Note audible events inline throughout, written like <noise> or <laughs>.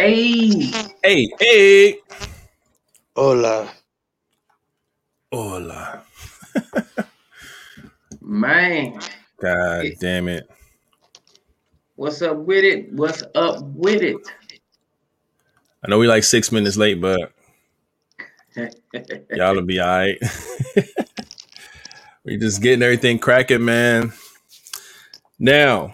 Hey, hey. Hey, hey. Hola. Hola. Man. God damn it. What's up with it? What's up with it? I know we like six minutes late, but <laughs> y'all will be all right. <laughs> we just getting everything cracking, man. Now,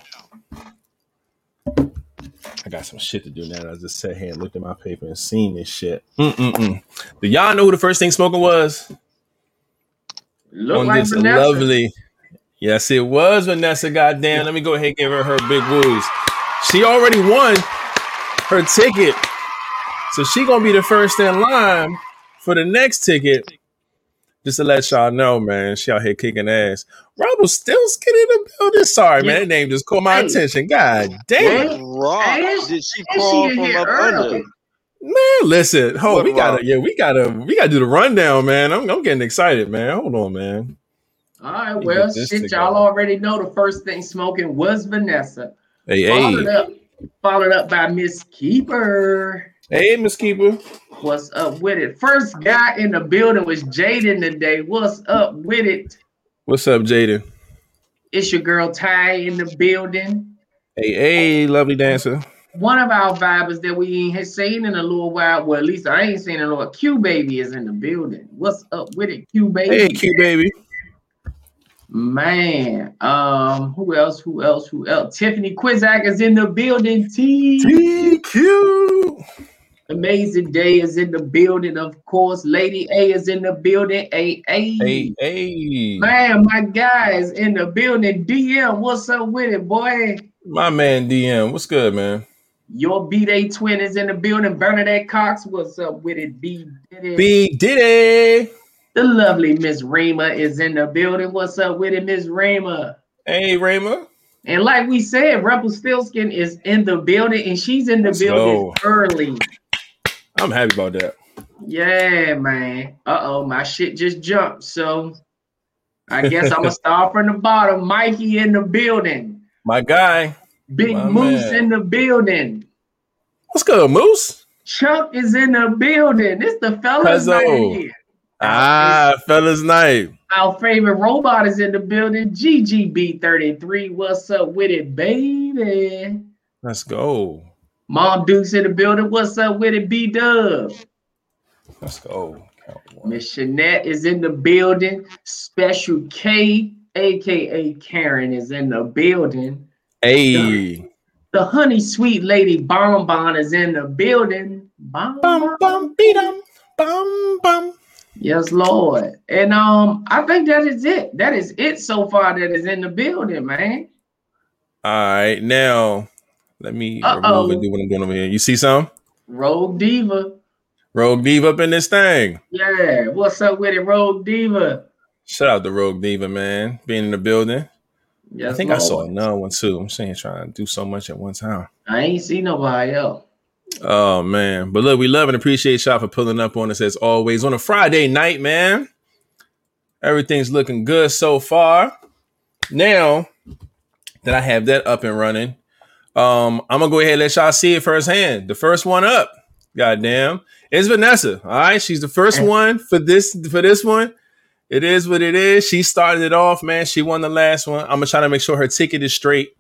I got some shit to do now. I just sat here and looked at my paper and seen this shit. Mm-mm-mm. Do y'all know who the first thing smoking was? Look on like this Vanessa. lovely. Yes, it was Vanessa. Goddamn. Let me go ahead and give her her big woos. She already won her ticket, so she gonna be the first in line for the next ticket. Just to let y'all know, man, she out here kicking ass. Rebel still skinny in the building. Sorry, man, that name just caught my Hey. attention. God damn, Rock. Did she and crawl she from up early. under? man. Listen, hold. What We gotta, yeah, we gotta, we gotta do the rundown, man. I'm, I'm getting excited, man. Hold on, man. All right, well, shit, together. y'all already know the first thing smoking was Vanessa. Hey, Followed hey, up, followed up by Miss Keeper. Hey, Miss Keeper. What's up with it? First guy in the building was Jaden today. What's up with it? What's up, Jaden? It's your girl Ty in the building. Hey, hey, lovely dancer. One of our vibers that we ain't seen in a little while. Well, at least I ain't seen in a little. Q baby is in the building. What's up with it, Q baby? Hey, Q baby. Man, um, who else? Who else? Who else? Tiffany Quizak is in the building. T. TQ. Amazing Day is in the building, of course. Lady A is in the building. A A. Hey, hey. Man, my guy is in the building. DM, what's up with it, boy? My man DM. What's good, man? Your B Day twin is in the building. Bernadette Cox, what's up with it? B Diddy. Big Diddy. The lovely Miss Rima is in the building. What's up with it, Miss Rima? Hey, Rayma. And like we said, Rebel Stillskin is in the building, and she's in the Let's building go. early. I'm happy about that. Yeah, man. Uh oh, my shit just jumped. So I guess I'm gonna <laughs> start from the bottom. Mikey in the building. My guy. Big My Moose man. in the building. What's good, Moose? Chuck is in the building. It's the fellas right here. Ah, fellas night. Our favorite robot is in the building. GGB33. What's up with it, baby? Let's go. Mom Duke's in the building. What's up with it, B Dub? Let's go. Miss Shanette is in the building. Special K, aka Karen, is in the building. Hey. The honey sweet lady Bonbon is in the building. Bon, Bum bon. bum beat 'em. Bum bum. Yes, Lord. And um, I think that is it. That is it so far that is in the building, man. All right, now let me Uh-oh. remove and do what I'm doing over here. You see some? Rogue Diva. Rogue Diva up in this thing. Yeah, what's up with it, Rogue Diva? Shout out to Rogue Diva, man, being in the building. Yes, I think I saw another one too. I'm saying trying to do so much at one time. I ain't see nobody else. Oh man. But look, we love and appreciate y'all for pulling up on us as always on a Friday night, man. Everything's looking good so far. Now that I have that up and running, um, I'm gonna go ahead and let y'all see it firsthand. The first one up, goddamn, is Vanessa. All right, she's the first one for this for this one. It is what it is. She started it off, man. She won the last one. I'm gonna try to make sure her ticket is straight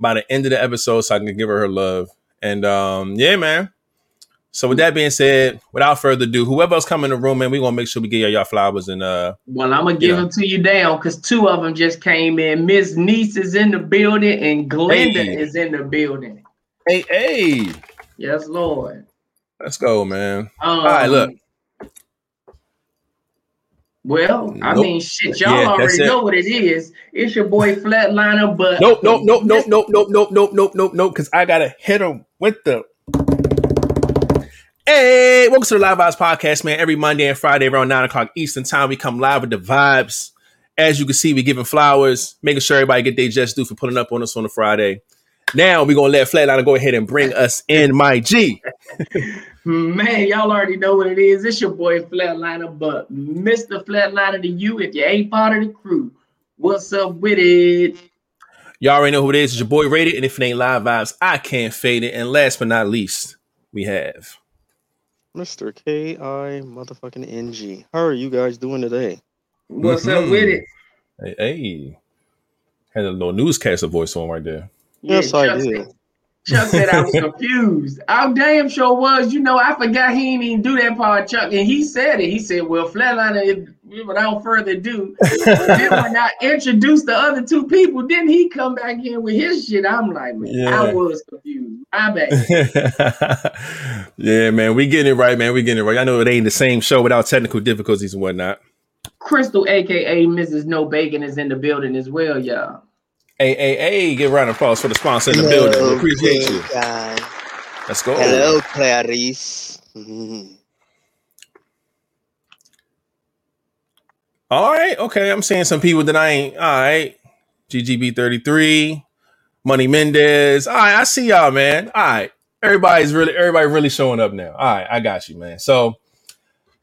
by the end of the episode so I can give her her love. And um, yeah, man. So with that being said, without further ado, whoever else come in the room, man, we gonna make sure we get y'all, y'all flowers and uh Well, I'm gonna give Yeah. them to you down because two of them just came in. Miss Niece is in the building and Glenda Hey. is in the building. hey hey, Yes, Lord. let's go, man. Um, All right, look. Well, I mean, shit, y'all Yeah, already know what it is. It's your boy Flatliner, but Nope, nope, nope, nope, nope, nope, nope, nope, nope, nope, nope, because I gotta hit him with the Hey, welcome to the Live Vibes Podcast, man. Every Monday and Friday around 9 o'clock Eastern Time, we come live with the vibes. As you can see, we're giving flowers, making sure everybody get their just due for pulling up on us on a Friday. Now we're gonna let Flatliner go ahead and bring us in, my G. <laughs> Man, y'all already know what it is. It's your boy Flatliner, but Mr. Flatliner to you if you ain't part of the crew. What's up with it? Y'all already know who it is. It's your boy Rated, and if it ain't Live Vibes, I can't fade it. And last but not least, we have? Mr. K I motherfucking NG. How are you guys doing today? What's up with mm-hmm. it? Hey, hey. had a little newscaster voice on right there. Yes, Yeah, I Chuck did. said- Chuck said I was <laughs> confused. I damn sure was. You know, I forgot he didn't even do that part, Chuck. And he said it. He said, well, Flatliner, if- without further ado, <laughs> then when I introduced the other two people, then he come back in with his shit. I'm like, man, Yeah. I was confused. My bad. <laughs> yeah, man, we getting it right, man. We getting it right. I know it ain't the same show without technical difficulties and whatnot. Crystal, aka Mrs. No Bacon, is in the building as well, y'all. Hey, hey, hey, give a round of applause for the sponsor in the building. We appreciate you. guys. Let's go. Hello, Clarice. Mhm. All right, okay. I'm seeing some people that I ain't. All right, GGB33, Money Mendez. All right, I see y'all, man. All right, everybody's really, everybody really showing up now. All right, I got you, man. So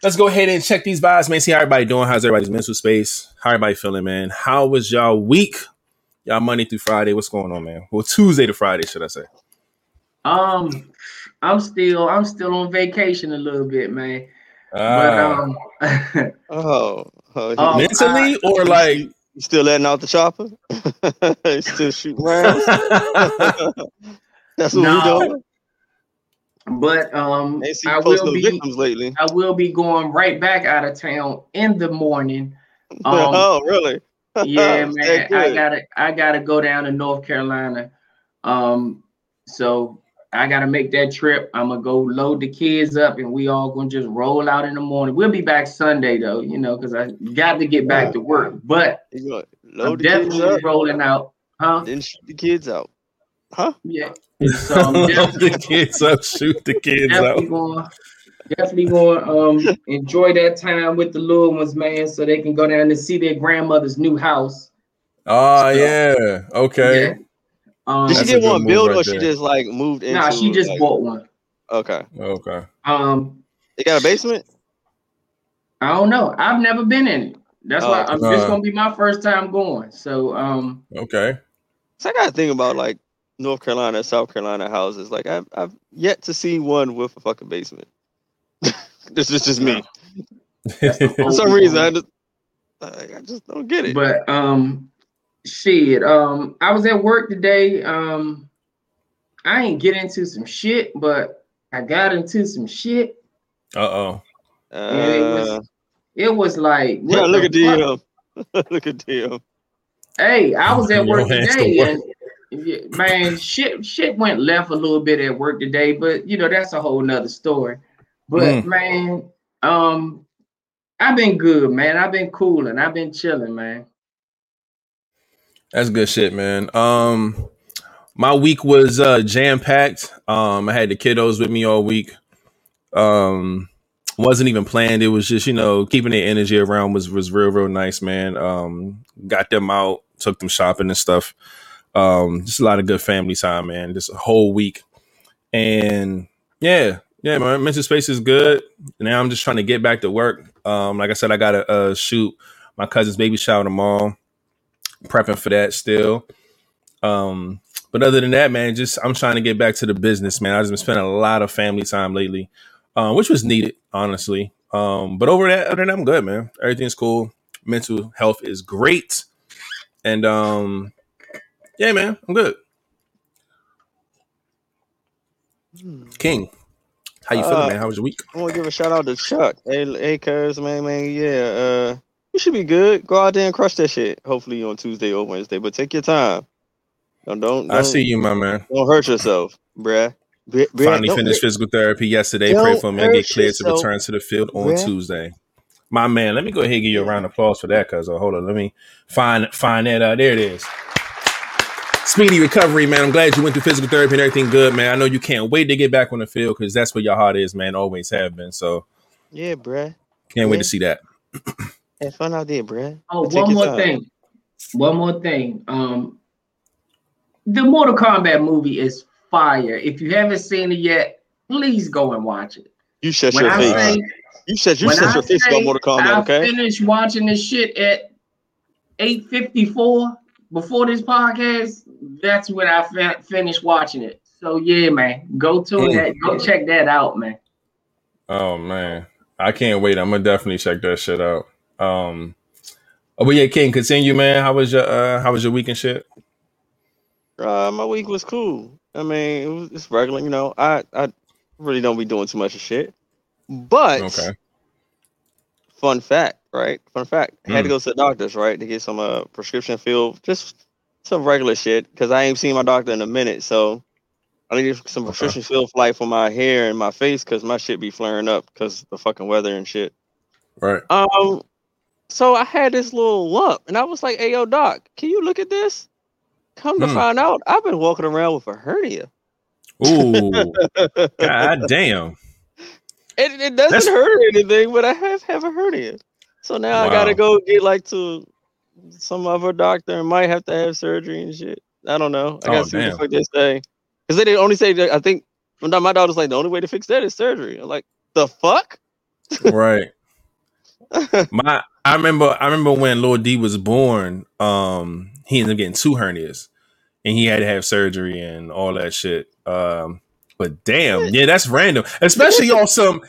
let's go ahead and check these vibes, man. See how everybody doing. How's everybody's mental space? How everybody feeling, man? How was y'all week? Y'all Monday through Friday. What's going on, man? Well, Tuesday to Friday, should I say? Um, I'm still I'm still on vacation a little bit, man. But Ah, um <laughs> Oh, oh, Um, he- mentally or like? you still letting out the chopper? <laughs> Still shooting rounds? <laughs> That's what No. we doing. but um I will be victims lately. I will be going right back out of town in the morning. Um, oh, really? Yeah, <laughs> man. I gotta I gotta go down to North Carolina. Um, so I gotta make that trip. I'm gonna go load the kids up, and we all gonna just roll out in the morning. We'll be back Sunday though, you know, because I got to get back to work. But You I'm load the kids definitely up, rolling out, huh? then shoot the kids out. Huh? Yeah. <laughs> So I'm Load definitely, the kids up, shoot the kids out. going, definitely going. Um, enjoy that time with the little ones, man, so they can go down and see their grandmother's new house. Oh So, yeah, okay. Yeah. Um, Did she That's a get good one built right or she just like moved into? nah, she just like- bought one. Okay. Okay. Um, It got a basement. I don't know. I've never been in it. That's why Oh, I'm, this uh, gonna be my first time going. So um, Okay. So I gotta think about like North Carolina, South Carolina houses. Like I've I've yet to see one with a fucking basement. <laughs> this is just me. <laughs> For some reason, I just I I just don't get it. but um, shit. Um, I was at work today. Um, I ain't get into some shit, but I got into some shit. Uh oh. and it was Uh, it was like yeah, look at fuck? DM. <laughs> look at DM. Hey, I was at work today, work. and yeah, man, shit, shit went left a little bit at work today, but you know that's a whole nother story. But Mm. man, um, I've been good, man. I've been cool and I've been chilling, man. That's good shit, man. Um, my week was uh jam packed. Um, I had the kiddos with me all week. Um, wasn't even planned. It was just you know keeping their energy around was was real real nice, man. Um, got them out, took them shopping and stuff. Um, just a lot of good family time, man. Just a whole week, and yeah, yeah, my mental space is good. Now I'm just trying to get back to work. Um, like I said, I got to uh, shoot my cousin's baby shower tomorrow prepping for that still. Um, but other than that, man, just I'm trying to get back to the business, man. I've just been spending a lot of family time lately, um, which was needed, honestly. Um, but over that, other than that, I'm good, man. Everything's cool. Mental health is great, and um, yeah, man, I'm good. King, how you feeling, Uh, man? How was your week? I want to give a shout out to Chuck. Hey, hey, cuz, man, man, yeah. Uh, you should be good. Go out there and crush that shit. Hopefully on Tuesday or Wednesday, but take your time. Don't don't, don't I see you, my man. Don't hurt yourself, bruh. Bruh, Finally finished physical therapy yesterday. Pray for me. I get cleared to return to the field on bruh. Tuesday. My man, let me go ahead and give you a round of applause for that, cuz. Uh, hold on, let me find find that. Uh, there it is. Speedy recovery, man. I'm glad you went through physical therapy and everything good, man. I know you can't wait to get back on the field because that's where your heart is, man. Always have been. So Yeah, bruh. can't wait to see that. Have fun out there, bruh. Oh, But take one your more time. thing. One more thing. Um, the Mortal Kombat movie is fire. If you haven't seen it yet, please go and watch it. You shut When your I face. say you said you said your face say about Mortal Kombat, I okay? finished watching this shit at 8:54 before this podcast. That's when I fin- finished watching it. So yeah, man, go to Mm. that. Go check that out, man. Oh man, I can't wait. I'm gonna definitely check that shit out. Um, oh, but yeah, King, continue, man. How was your uh, how was your week and shit? Uh, my week was cool. I mean, it was it's regular. You know, I I really don't be doing too much of shit. But Okay. fun fact, right? Fun fact. I had to Mm. go to the doctor's, right, to get some uh, prescription filled, just some regular shit, because I ain't seen my doctor in a minute. So I need some Okay. prescription filled for like for my hair and my face, because my shit be flaring up because the fucking weather and shit. Right. Um, so I had this little lump, and I was like, "Hey, yo, doc, can you look at this?" Come to Hmm. find out, I've been walking around with a hernia. Ooh. God <laughs> damn. It, it doesn't That's- hurt or anything, but I have have a hernia. So now I gotta go get like to some other doctor and might have to have surgery and shit. I don't know. I gotta Oh, see what the fuck they say. Because they didn't only say that I think my my daughter's like the only way to fix that is surgery. I'm like, the fuck? Right. <laughs> My I remember I remember when Lord D was born, um, he ended up getting two hernias and he had to have surgery and all that shit. Um, but damn, yeah, that's random. Especially on <laughs> some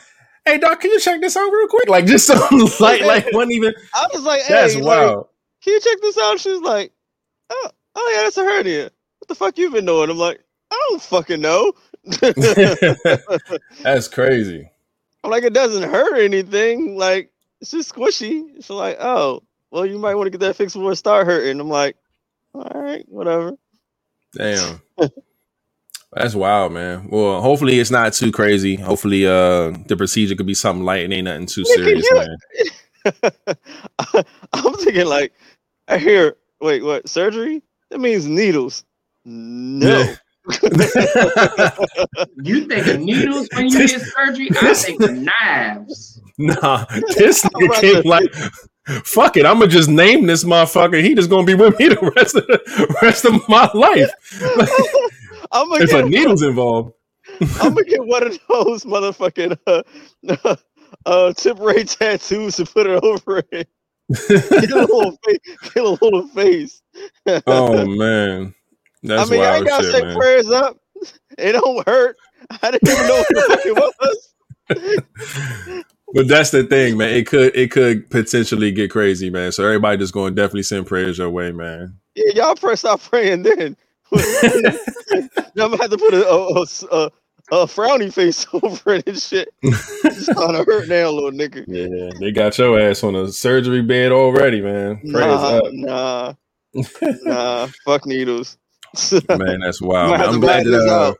Hey doc, can you check this out real quick? Like just some <laughs> like like one even I was like, hey, that's like, wild. Can you check this out? She's like, oh, oh yeah, that's a hernia. What the fuck you been doing? I'm like, I don't fucking know. <laughs> that's crazy. I'm like, it doesn't hurt anything. Like, it's just squishy. She's like, oh, well, you might want to get that fixed before it start hurting. I'm like, all right, whatever. Damn. That's wild, man. Well, hopefully it's not too crazy. Hopefully uh the procedure could be something light and ain't nothing too serious, man. <laughs> I'm thinking like, <laughs> I hear, wait, what? Surgery? That means needles. No. <laughs> You think of needles when you get surgery? I think of knives. Nah, this <laughs> I'm nigga came like, fuck it, I'm gonna just name this motherfucker. He just gonna be with me the rest of the rest of my life. I'm gonna if a get, needle's involved, I'm gonna get one of those motherfucking uh, uh, tip ray tattoos to put it over it. Get a little <laughs> face. Get a little face. oh <laughs> man, that's I mean, I ain't gotta shit, say man. prayers up. It don't hurt. I didn't even know what the fuck it <laughs> was. But that's the thing, man. It could it could potentially get crazy, man. So everybody just going to definitely send prayers your way, man. Yeah, y'all pray stop praying then. I'm gonna have to put a, a, a, a, frowny face <laughs> over it and shit. It's kind of hurt now, little nigga. Yeah, they got your ass on a surgery bed already, man. Prayers Nah, up, nah, <laughs> nah. Fuck needles. <laughs> man. That's wild. Man. I'm glad that. Uh.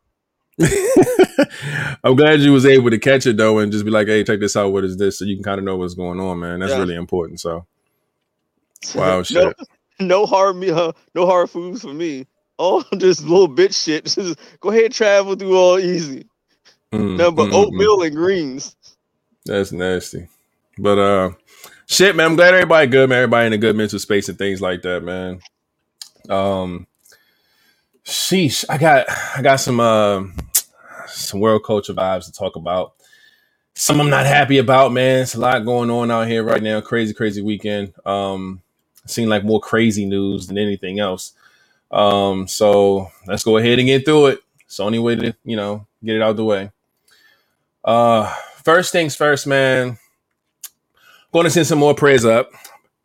I'm glad you was able to catch it though, and just be like, "Hey, check this out. What is this?" So you can kind of know what's going on, man. That's Yeah. really important. So, wow, no, shit. no hard me, uh, no hard foods for me. All <laughs> this little bitch shit. <laughs> Just go ahead, travel through all easy. Mm, Nothing but mm, mm, mm. oatmeal and greens. That's nasty. But uh shit, man, I'm glad everybody good, man. Everybody in a good mental space and things like that, man. Um sheesh. I got I got some uh some world culture vibes to talk about. Some I'm not happy about, man. It's a lot going on out here right now. Crazy, crazy weekend. Um seemed like more crazy news than anything else. Um, so let's go ahead and get through it. It's the only way to, you know, get it out the way. Uh first things first, man. Going to send some more prayers up.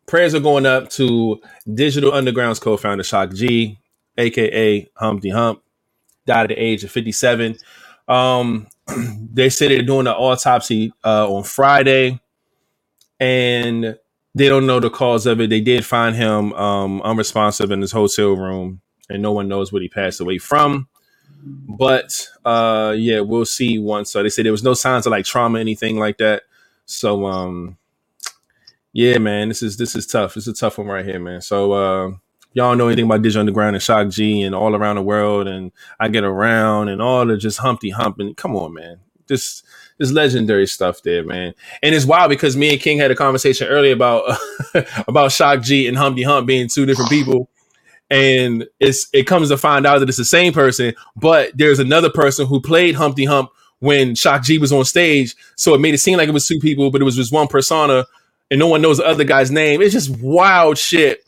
Prayers are going up to Digital Underground's co-founder Shock G, aka Humpty Hump, died at the age of 57. Um, <clears throat> they said they're doing an autopsy uh, on Friday, and they don't know the cause of it. They did find him um, unresponsive in his hotel room, and no one knows what he passed away from. But uh, yeah, we'll see once. So they said there was no signs of like trauma, anything like that. So um, yeah, man, this is this is tough. Is a tough one right here, man. So uh, y'all know anything about Digital Underground and Shock G and all around the world, and I get around and all the just Humpty Hump and come on, man, this this legendary stuff there, man. And it's wild because me and King had a conversation earlier about <laughs> about Shock G and Humpty Hump being two different people. And it's it comes to find out that it's the same person, but there's another person who played Humpty Hump when Shock G was on stage. So it made it seem like it was two people, but it was just one persona, and no one knows the other guy's name. It's just wild shit.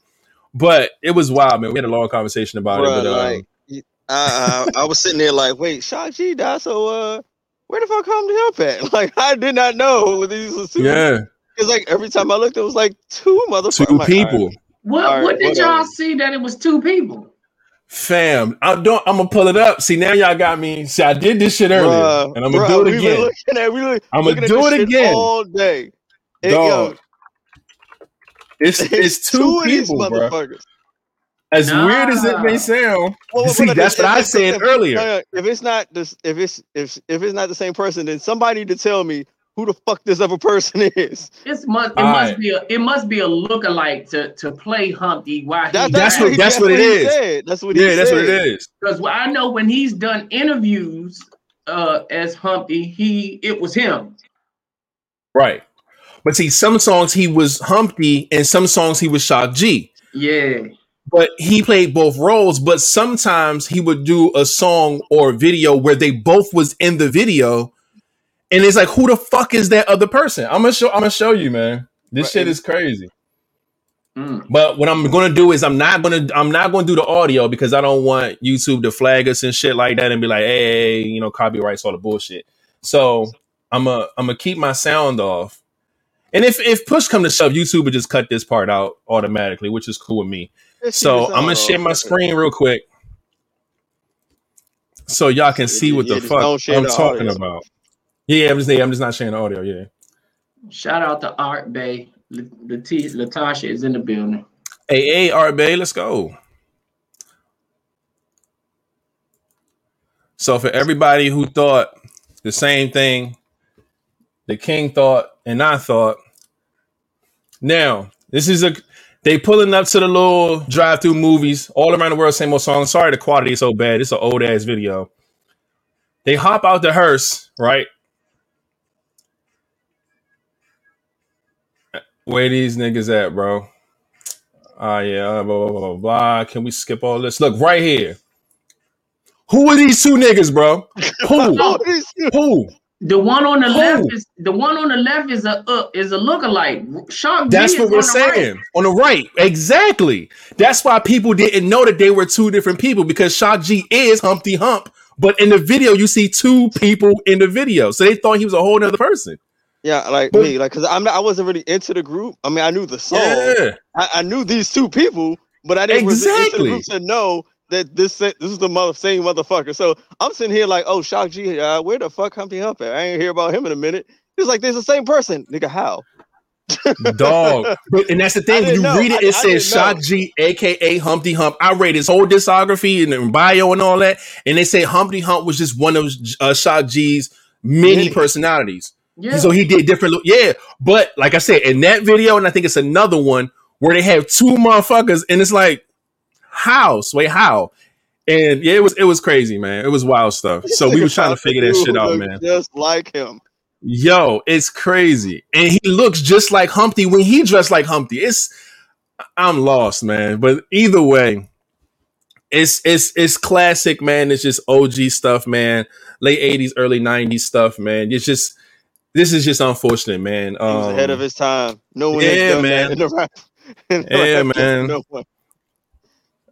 But it was wild, man. We had a long conversation about Bruh, it. But, um, like, I, I, I was sitting there like, wait, Shock G died. So uh, where the fuck Humpty Hump at? <laughs> Like I did not know these were two. Yeah, Because like every time I looked, it was like two motherfuckers. two like, people. all right. What All right, what did whatever. y'all see that it was two people? Fam, I don't. I'm gonna pull it up. See now, y'all got me. See, I did this shit earlier, Bruh, and I'm gonna bruh, do it again. looking at, we look, I'ma looking do this it again. all day. And, Dog, yo, It's it's <laughs> two of these people, motherfuckers. As Nah. weird as it may sound, Well, see, but that's if- what I said if- earlier. no, no, If it's not this, if it's if if it's not the same person, then somebody to tell me who the fuck this other person <laughs> is. It's must it All must right. be a it must be a lookalike to to play Humpty while he That, That's that's, what- he- that's what it he is. Said. That's what he yeah, that's what it is. because I know when he's done interviews uh as Humpty, he it was him. Right. But see, some songs he was Humpty, and some songs he was Shock G. Yeah. But he played both roles. But sometimes he would do a song or video where they both was in the video, and it's like, who the fuck is that other person? I'm gonna show. I'm gonna show you, man. This Right. shit is crazy. Mm. But what I'm gonna do is I'm not gonna I'm not gonna do the audio because I don't want YouTube to flag us and shit like that and be like, hey, you know, copyrights all the bullshit. So I'm a I'm gonna keep my sound off. And if if push come to shove, YouTube would just cut this part out automatically, which is cool with me. Let's see So I'm gonna share my screen real quick, so y'all can see what Yeah, the just fuck I'm the talking audio. about. Yeah, I'm just yeah, I'm just not sharing the audio. Yeah. Shout out to Art Bay. L- Lati- Latasha is in the building. Hey, hey, Art Bay, let's go. So for everybody who thought the same thing, the king thought and I thought. Now, this is a they pulling up to the little drive-through movies all around the world, same old song. Sorry, the quality is so bad. It's an old ass video. They hop out the hearse, right? Where these niggas at, bro? Ah, yeah, blah, blah, blah, blah. Can we skip all this? Look, right here. Who are these two niggas, bro? <laughs> Who? Who? The one on the Who? left is the one on the left is a uh, is a lookalike. Shock G That's is what we're on the right. saying. On the right. Exactly. That's why people didn't know that they were two different people because Shock G is Humpty Hump. But in the video, you see two people in the video. So they thought he was a whole other person. Yeah, like But- me, like because I'm not, I wasn't really into the group. I mean, I knew the song. Yeah. I, I knew these two people, but I didn't was into Exactly. the group to know that this this is the mother same motherfucker. So I'm sitting here like, oh, Shock G, uh, where the fuck Humpty Hump at? I ain't hear about him in a minute. He's like, there's the same person, nigga. How? <laughs> Dog. But, and that's the thing. When you know. read it, I- it I says Shock know. G, aka Humpty Hump. I read his whole discography and, bio and all that. And they say Humpty Hump was just one of uh, Shock G's many Many. personalities. Yeah. So he did different. lo- Yeah, but like I said, in that video, and I think it's another one where they have two motherfuckers, and it's like, how? Wait, how? And yeah, it was it was crazy, man. It was wild stuff. So we were trying to figure that shit out, man. Just like him. Yo, it's crazy, and he looks just like Humpty when he dressed like Humpty. It's I'm lost, man. But either way, it's it's it's classic, man. It's just OG stuff, man. Late '80s, early '90s stuff, man. It's just this is just unfortunate, man. Was ahead of Um, his time. No one yeah, man. that in the rap. <laughs> in the Yeah, man. No one.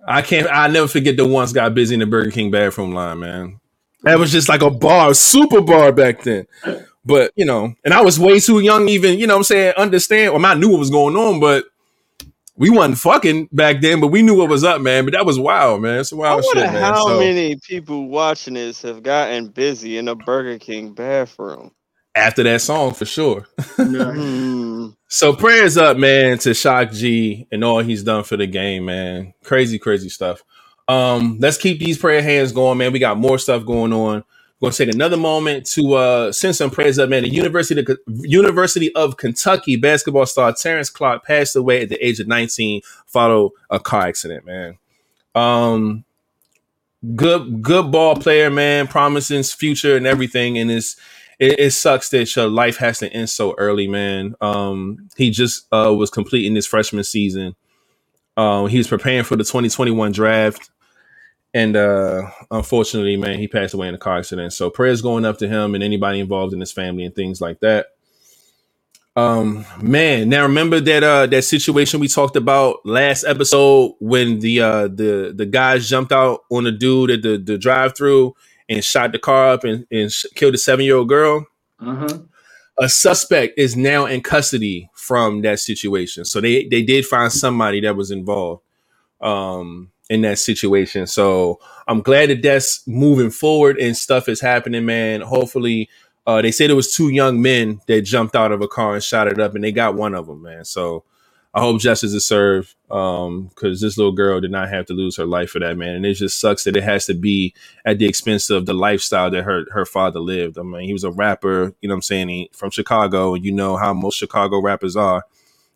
I can't. I never forget the once got busy in the Burger King bathroom line, man. That was just like a bar, super bar back then. But you know, and I was way too young, even you know, what I'm saying understand. Well, I knew what was going on, but we wasn't fucking back then. But we knew what was up, man. But that was wild, man. It's wild shit, man. how So many people watching this have gotten busy in a Burger King bathroom. After that song, for sure. <laughs> No. Hmm. So prayers up, man, to Shock G and all he's done for the game, man. Crazy, crazy stuff. Um, let's keep these prayer hands going, man. We got more stuff going on. We're gonna take another moment to uh send some prayers up, man. The University of, University of Kentucky basketball star Terrence Clarke passed away at the age of 19 following a car accident, man. Um good good ball player, man, promising future and everything, and it's it, it sucks that your life has to end so early, man. Um, he just uh, was completing his freshman season. Um, he was preparing for the 2021 draft, and uh, unfortunately, man, he passed away in a car accident. So prayers going up to him and anybody involved in his family and things like that. Um, man, now remember that uh that situation we talked about last episode when the uh the the guys jumped out on the dude at the the drive through and shot the car up and, and sh- killed a seven year old girl. Uh-huh. A suspect is now in custody from that situation, so they they did find somebody that was involved um in that situation. So I'm glad that that's moving forward and stuff is happening, man. Hopefully uh, they said it was two young men that jumped out of a car and shot it up, and they got one of them, man. So I hope justice is served because um, this little girl did not have to lose her life for that, man. And it just sucks that it has to be at the expense of the lifestyle that her her father lived. I mean, he was a rapper, you know what I'm saying, he, from Chicago, and you know how most Chicago rappers are.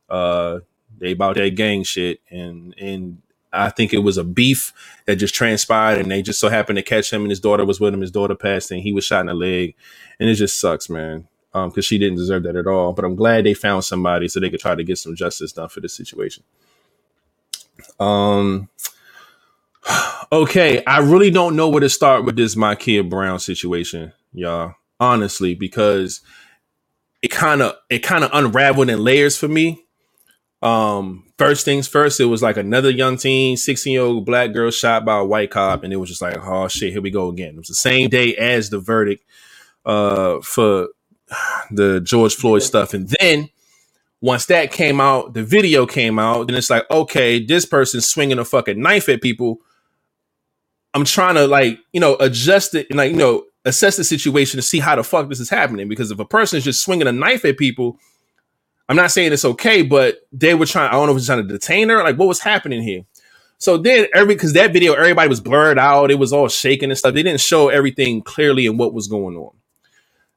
Uh, they about that gang shit, and and I think it was a beef that just transpired, and they just so happened to catch him, and his daughter was with him. His daughter passed, and he was shot in the leg, and it just sucks, man, because um, she didn't deserve that at all. But I'm glad they found somebody so they could try to get some justice done for this situation. Um. <sighs> Okay, I really don't know where to start with this Ma'Khia Brown situation, y'all. Honestly, because it kind of it kind of unraveled in layers for me um, first things first, it was like another young teen, 16 year old black girl shot by a white cop, and it was just like, oh shit, here we go again. It was the same day as the verdict uh, for the George Floyd stuff. And then once that came out, the video came out, then it's like, okay, this person's swinging a fucking knife at people. I'm trying to like, you know, adjust it and like, you know, assess the situation to see how the fuck this is happening. Because if a person is just swinging a knife at people, I'm not saying it's okay, but they were trying. I don't know if was trying to detain her. Like, what was happening here? So then, every because that video, everybody was blurred out. It was all shaking and stuff. They didn't show everything clearly and what was going on.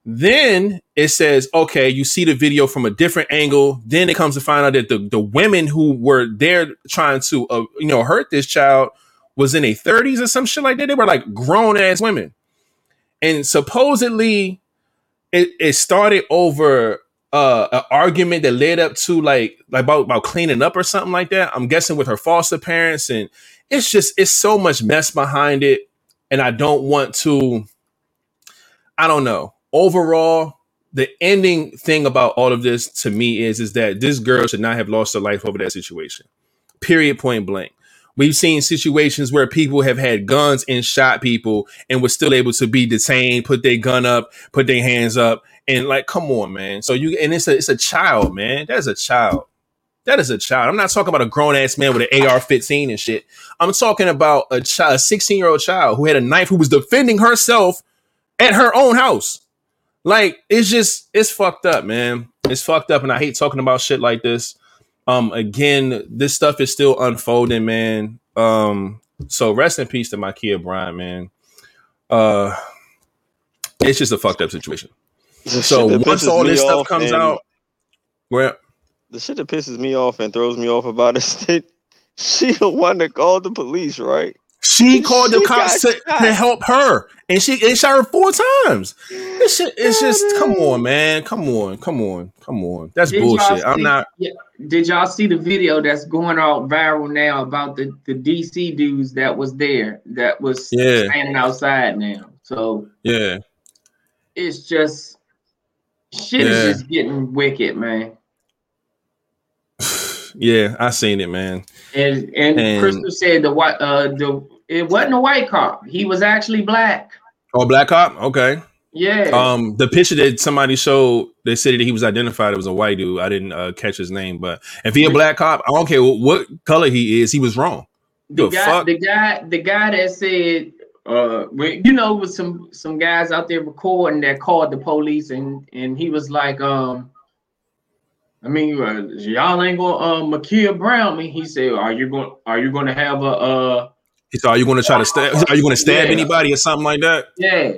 Then it says, okay, you see the video from a different angle. Then it comes to find out that the, the women who were there trying to, uh, you know, hurt this child was in their 30s or some shit like that. They were like grown ass women. And supposedly it, it started over uh an argument that led up to like like about about cleaning up or something like that. I'm guessing with her foster parents, and it's just it's so much mess behind it, and I don't want to. I don't know. Overall, the ending thing about all of this to me is is that this girl should not have lost her life over that situation. Period. Point blank. We've seen situations where people have had guns and shot people and were still able to be detained, put their gun up, put their hands up, and like, come on, man. So you and it's a it's a child, man. That's a child. That is a child. I'm not talking about a grown ass man with an AR-15 and shit. I'm talking about a child, a 16 year old child who had a knife who was defending herself at her own house. Like it's just it's fucked up, man. It's fucked up, and I hate talking about shit like this. Um, again, this stuff is still unfolding, man. Um, so rest in peace to Ma'Khia Bryant, man. Uh, it's just a fucked up situation. So once all this stuff comes out, well, the shit that pisses me off and throws me off about it is that she the one that called the police, right? <laughs> She called she the cops to, to, help her, and she they shot her four times. This shit, it's just come on, man, come on, come on, come on. That's did bullshit. I'm not. Yeah, did y'all see the video that's going out viral now about the the DC dudes that was there that was yeah. standing outside now? So yeah, it's just shit yeah. is just getting wicked, man. <sighs> yeah, I seen it, man. And and, and Crystal said the white uh the it wasn't a white cop. He was actually black. Oh, black cop. Okay. Yeah. Um, the picture that somebody showed, they said that he was identified. It was a white dude. I didn't uh, catch his name, but if he a black cop, I don't care what color he is. He was wrong. The, the guy, fuck? the guy, the guy that said, uh, you know, with some some guys out there recording that called the police, and and he was like, um, I mean, uh, y'all ain't gonna uh, Ma'Khia Brown me. He said, are you going? Are you going to have a uh? He said, "Are you going to try to stab? Are you going to stab yeah. anybody or something like that?" Yeah,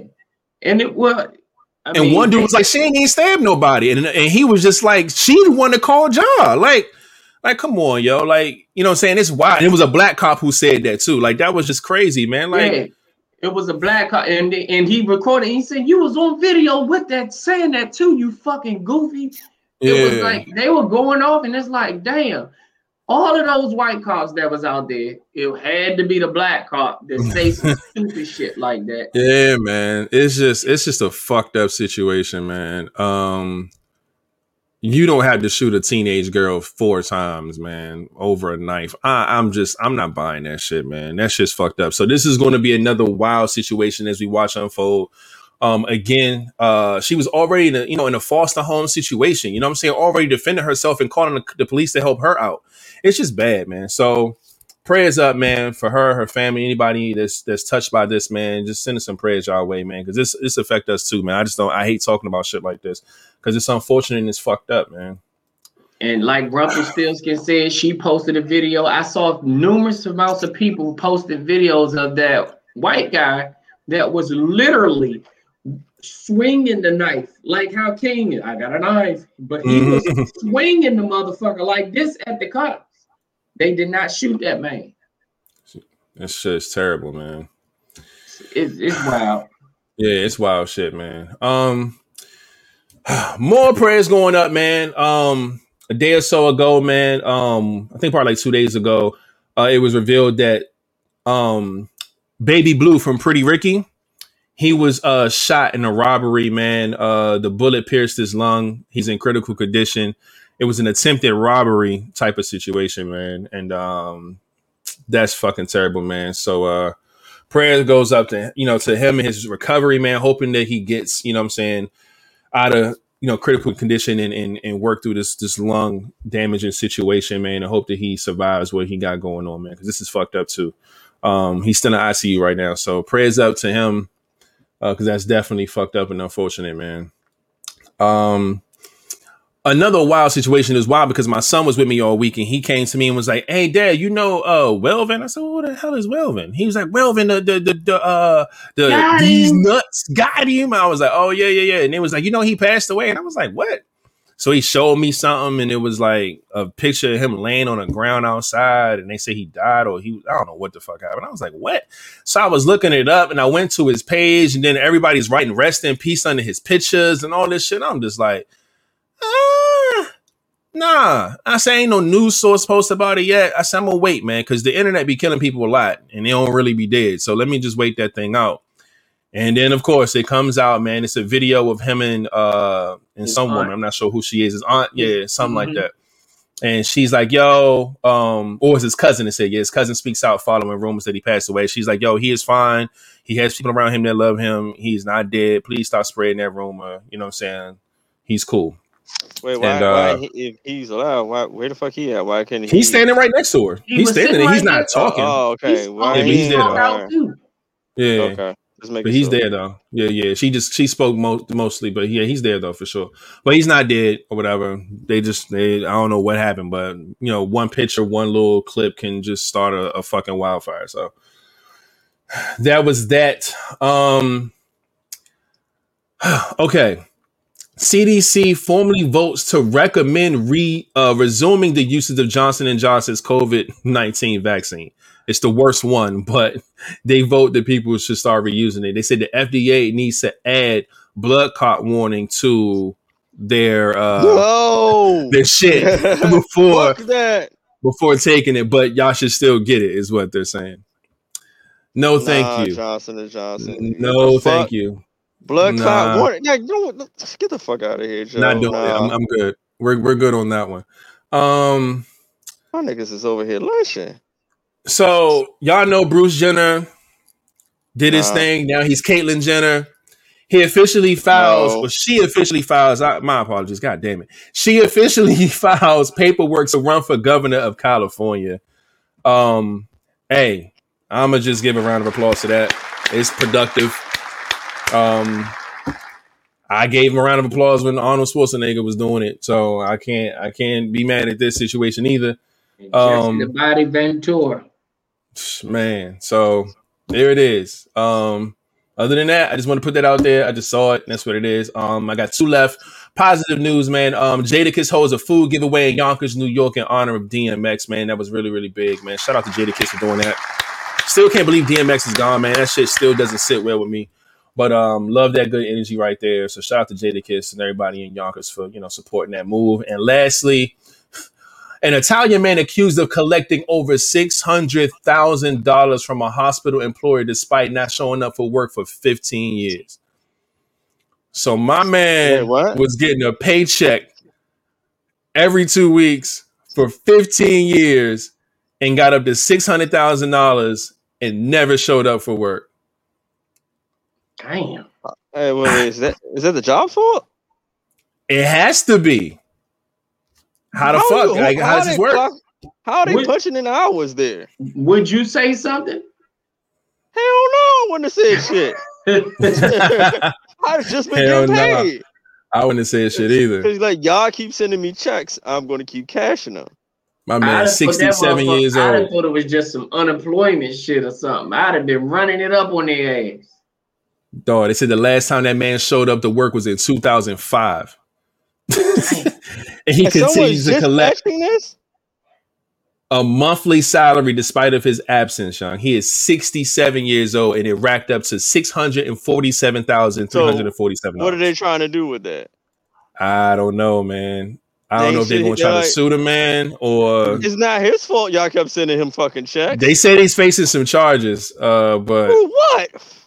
and it was. I and mean, one dude was like, "She ain't even stabbed nobody," and and he was just like, "She the one to call John." Like, like, come on, yo, like, you know, what I'm saying it's wild. And it was a black cop who said that too. Like, that was just crazy, man. Like, yeah. it was a black cop, and and he recorded. He said, "You was on video with that, saying that too, you fucking goofy." Yeah. It was like they were going off, and it's like, damn all of those white cops that was out there, it had to be the black cop that say <laughs> some stupid shit like that. Yeah, man. It's just it's just a fucked up situation, man. Um you don't have to shoot a teenage girl four times, man, over a knife. I, I'm just, I'm not buying that shit, man. That shit's fucked up. So this is going to be another wild situation as we watch unfold. Um, again, uh, she was already in a, you know, in a foster home situation. You know what I'm saying? Already defending herself and calling the, the police to help her out. It's just bad, man. So prayers up, man, for her, her family, anybody that's that's touched by this, man. Just send us some prayers our way, man, because this this affect us too, man. I just don't. I hate talking about shit like this because it's unfortunate and it's fucked up, man. And like Rumpelstiltskin said, she posted a video. I saw numerous amounts of people posted videos of that white guy that was literally swinging the knife, like how King, I got a knife, but he was mm-hmm. swinging the motherfucker like this at the cops. They did not shoot that man. That shit's terrible, man. It's, it's wild. Yeah, it's wild shit, man. Um, <sighs> more prayers going up, man. Um, a day or so ago, man. Um, I think probably like two days ago, uh, it was revealed that um, Baby Blue from Pretty Ricky, he was uh shot in a robbery, man. Uh, the bullet pierced his lung. He's in critical condition. It was an attempted robbery type of situation, man, and um, that's fucking terrible, man. So uh, prayer goes up to you know to him and his recovery, man. Hoping that he gets, you know, what I'm saying out of you know critical condition and, and and work through this this lung damaging situation, man. I hope that he survives what he got going on, man, because this is fucked up too. Um, he's still in ICU right now, so prayers up to him because uh, that's definitely fucked up and unfortunate, man. Um, another wild situation is wild because my son was with me all week and he came to me and was like, "Hey, Dad, you know uh Welven?" I said, well, "What the hell is Welven?" He was like, "Welven, the the the, the uh the got these him. nuts got him." I was like, "Oh yeah, yeah, yeah," and it was like, "You know, he passed away," and I was like, "What?" So he showed me something, and it was like a picture of him laying on the ground outside, and they say he died or he I don't know what the fuck happened. I was like, what? So I was looking it up, and I went to his page, and then everybody's writing "rest in peace" under his pictures and all this shit. I'm just like, ah, nah. I say ain't no news source post about it yet. I said I'm gonna wait, man, because the internet be killing people a lot, and they don't really be dead. So let me just wait that thing out. And then of course it comes out, man. It's a video of him and uh and his some aunt. woman. I'm not sure who she is. His aunt, yeah, something mm-hmm. like that. And she's like, yo, um, or it's his cousin that said, yeah, his cousin speaks out following rumors that he passed away. She's like, yo, he is fine. He has people around him that love him. He's not dead. Please stop spreading that rumor. You know what I'm saying? He's cool. Wait, why? And, uh, why if he's alive, why? Where the fuck he at? Why can't he? He's standing right next to her. He he's standing there. He's not talking. Oh, okay. He's, why he's there. Yeah. Okay but he's sure. there though. Yeah, yeah. She just she spoke mo- mostly, but yeah, he's there though for sure. But he's not dead or whatever. They just they I don't know what happened, but you know, one picture, one little clip can just start a, a fucking wildfire. So <sighs> that was that. Um <sighs> okay. CDC formally votes to recommend re uh, resuming the usage of Johnson and Johnson's COVID nineteen vaccine. It's the worst one, <laughs> but they vote that people should start reusing it. They said the FDA needs to add blood clot warning to their uh Whoa. their shit <laughs> before before taking it, but y'all should still get it, is what they're saying. No, thank nah, you. Johnson and Johnson. No, thank you. Blood nah. clot warning. Yeah, you know what? Get the fuck out of here, Joe. Not doing nah. it. I'm, I'm, good. We're we're good on that one. Um, my niggas is over here lunching. So y'all know Bruce Jenner did his thing. Now he's Caitlyn Jenner. He officially files, no. or she officially files. I, my apologies. God damn it. She officially <laughs> files paperwork to run for governor of California. Um, hey, I'm gonna just give a round of applause to that. It's productive. Um, I gave him a round of applause when Arnold Schwarzenegger was doing it, so I can't I can't be mad at this situation either. Um, the body Ventura. <sighs> Man, so there it is. Um, other than that, I just want to put that out there. I just saw it. That's what it is. Um, I got two left. Positive news, man. Um, Jadakiss holds a food giveaway in Yonkers, New York, in honor of DMX. Man, that was really, really big, man. Shout out to Jadakiss for doing that. Still can't believe DMX is gone, man. That shit still doesn't sit well with me. But um, love that good energy right there. So shout out to Jadakiss and everybody in Yonkers for you know supporting that move. And lastly, an Italian man accused of collecting over $600,000 from a hospital employer despite not showing up for work for 15 years. So my man Wait, was getting a paycheck every two weeks for 15 years and got up to $600,000 and never showed up for work. Damn. Hey, wait, is that is that the job's fault? It has to be. How the fuck? you- Like, how does they this work? clock- how are they What- punching in hours there? Would you say something? Hell no, I wouldn't have said shit. <laughs> I'd have just been Hell getting nah. paid. I wouldn't say shit either. Cause like y'all keep sending me checks, I'm gonna keep cashing them. My man, have put that 67 motherfucker- years I'd have old. thought it was just some unemployment shit or something. I'd have been running it up on their ass. Dog, they said the last time that man showed up to work was in 2005. <laughs> and he And continues to collect this. a monthly salary despite of his absence, Young. He is 67 years old and it racked up to $647,347. What are they trying to do with that? I don't know, man. I don't know if they're going to try they're to sue the man or It's not his fault. Y'all kept sending him fucking checks. they said he's facing some charges, uh, but For what?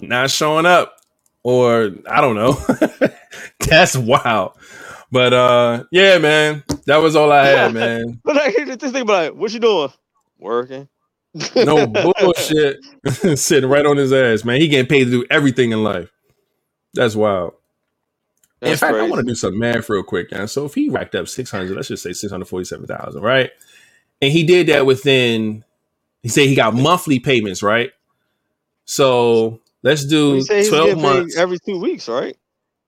Not showing up or I don't know. <laughs> That's wild. But uh yeah, man. That was all I had, man. <laughs> But I hear this thing about like, what you doing? Working. No <laughs> bullshit. Sitting right on his ass, man. He getting paid to do everything in life. That's wild. in That's fact, I want to do some math real quick, man. So if he racked up 600, let's just say 647,000, right? And he did that within, he said he got monthly payments, right? So let's do You say he's 12 getting paid months. every two weeks, right?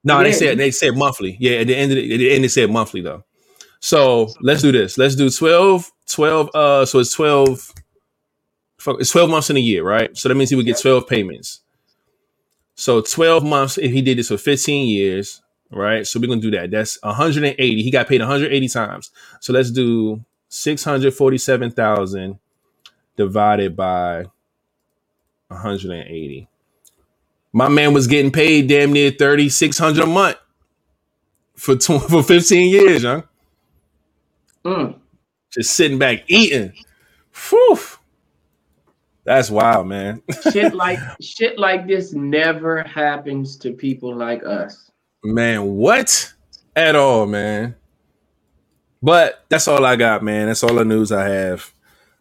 No, they said they said monthly. Yeah, at the end of the, at the end they said monthly though. So let's do this. Let's do 12, 12, uh so it's 12 it's 12 months in a year, right? So that means he would get 12 payments. So 12 months if he did this for 15 years, right? So we're gonna do that. That's 180. He got paid 180 times. So let's do 647,000 divided by 180. My man was getting paid damn near 3600 a month for tw- <laughs> for 15 years, huh? Mm. Just sitting back eating. Whew. That's wild, man. <laughs> shit like shit like this never happens to people like us. Man, what? At all, man. But that's all I got, man. That's all the news I have.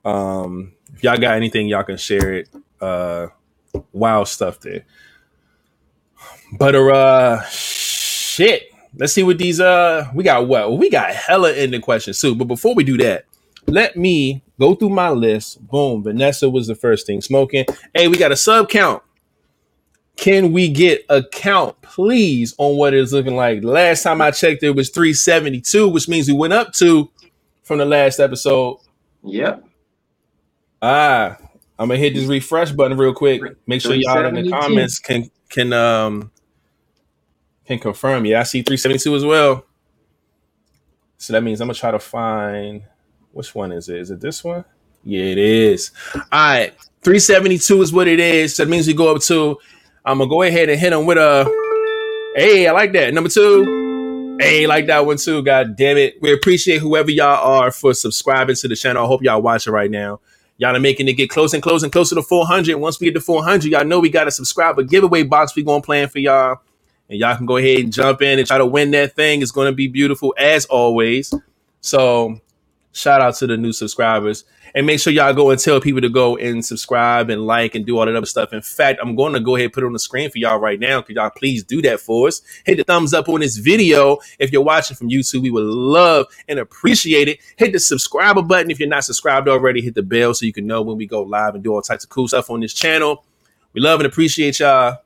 Um, if y'all got anything, y'all can share it. Uh wild stuff there. But uh shit. Let's see what these uh we got what we got hella ending questions too. But before we do that, let me go through my list. Boom. Vanessa was the first thing smoking. Hey, we got a sub count. Can we get a count, please, on what it's looking like? Last time I checked, it was 372, which means we went up to from the last episode. Yep. Ah, I'm gonna hit this refresh button real quick. Make sure y'all in the comments can can um can confirm. Yeah, I see 372 as well. So that means I'm gonna try to find which one is it? Is it this one? Yeah, it is. All right, 372 is what it is. So that means we go up to. I'm gonna go ahead and hit them with a. Hey, I like that. Number two. Hey, like that one too. God damn it. We appreciate whoever y'all are for subscribing to the channel. I hope y'all watching right now. Y'all are making it get close and close and closer to 400. Once we get to 400, y'all know we got a subscriber giveaway box we going to plan for y'all. And y'all can go ahead and jump in and try to win that thing. It's going to be beautiful as always. So shout out to the new subscribers. And make sure y'all go and tell people to go and subscribe and like and do all that other stuff. In fact, I'm going to go ahead and put it on the screen for y'all right now. Could y'all please do that for us? Hit the thumbs up on this video. If you're watching from YouTube, we would love and appreciate it. Hit the subscriber button. If you're not subscribed already, hit the bell so you can know when we go live and do all types of cool stuff on this channel. We love and appreciate y'all.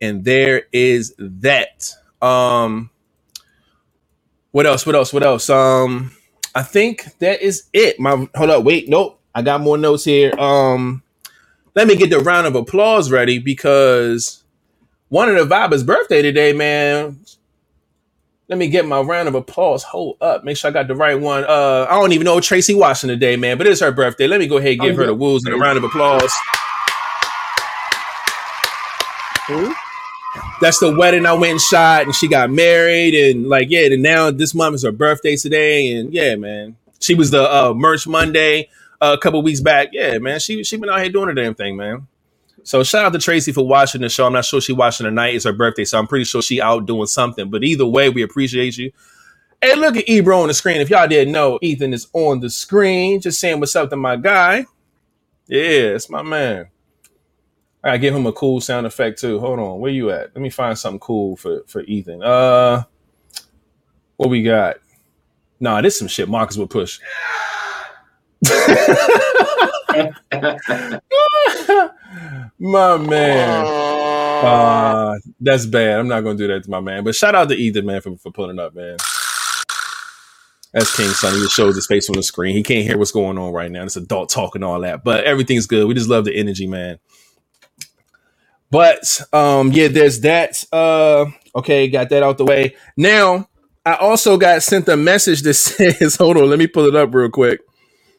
And there is that. Um, what else? What else? What else? Um, I think that is it. My hold up, wait, nope. I got more notes here. Um, let me get the round of applause ready because one of the Viber's birthday today, man. Let me get my round of applause. Hold up, make sure I got the right one. Uh, I don't even know Tracy Washington today, man, but it's her birthday. Let me go ahead and give Oh, her the woos and a round of applause. That's the wedding I went and shot, and she got married, and like, yeah, and now this month is her birthday today, and yeah, man, she was the uh, merch Monday uh, a couple weeks back. Yeah, man, she she been out here doing her damn thing, man. So shout out to Tracy for watching the show. I'm not sure she watching tonight. It's her birthday, so I'm pretty sure she out doing something. But either way, we appreciate you. Hey, look at Ebro on the screen. If y'all didn't know, Ethan is on the screen. Just saying what's up to my guy. Yeah, it's my man. I give him a cool sound effect too. Hold on, where you at? Let me find something cool for for Ethan. Uh, what we got? Nah, this some shit Marcus would push. <laughs> my man. Uh, that's bad. I'm not gonna do that to my man. But shout out to Ethan, man, for, for pulling up, man. That's King Sonny. He shows his face on the screen. He can't hear what's going on right now. It's adult talk and all that. But everything's good. We just love the energy, man. But um, yeah, there's that. Uh, okay, got that out the way. Now, I also got sent a message that <laughs> says, hold on, let me pull it up real quick.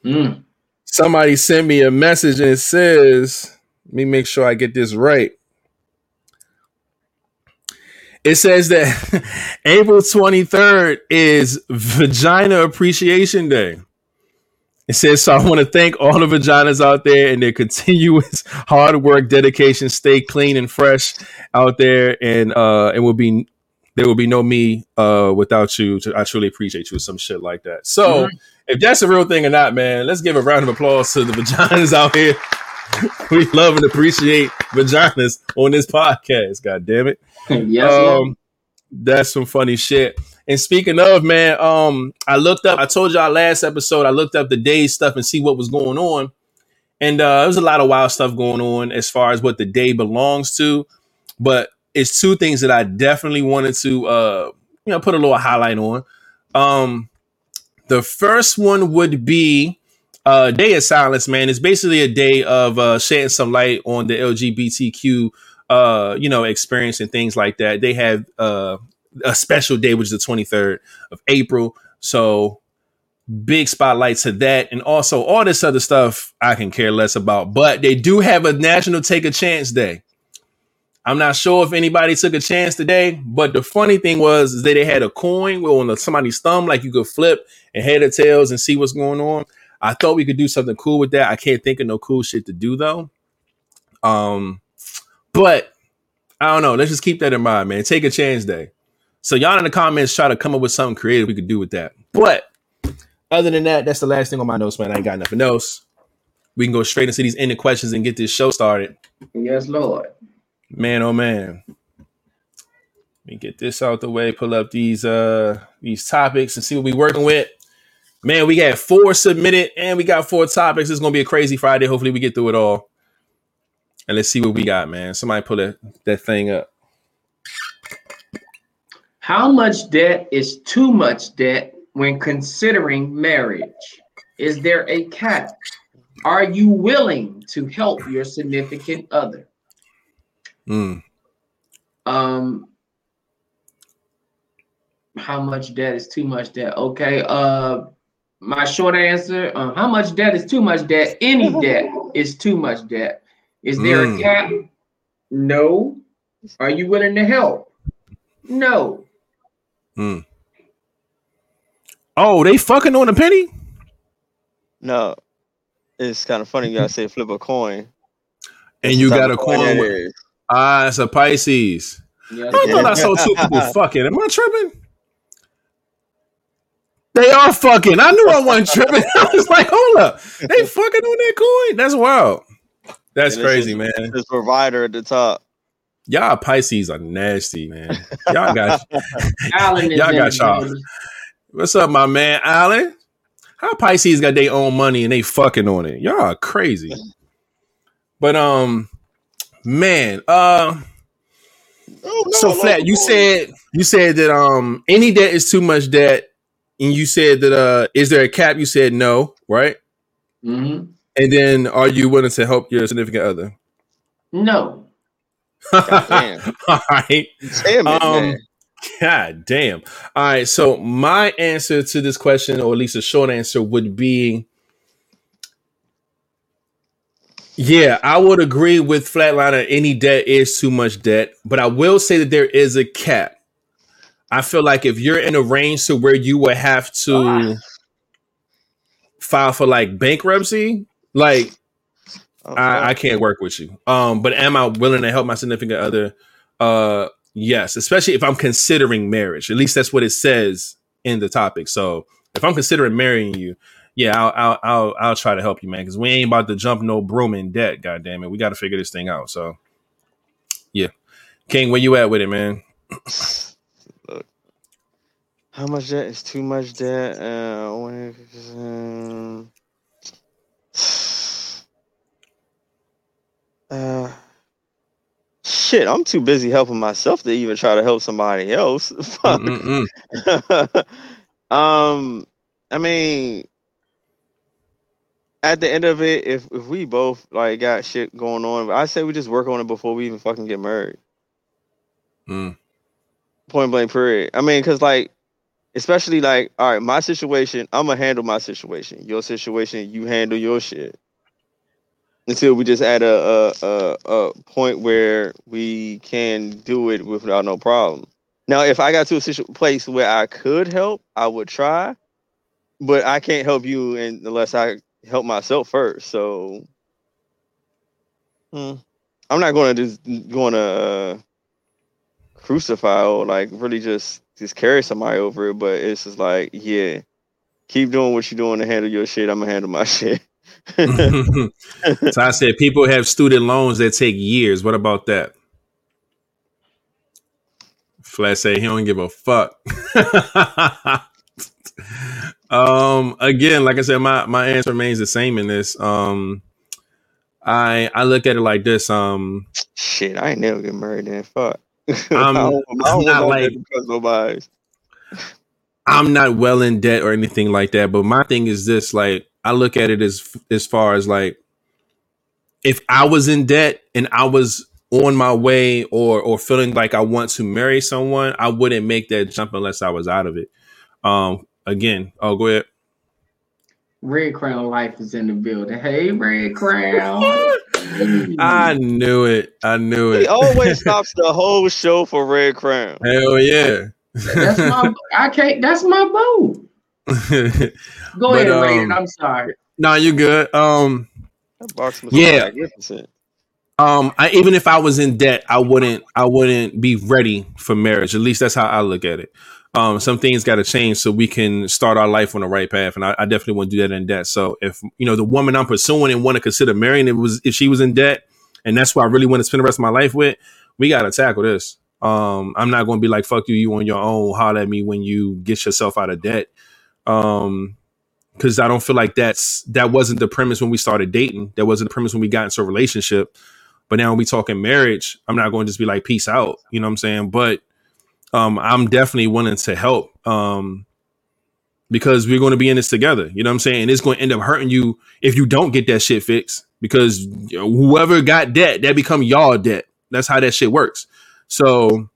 Mm. Somebody sent me a message and it says, let me make sure I get this right. It says that <laughs> April 23rd is Vagina Appreciation Day. It says, so I want to thank all the vaginas out there and their continuous <laughs> hard work, dedication, stay clean and fresh out there. And uh it will be there will be no me uh without you. I truly appreciate you, some shit like that. So mm-hmm. if that's a real thing or not, man, let's give a round of applause to the vaginas out here. <laughs> we love and appreciate vaginas on this podcast. God damn it. yes, um, that's some funny shit. And speaking of, man, um, I looked up, I told y'all last episode, I looked up the day stuff and see what was going on. And uh, there was a lot of wild stuff going on as far as what the day belongs to. But it's two things that I definitely wanted to, uh, you know, put a little highlight on. Um, the first one would be uh, Day of Silence, man. It's basically a day of uh, shedding some light on the LGBTQ, uh, you know, experience and things like that. They have uh, a special day, which is the 23rd of April. So big spotlight to that. And also all this other stuff I can care less about. But they do have a National Take a Chance Day. I'm not sure if anybody took a chance today, but the funny thing was is that they had a coin on somebody's thumb, like you could flip and head or tails and see what's going on. I thought we could do something cool with that. I can't think of no cool shit to do though. Um, but I don't know. Let's just keep that in mind, man. Take a chance day. So y'all in the comments try to come up with something creative we could do with that. But other than that, that's the last thing on my notes, man. I ain't got nothing else. We can go straight into these ending questions and get this show started. Yes, Lord. Man, oh man. Let me get this out the way, pull up these uh these topics and see what we working with. Man, we got four submitted and we got four topics. It's gonna be a crazy Friday. Hopefully we get through it all. And let's see what we got, man. Somebody pull that, that thing up. How much debt is too much debt when considering marriage? Is there a cap? Are you willing to help your significant other? Mm. Um, how much debt is too much debt? Okay. Uh, my short answer: uh, How much debt is too much debt? Any <laughs> debt is too much debt. Is there mm. a cap? No. Are you willing to help? No. Hmm. Oh, they fucking on a penny? No. It's kind of funny. You gotta say flip a coin. And you got a coin with ah, it's a Pisces. Yeah, I thought I saw two people <laughs> fucking. Am I tripping? They are fucking. I knew I wasn't tripping. <laughs> I was like, hold up. They fucking on that coin. That's wild. That's crazy, man. This provider at the top. Y'all Pisces are nasty, man. Y'all got <laughs> y'all got y'all. What's up, my man, Alan? How Pisces got their own money and they fucking on it? Y'all are crazy. But um, man, uh, oh, no, so flat. You said you said that um any debt is too much debt, and you said that uh is there a cap? You said no, right? Mm-hmm. And then are you willing to help your significant other? No. <laughs> All right. Damn it, um, man. God damn. All right. So my answer to this question, or at least a short answer, would be yeah, I would agree with Flatliner. Any debt is too much debt, but I will say that there is a cap. I feel like if you're in a range to where you would have to file for like bankruptcy, like I, I can't work with you. Um, but am I willing to help my significant other? Uh, yes, especially if I'm considering marriage. At least that's what it says in the topic. So if I'm considering marrying you, yeah, I'll I'll I'll, I'll try to help you, man. Because we ain't about to jump no broom in debt. God damn it, we got to figure this thing out. So, yeah, King, where you at with it, man? <sighs> Look, how much debt is too much debt? Uh, when- um, <sighs> <sighs> uh, shit, I'm too busy helping myself to even try to help somebody else. <laughs> Fuck. <laughs> Um, I mean, at the end of it, if if we both like got shit going on, I say we just work on it before we even fucking get married. Mm. Point blank, period. I mean, cause like, especially like, all right, my situation, I'm gonna handle my situation. Your situation, you handle your shit. Until we just at a a, a, a point where we can do it without no problem. Now, if I got to a situ- place where I could help, I would try, but I can't help you unless I help myself first. So, hmm, I'm not going to just going to uh, crucify or like really just just carry somebody over it. But it's just like, yeah, keep doing what you're doing to handle your shit. I'm gonna handle my <laughs> shit. <laughs> so I said people have student loans that take years. What about that? Flash say he don't give a fuck. <laughs> um again, like I said, my my answer remains the same in this. Um I I look at it like this. Um shit, I ain't never get married then. Fuck. I'm- I don't, I I'm don't like- nobody's. I'm not well in debt or anything like that, but my thing is this: like, I look at it as as far as like, if I was in debt and I was on my way or or feeling like I want to marry someone, I wouldn't make that jump unless I was out of it. Um, again, oh, go ahead. Red Crown Life is in the building. Hey, Red Crown. <laughs> I knew it. I knew it. He always <laughs> stops the whole show for Red Crown. Hell yeah. That's my. I can't. That's my boo. <laughs> Go But, ahead, um, Raiden. I'm sorry. no, you're good. Um, That box must Yeah. um I, even if i was in debt i wouldn't i wouldn't be ready for marriage at least that's how i look at it um some things got to change so we can start our life on the right path and I, I definitely want to do that in debt so if you know the woman i'm pursuing and want to consider marrying it was if she was in debt and that's what i really want to spend the rest of my life with we got to tackle this um i'm not going to be like fuck you you on your own holler at me when you get yourself out of debt um because I don't feel like that's that wasn't the premise when we started dating. That wasn't the premise when we got into a relationship. But now when we talking marriage, I'm not going to just be like peace out. You know what I'm saying? But um, I'm definitely willing to help um, because we're going to be in this together. You know what I'm saying? It's going to end up hurting you if you don't get that shit fixed because whoever got debt, that become y'all debt. That's how that shit works. So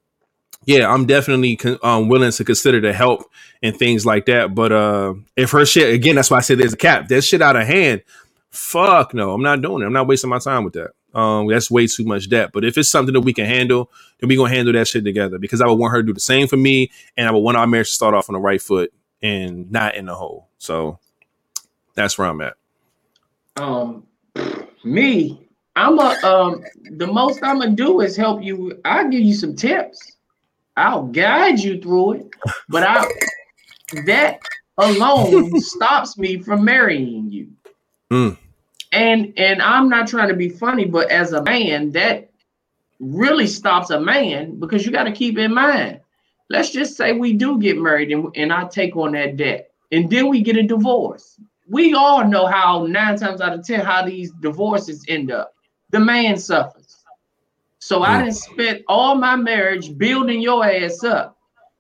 yeah, I'm definitely con- um, willing to consider the help and things like that. But uh, if her shit again, that's why I said there's a cap. That shit out of hand. Fuck no, I'm not doing it. I'm not wasting my time with that. Um, that's way too much debt. But if it's something that we can handle, then we gonna handle that shit together. Because I would want her to do the same for me, and I would want our marriage to start off on the right foot and not in the hole. So that's where I'm at. Um, me, I'm a um. The most I'm gonna do is help you. I'll give you some tips. I'll guide you through it, but I that alone stops me from marrying you. Mm. And and I'm not trying to be funny, but as a man, that really stops a man because you got to keep in mind. Let's just say we do get married and, and I take on that debt, and then we get a divorce. We all know how nine times out of ten how these divorces end up. The man suffers. So I didn't spend all my marriage building your ass up.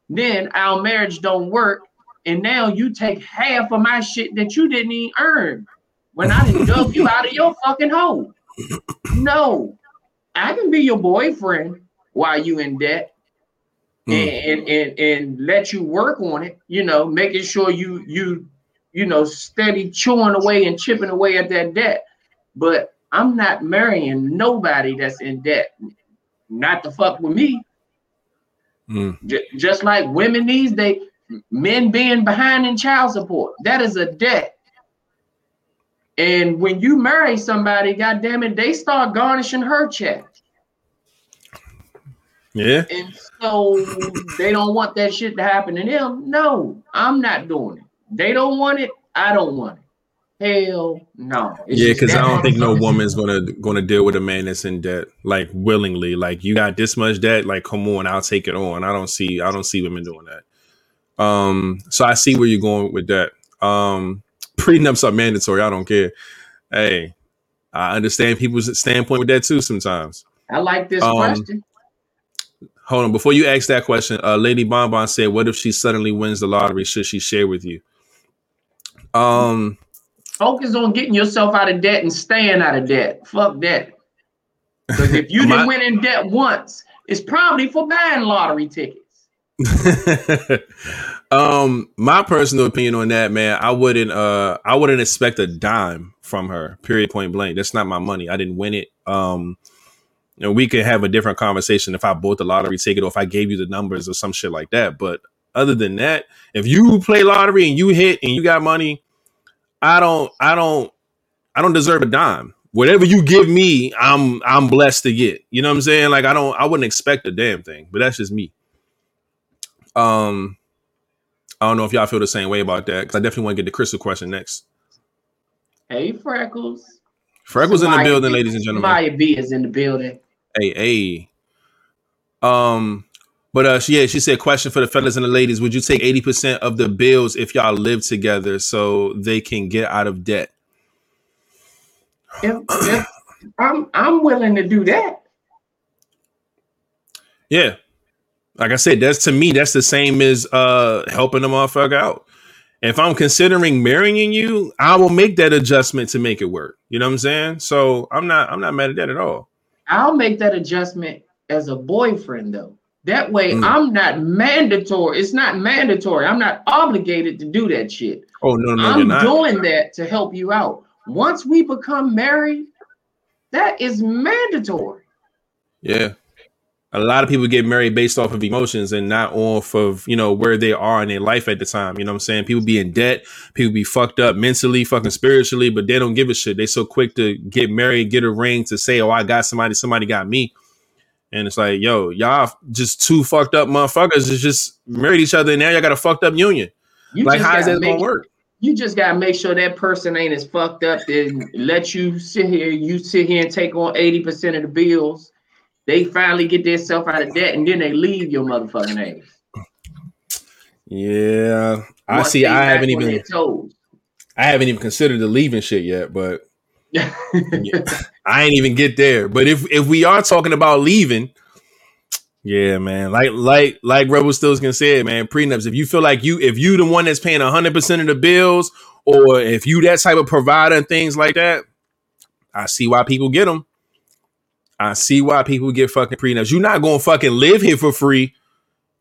Then our marriage don't work, and now you take half of my shit that you didn't even earn when I didn't dug you out of your fucking hole. No, I can be your boyfriend while you in debt Mm. and, and and and let you work on it. You know, making sure you you you know steady chewing away and chipping away at that debt. But I'm not marrying nobody that's in debt. Not to fuck with me. Mm. J- just like women these days, men being behind in child support, that is a debt. And when you marry somebody, God damn it, they start garnishing her check. Yeah. And so they don't want that shit to happen to them. No, I'm not doing it. They don't want it. I don't want it. Hell no. It's yeah, because I don't think no woman's gonna gonna deal with a man that's in debt like willingly. Like you got this much debt, like come on, I'll take it on. I don't see I don't see women doing that. Um, so I see where you're going with that. Um, prenups are mandatory. I don't care. Hey, I understand people's standpoint with that too. Sometimes. I like this Um, question. Hold on, before you ask that question, uh, Lady Bonbon said, "What if she suddenly wins the lottery? Should she share with you?" Um, Focus on getting yourself out of debt and staying out of debt. Fuck that. Because if you <laughs> didn't win in debt once, it's probably for buying lottery tickets. <laughs> um, my personal opinion on that, man, I wouldn't, uh, I wouldn't expect a dime from her. Period. Point blank. That's not my money. I didn't win it. Um, you know, we could have a different conversation if I bought the lottery ticket or if I gave you the numbers or some shit like that. But other than that, if you play lottery and you hit and you got money, I don't, I don't, I don't deserve a dime. Whatever you give me, I'm, I'm blessed to get. You know what I'm saying? Like I don't, I wouldn't expect a damn thing. But that's just me. Um, I don't know if y'all feel the same way about that because I definitely want to get the crystal question next. Hey, Freckles. Freckles in the building, B- ladies and gentlemen. Maya B is in the building. Hey, hey. Um, but uh, she, yeah, she said, question for the fellas and the ladies: Would you take eighty percent of the bills if y'all live together so they can get out of debt? If, if I'm I'm willing to do that. Yeah, like I said, that's to me, that's the same as uh helping a motherfucker out. If I'm considering marrying you, I will make that adjustment to make it work. You know what I'm saying? So I'm not, I'm not mad at that at all. I'll make that adjustment as a boyfriend though. That way Mm. I'm not mandatory. It's not mandatory. I'm not obligated to do that shit. Oh no, no, I'm doing that to help you out. Once we become married, that is mandatory. Yeah. A lot of people get married based off of emotions and not off of, you know, where they are in their life at the time. You know what I'm saying? People be in debt, people be fucked up mentally, fucking spiritually, but they don't give a shit. They so quick to get married, get a ring to say, Oh, I got somebody, somebody got me. And it's like, yo, y'all just two fucked up motherfuckers is just married each other and now y'all got a fucked up union. You like, just how is that make, gonna work? You just gotta make sure that person ain't as fucked up and let you sit here. You sit here and take on 80% of the bills. They finally get themselves out of debt and then they leave your motherfucking ass. Yeah. I Once see I haven't even. I haven't even considered the leaving shit yet, but <laughs> I ain't even get there. But if if we are talking about leaving, yeah, man. Like like like Rebel Stills can say man. Prenups. If you feel like you if you the one that's paying hundred percent of the bills, or if you that type of provider and things like that, I see why people get them. I see why people get fucking prenups. You're not gonna fucking live here for free,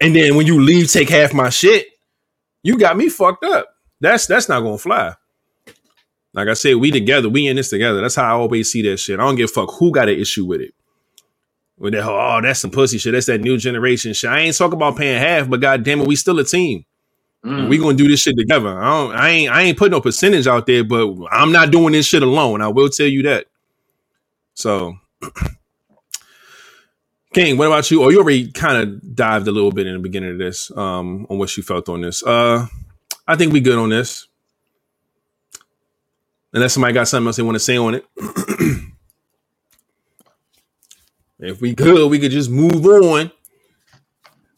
and then when you leave, take half my shit. You got me fucked up. That's that's not gonna fly. Like I said, we together, we in this together. That's how I always see that shit. I don't give a fuck who got an issue with it. With that, oh, that's some pussy shit. That's that new generation shit. I ain't talking about paying half, but goddamn it, we still a team. Mm. We gonna do this shit together. I don't, I ain't, I ain't putting no percentage out there, but I'm not doing this shit alone. I will tell you that. So, <clears throat> King, what about you? Oh, you already kind of dived a little bit in the beginning of this, um, on what you felt on this. Uh, I think we good on this. Unless somebody got something else they want to say on it. <clears throat> if we could, we could just move on.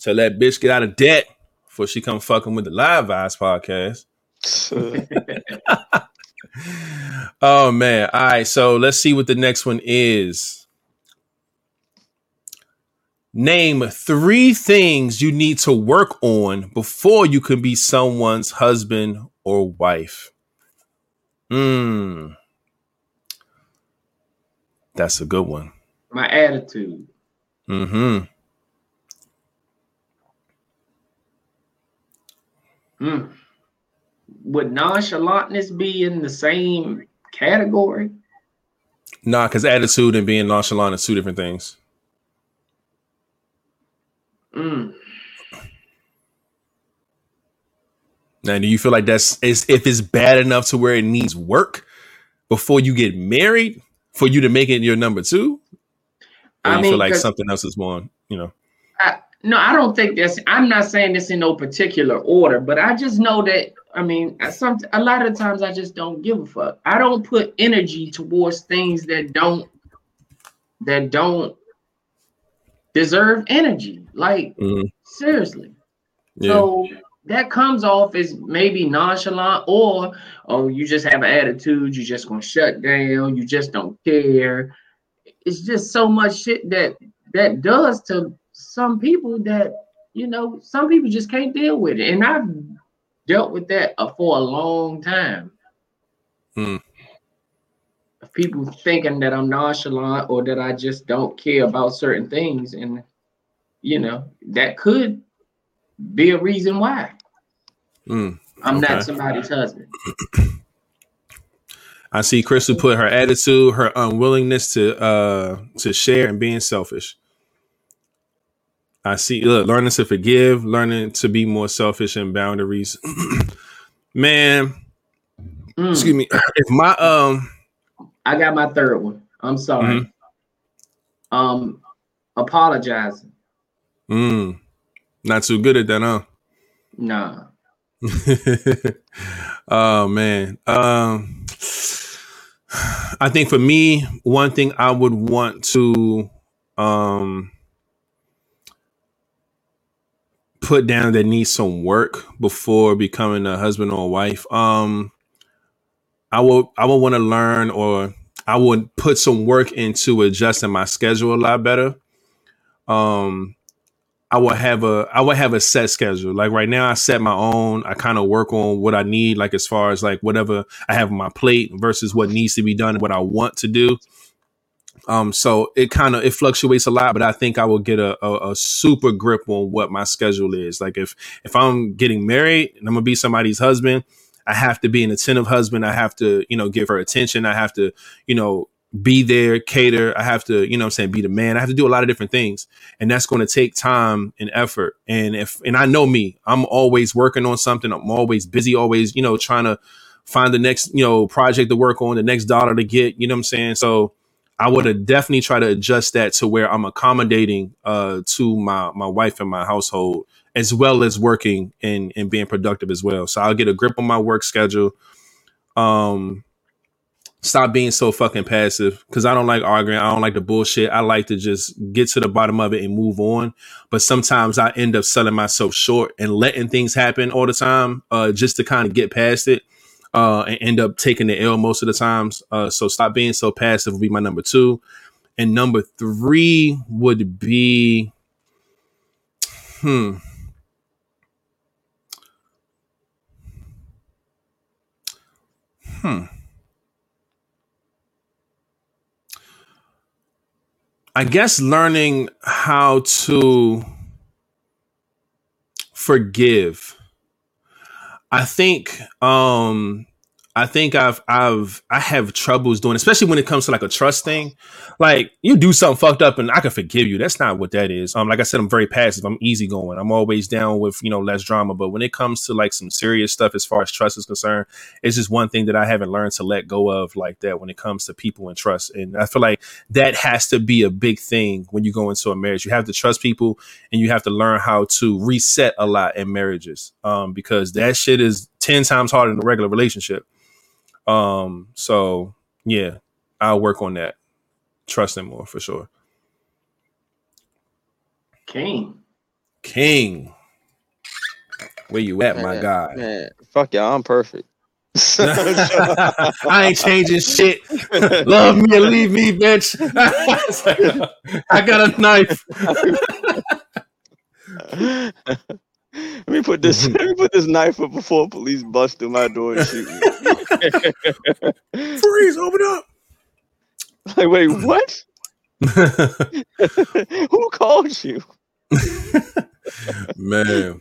Tell that bitch get out of debt before she come fucking with the Live Vibes podcast. <laughs> oh man. All right, so let's see what the next one is. Name three things you need to work on before you can be someone's husband or wife. Hmm. That's a good one. My attitude. Mm-hmm. Mm. Would nonchalantness be in the same category? Nah, because attitude and being nonchalant is two different things. Mm. Now, do you feel like that's is if it's bad enough to where it needs work? before you get married for you to make it your number two? Or I you mean, feel like something else is more, you know? I, no, I don't think that's. I'm not saying this in no particular order, but I just know that. I mean, some a lot of times I just don't give a fuck. I don't put energy towards things that don't that don't deserve energy. Like Mhm. seriously. Yeah. So that comes off as maybe nonchalant, or oh, you just have an attitude. You just gonna shut down. You just don't care. It's just so much shit that that does to some people that you know some people just can't deal with it, and I've dealt with that for a long time. Hmm. People thinking that I'm nonchalant or that I just don't care about certain things, and you know that could be a reason why Mm. I'm Okay. not somebody's husband. <clears throat> I see Crystal put her attitude, her unwillingness to uh to share and being selfish. I see look, learning to forgive, learning to be more selfish and boundaries. <clears throat> Man, Mm, excuse me. <clears throat> If my um I got my third one. I'm sorry. Mm-hmm. Um, apologizing. mm, not too good at that, huh? Nah. <laughs> oh man. Um I think for me, one thing I would want to um put down that needs some work before becoming a husband or a wife. Um I will I would want to learn or I would put some work into adjusting my schedule a lot better. Um I would have a I would have a set schedule. Like right now I set my own. I kind of work on what I need, like as far as like whatever I have on my plate versus what needs to be done, what I want to do. Um, so it kind of it fluctuates a lot, but I think I will get a, a, a super grip on what my schedule is. Like if if I'm getting married and I'm gonna be somebody's husband, I have to be an attentive husband. I have to, you know, give her attention. I have to, you know, be there, cater. I have to, you know what I'm saying, be the man. I have to do a lot of different things. And that's going to take time and effort. And if and I know me, I'm always working on something. I'm always busy, always, you know, trying to find the next, you know, project to work on, the next dollar to get, you know what I'm saying? So I would have definitely try to adjust that to where I'm accommodating uh to my my wife and my household as well as working and and being productive as well. So I'll get a grip on my work schedule. Um stop being so fucking passive because I don't like arguing. I don't like the bullshit. I like to just get to the bottom of it and move on. But sometimes I end up selling myself short and letting things happen all the time uh, just to kind of get past it uh, and end up taking the L most of the times. Uh, so stop being so passive would be my number two. And number three would be, hmm. Hmm. I guess learning how to forgive. I think um I think I've I've I have troubles doing, especially when it comes to like a trust thing. Like you do something fucked up and I can forgive you. That's not what that is. Um, like I said, I'm very passive. I'm easygoing. I'm always down with you know less drama. But when it comes to like some serious stuff as far as trust is concerned, it's just one thing that I haven't learned to let go of like that when it comes to people and trust. And I feel like that has to be a big thing when you go into a marriage. You have to trust people and you have to learn how to reset a lot in marriages. Um, because that shit is 10 times harder than a regular relationship. Um, so yeah, I'll work on that. Trusting more for sure. King. King. Where you at, my Man, guy? Man, fuck y'all, I'm perfect. <laughs> I ain't changing shit. Love me or leave me, bitch. <laughs> I got a knife. <laughs> let me put this let me put this knife up before police bust through my door and shoot me. Freeze, open up. like, wait, what? <laughs> Who called you? <laughs> Man.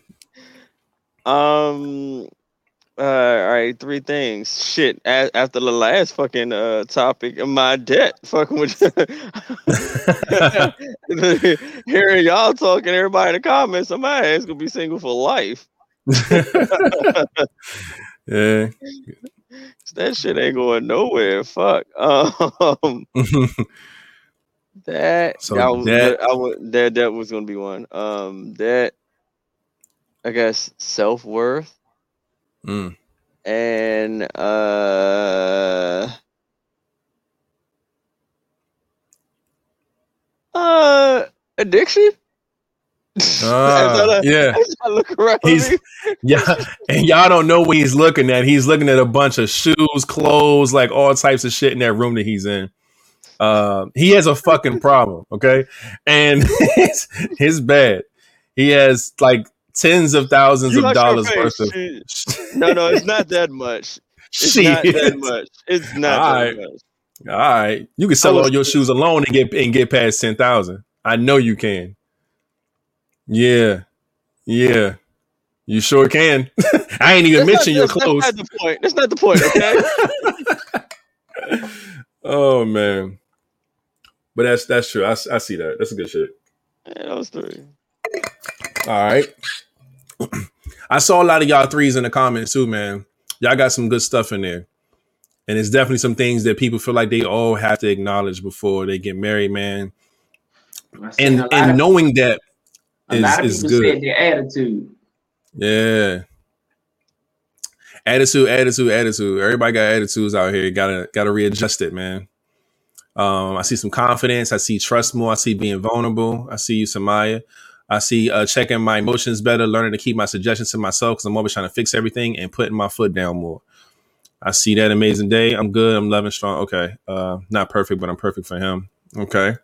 Um. Uh, all right, three things. Shit. A- after the last fucking uh topic of my debt, fucking with <laughs> hearing y'all talking, everybody in the comments, somebody is gonna be single for life. yeah. That shit ain't going nowhere. Fuck. <laughs> Um, <laughs> that So that was, that- I would that that was gonna be one. Um, that I guess self worth Mm. and uh uh addiction. Ah, I- yeah. I look around He's- <laughs> Yeah, and y'all don't know what he's looking at. He's looking at a bunch of shoes, clothes, like all types of shit in that room that he's in. Uh, he has a fucking problem, okay, and it's, it's bad. He has like tens of thousands you of dollars worth of. <laughs> No, no, it's not that much. It's shit. not that much. It's not Alright. that much. All right, you can sell all your shoes alone and get and get past ten thousand. I know you can. Yeah, yeah, you sure can. <laughs> I ain't even That's mention not, your that's, clothes. That's not the point. That's not the point. Okay. <laughs> oh man, but that's that's true. I, I see that. That's a good shit. yeah, those three. All right. <clears throat> I saw a lot of y'all threes in the comments too, man. Y'all got some good stuff in there. And it's definitely some things that people feel like they all have to acknowledge before they get married, man. And and knowing that a is lot of is people good. said their attitude. Yeah. Attitude, attitude, attitude. Everybody got attitudes out here. Gotta gotta readjust it, man. Um, I see some confidence. I see trust more. I see being vulnerable. I see you, Samaya. I see uh, checking my emotions better, learning to keep my suggestions to myself because I'm always trying to fix everything and putting my foot down more. I see that amazing day. I'm good. I'm loving strong. Okay. Uh, not perfect, but I'm perfect for him. Okay.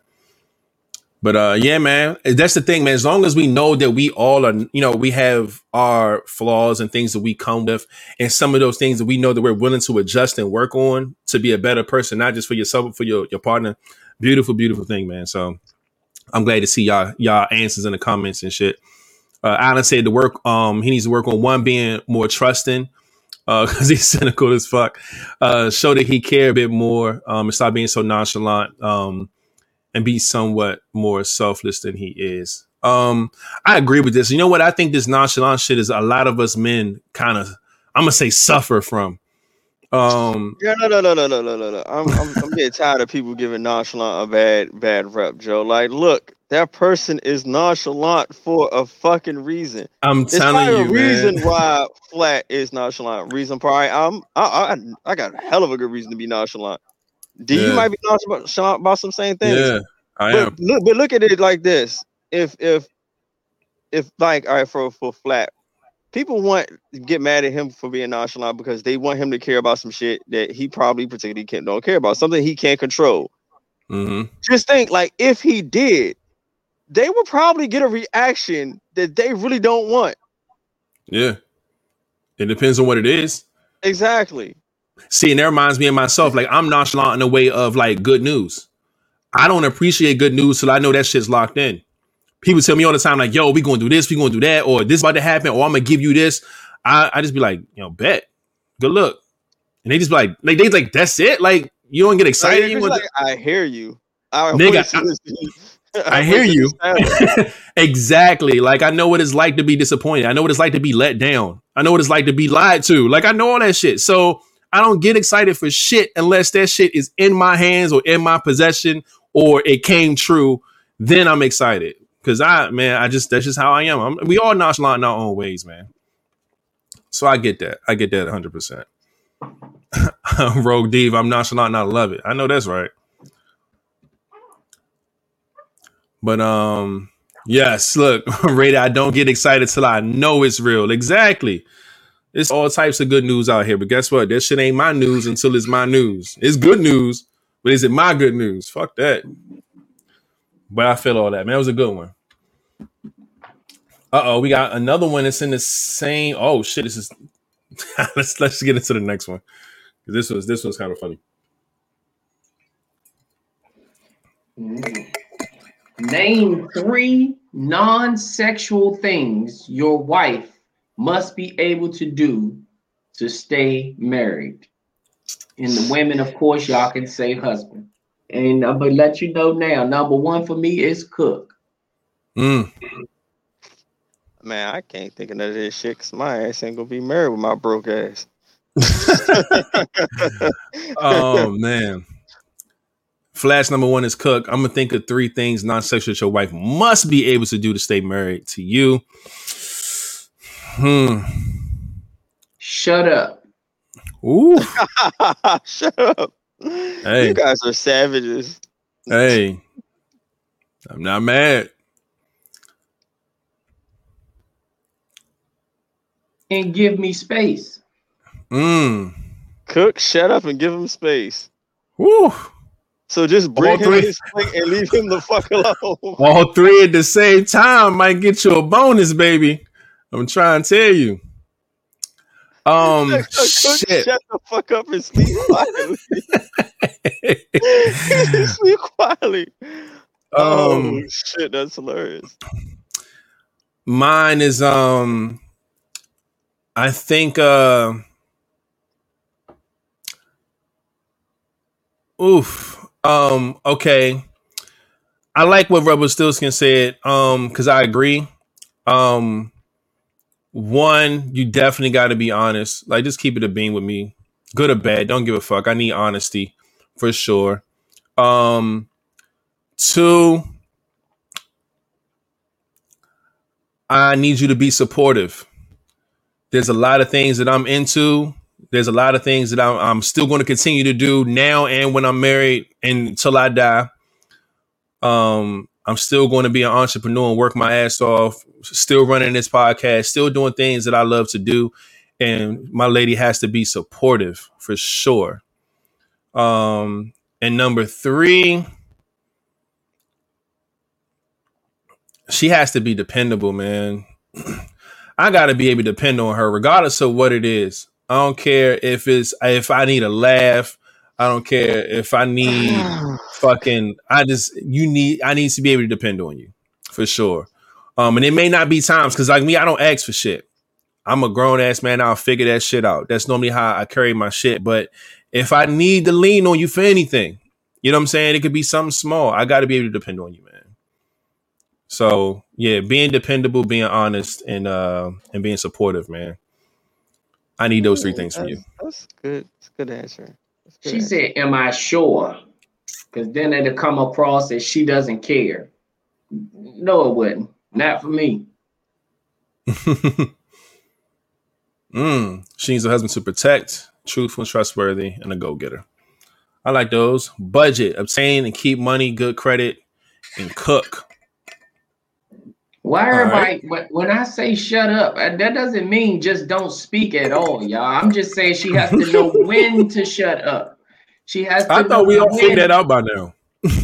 But uh yeah, man, that's the thing, man. As long as we know that we all are, you know, we have our flaws and things that we come with, and some of those things that we know that we're willing to adjust and work on to be a better person, not just for yourself, but for your your partner. Beautiful, beautiful thing, man. So I'm glad to see y'all y'all answers in the comments and shit. Uh Alan said to work um he needs to work on one being more trusting. Uh, <laughs> because he's cynical as fuck. Uh, show that he care a bit more. Um, and stop being so nonchalant. Um, and be somewhat more selfless than he is. Um, I agree with this. You know what? I think this nonchalant shit is a lot of us men kind of, I'm gonna say, suffer from. Um, Yeah, no, no, no, no, no, no, no, no. I'm, I'm, I'm getting tired of people giving nonchalant a bad, bad rep, Joe. Like, look, that person is nonchalant for a fucking reason. I'm There's telling you, a reason man. why flat is nonchalant. Reason probably I'm, I, I, I got a hell of a good reason to be nonchalant. Do Yeah. you might be nonchalant about some same things? Yeah, I but am. look, but look at it like this: if if if like all right for for flat, people want get mad at him for being nonchalant because they want him to care about some shit that he probably particularly can't don't care about, something he can't control. hmm Just think, like if he did, they would probably get a reaction that they really don't want. Yeah, it depends on what it is. Exactly. See, and that reminds me of myself. Like I'm nonchalant in the way of like good news. I don't appreciate good news till I know that shit's locked in. People tell me all the time, like, "Yo, we gonna do this, we gonna do that, or this about to happen, or I'm gonna give you this." I, I just be like, you know, bet, good luck, and they just be like, like they like that's it. Like you don't get excited. want like, I hear you. I, Nigga, <laughs> I hear you. <laughs> exactly. Like I know what it's like to be disappointed. I know what it's like to be let down. I know what it's like to be lied to. Like I know all that shit. So I don't get excited for shit unless that shit is in my hands or in my possession or it came true. Then I'm excited because I, man, I just that's just how I am. I'm, we all nonchalant in our own ways, man. So I get that. I get that 100. percent <laughs> Rogue Diva, I'm nonchalant and I love it. I know that's right. But um, yes, look, <laughs> Raider, I don't get excited till I know it's real. Exactly. It's all types of good news out here, but guess what? That shit ain't my news until it's my news. It's good news, but is it my good news? Fuck that. But I feel all that, man. It was a good one. Uh oh, we got another one that's in the same. Oh shit, this is. <laughs> let's let's get into the next one. This was this was kind of funny. Name three non-sexual things your wife must be able to do to stay married. And the women, of course, y'all can say husband. And I'm gonna let you know now. Number one for me is cook. Mm. Man, I can't think of none of this shit because my ass ain't gonna be married with my broke ass. <laughs> oh man. Flash number one is cook. I'm gonna think of three things non-sexual that your wife must be able to do to stay married to you. Hmm. Shut up. Ooh. <laughs> Shut up. Hey. You guys are savages. Hey. I'm not mad. And give me space. Mm. Cook, shut up and give him space. Woo. So just bring All him his plate and leave him the fuck alone. All three at the same time might get you a bonus, baby. I'm trying to tell you. Um, Cook, shit. shut the fuck up and sleep quietly. <laughs> sleep quietly. oh Um, shit, that's hilarious. mine is um, I think uh, oof. Um, okay. I like what Rebel Stillskin said. Um, because I agree. Um, one, you definitely got to be honest. Like, just keep it a beam with me, good or bad. Don't give a fuck. I need honesty for sure. Um, two, I need you to be supportive. There's a lot of things that I'm into. There's a lot of things that I'm, I'm still going to continue to do now and when I'm married until I die. Um, I'm still going to be an entrepreneur and work my ass off, still running this podcast, still doing things that I love to do. And my lady has to be supportive for sure. Um, and number three, she has to be dependable, man. <clears throat> I got to be able to depend on her, regardless of what it is. I don't care if it's if I need a laugh. I don't care if I need fucking. I just you need. I need to be able to depend on you for sure. Um, and it may not be times because like me, I don't ask for shit. I'm a grown ass man. I'll figure that shit out. That's normally how I carry my shit. But if I need to lean on you for anything, you know what I'm saying? It could be something small. I got to be able to depend on you, man. So yeah, being dependable, being honest, and uh and being supportive, man. I need those three things from you. That's, good. That's a good answer. She said, Am I sure? Because then it'll come across that she doesn't care. No, it wouldn't. Not for me. <laughs> mm, she needs a husband to protect, truthful, trustworthy, and a go-getter. I like those. Budget, obtain and keep money, good credit, and cook. Why All everybody, when, when I say shut up, that doesn't mean just don't speak at all, y'all. I'm just saying she has to know <laughs> when to shut up. She has to I thought we all figured that out by now.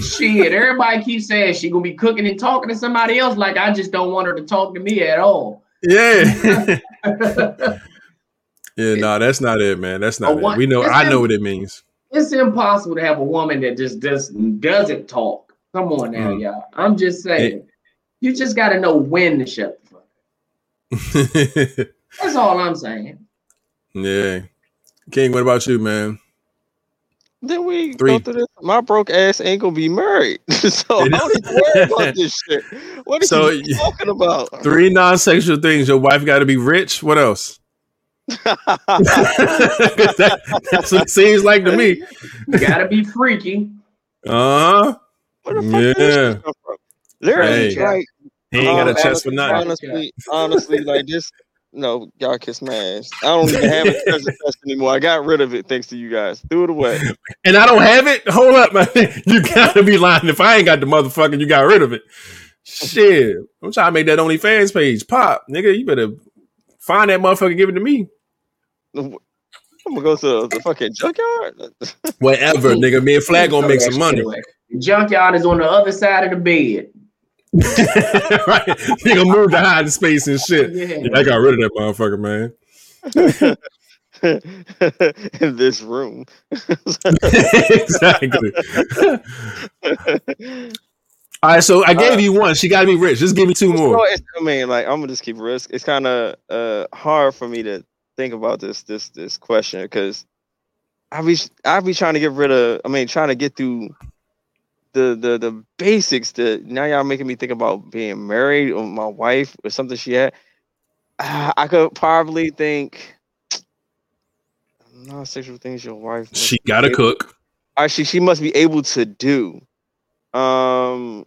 Shit, <laughs> everybody keeps saying she gonna be cooking and talking to somebody else. Like I just don't want her to talk to me at all. Yeah. <laughs> yeah, no, that's not it, man. That's not what- it. We know I know what it means. it's impossible to have a woman that just does doesn't talk. Come on now, Mm. y'all. I'm just saying, you just got to know when to shut the fuck. up. <laughs> That's all I'm saying. yeah. King, what about you, man? Then we Three. go through this. My broke ass ain't gonna be married, <laughs> so I It don't is. worry about <laughs> this shit. What are So, you talking about? Three non-sexual things. Your wife got to be rich. What else? that, that's what it seems like to me. You got to be freaky. Uh huh. Where the fuck did this Yeah. Shit come? Literally, Hey. like He ain't got a chest for nothing. honestly, honestly, like this. No, y'all kiss my ass. I don't even have a treasure <laughs> chest anymore. I got rid of it thanks to you guys. Threw it away. <laughs> And I don't have it. Hold up, man. <laughs> You gotta be lying. If I ain't got the motherfucker, you got rid of it. Shit. I'm trying to make that OnlyFans page pop, nigga. You better find that motherfucker, give it to me. I'm gonna go to the fucking junkyard. Whatever, nigga. Me and Flag gonna make some money. Junkyard is on the other side of the bed. Right? Nigga move to hiding space and shit. Yeah. Yeah, I got rid of that motherfucker, man. <laughs> in this room. exactly. All right, so I gave you one. She got to be rich. Just give me two more. it's, I mean, like I'm gonna just keep risk. It's kind of uh, hard for me to think about this this this question because I be I be trying to get rid of. I mean, trying to get through the the the basics. That now y'all making me think about being married or my wife or something she had. Ah, I could probably think Non-sexual things your wife. She gotta able- cook. Actually, she must be able to do. Um,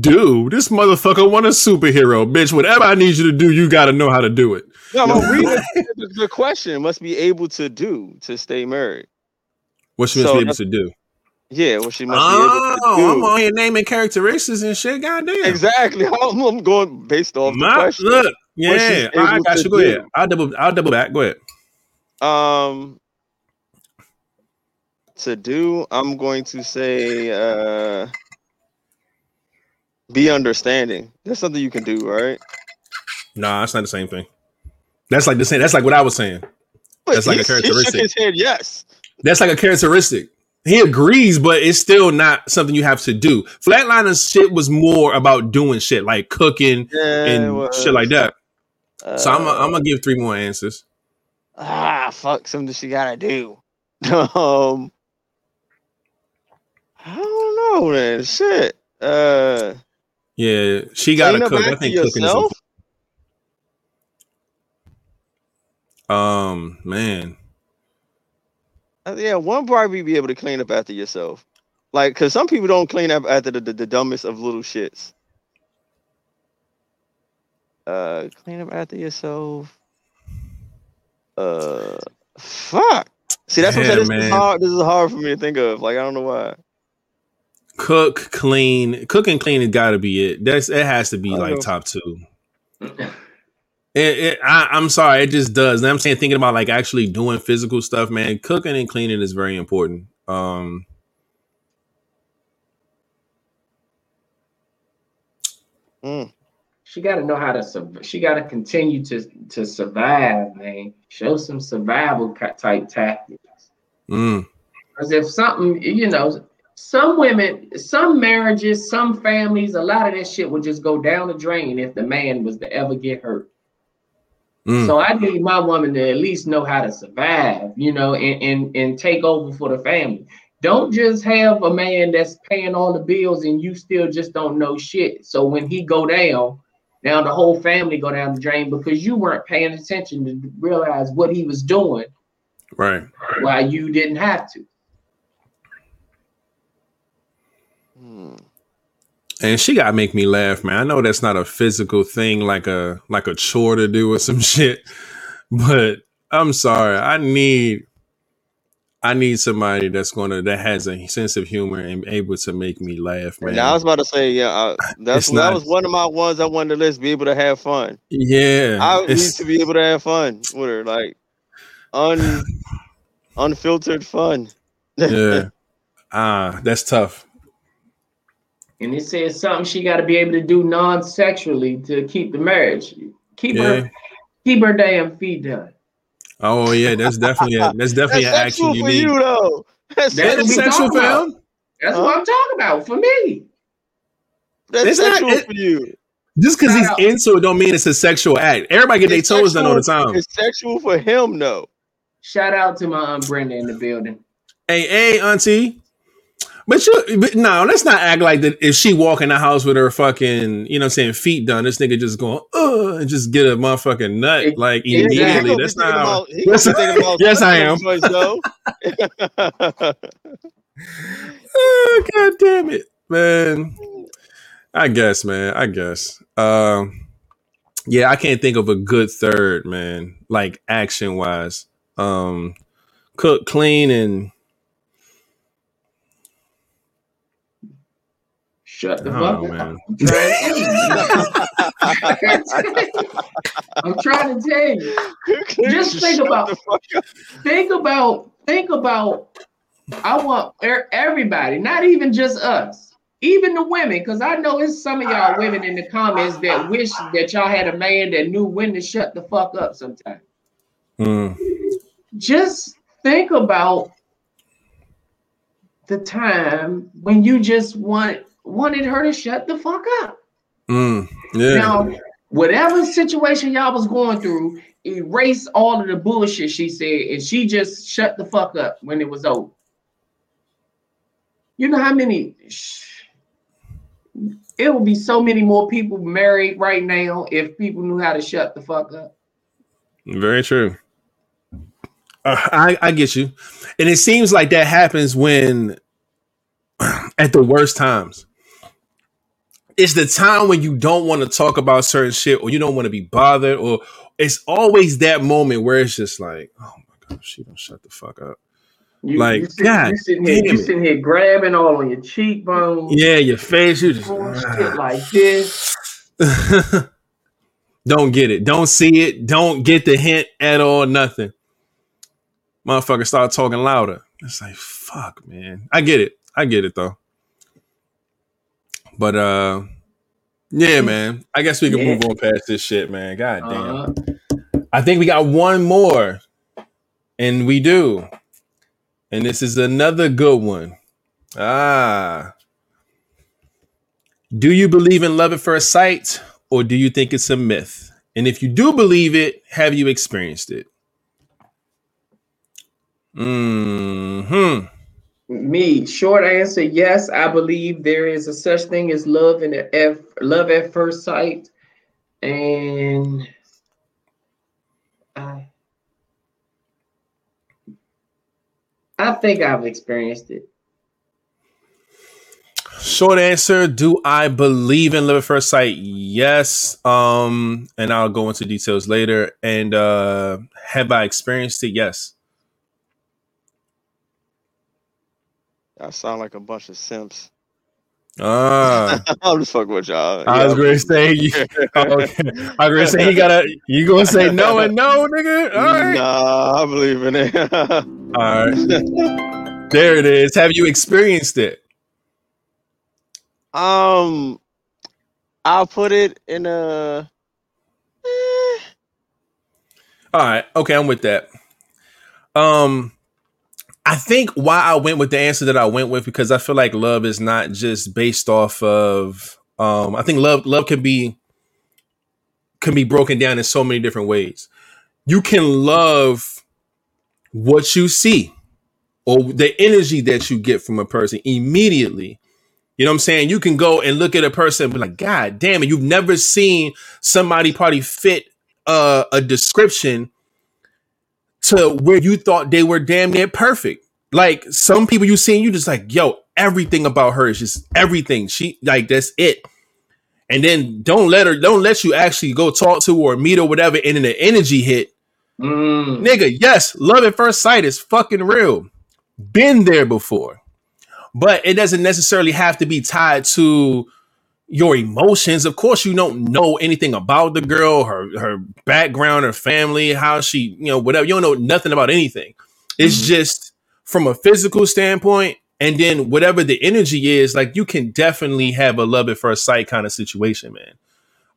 Dude, this motherfucker want a superhero, bitch. Whatever I need you to do, you gotta know how to do it. no, <laughs> the, the question. Must be able to do to stay married. What she must So be able to do. Yeah, what she must Oh, be able to do. I'm on here naming characteristics and shit. Goddamn. Exactly. <laughs> I'm, I'm going based off the My, question. look, yeah, I got you. Go do. ahead. I'll double. I'll double back. Go ahead. Um, to do, I'm going to say, uh, be understanding. That's something you can do, right? Nah, that's not the same thing. That's like the same. That's like what I was saying. But That's like a <laughs> he- He characteristic. shook his head, yes. That's like a characteristic. He agrees, but it's still not something you have to do. Flatliners shit was more about doing shit like cooking Yeah, and shit like that. So I'm. Uh, I'm gonna give three more answers. ah, fuck, something she gotta do. <laughs> um, I don't know, man. Shit. Uh, Yeah, she got to cook. I think cooking is yourself? Um, man. Uh, yeah, one probably be able to clean up after yourself. Like, cause some people don't clean up after the, the, the dumbest of little shits. Uh, clean up after yourself. Uh, fuck. See, that's what I'm saying. This is hard. This is hard for me to think of. Like, I don't know why. Cook, clean, cook and clean has got to be it. That's it has to be like know. top two. <laughs> It, it, I, I'm sorry, it just does. And I'm saying thinking about like actually doing physical stuff, man. Cooking and cleaning is very important. Um, Mm. She got to know how to. She got to continue to to survive, man. Show some survival type tactics. mm, Because if something, you know, some women, some marriages, some families, a lot of that shit would just go down the drain if the man was to ever get hurt. Mm. So I need my woman to at least know how to survive, you know, and, and and take over for the family. Don't just have a man that's paying all the bills and you still just don't know shit. So when he go down, now the whole family go down the drain because you weren't paying attention to realize what he was doing right. while you didn't have to. And she got to make me laugh, man. I know that's not a physical thing, like a like a chore to do or some <laughs> shit. But I'm sorry, I need I need somebody that's gonna that has a sense of humor and able to make me laugh, man. And I was about to say, yeah, I, <laughs> that's It's that was one of my ones I wanted to list. Be able to have fun. yeah, I need to be able to have fun with her, like un <sighs> unfiltered fun. <laughs> yeah. Ah, that's tough. And it says something she got to be able to do non-sexually to keep the marriage. Keep Yeah. her, keep her damn feet done. Oh yeah, that's definitely a, that's definitely That's an action sexual you for need. you though. That's, That's That's what we sexual, talking about. fam. That's Huh? what I'm talking about for me. that's It's not- sexual it- for you. Just because he's into it, don't mean it's a sexual act. Everybody get their It's toes done all the time. It's sexual for him though. Shout out to my aunt Brenda in the building. Hey, hey, auntie. But you, but no, let's not act like that. If she walk in the house with her fucking, you know, what I'm saying feet done, this nigga just going, uh, and just get a motherfucking nut It- like. Immediately. gonna That's not. How, about- he gonna be thinking about Yes, I am. <laughs> oh, God damn it, man. I guess, man. I guess. Um, yeah, I can't think of a good third, man. Like action wise, um, cook, clean, and Shut the I fuck don't know, up. man. I'm trying to tell <laughs> you. I'm trying to tell you. Just think about- the fuck up. Think about, think about. I want er- everybody, not even just us, even the women, because I know it's some of y'all women in the comments that wish that y'all had a man that knew when to shut the fuck up sometimes. Mm, just think about the time when you just want wanted her to shut the fuck up. mm, yeah. Now, whatever situation y'all was going through, erase all of the bullshit she said, and she just shut the fuck up when it was over. You know how many? It would be so many more people married right now if people knew how to shut the fuck up. Very true. Uh, I I get you, and it seems like that happens when <clears throat> at the worst times. It's the time when you don't want to talk about certain shit, or you don't want to be bothered, or it's always that moment where it's just like, oh my god, she don't shut the fuck up. You, Like, you, sit, God you sitting here, you sitting here grabbing all on your cheekbones, Yeah, your face, you just shit ah. like this. <laughs> don't get it, don't see it, don't get the hint at all, nothing. Motherfucker start talking louder. It's like fuck, man. I get it. I get it though. But uh yeah, man. I guess we can Yeah. move on past this shit, man. God damn. Uh-huh. I think we got one more. And we do. And this is another good one. Ah. Do you believe in love at first sight or do you think it's a myth? And if you do believe it, have you experienced it? Hmm. Me, short answer, yes. I believe there is a such thing as love and at love at first sight, and I, I think I've experienced it. Short answer, do I believe in love at first sight? Yes. Um, and I'll go into details later. And uh have I experienced it? Yes. I sound like a bunch of simps. Ah. <laughs> I'm just fucking with y'all. I was Yeah. gonna say you <laughs> okay. I was gonna say he gotta you gonna say no and no, nigga. All right. Nah, I believe in it. All right. <laughs> There it is. Have you experienced it? um, I'll put it in a. eh, All right. Okay, I'm with that. Um I think why I went with the answer that I went with because I feel like love is not just based off of um I think love love can be can be broken down in so many different ways. You can love what you see or the energy that you get from a person immediately. You know what I'm saying? You can go and look at a person and be like, God damn it, you've never seen somebody probably fit uh, a description to where you thought they were damn near perfect. Like some people you seen, you just like, yo, everything about her is just everything. She like that's it. And then don't let her, don't let you actually go talk to her or meet her, whatever. And then the energy hit, Mm. nigga. Yes, love at first sight is fucking real. Been there before, but it doesn't necessarily have to be tied to your emotions. Of course, you don't know anything about the girl, her her background, her family, how she, you know, whatever. You don't know nothing about anything. It's Mhm. just from a physical standpoint, and then whatever the energy is, like you can definitely have a love at first sight kind of situation, man.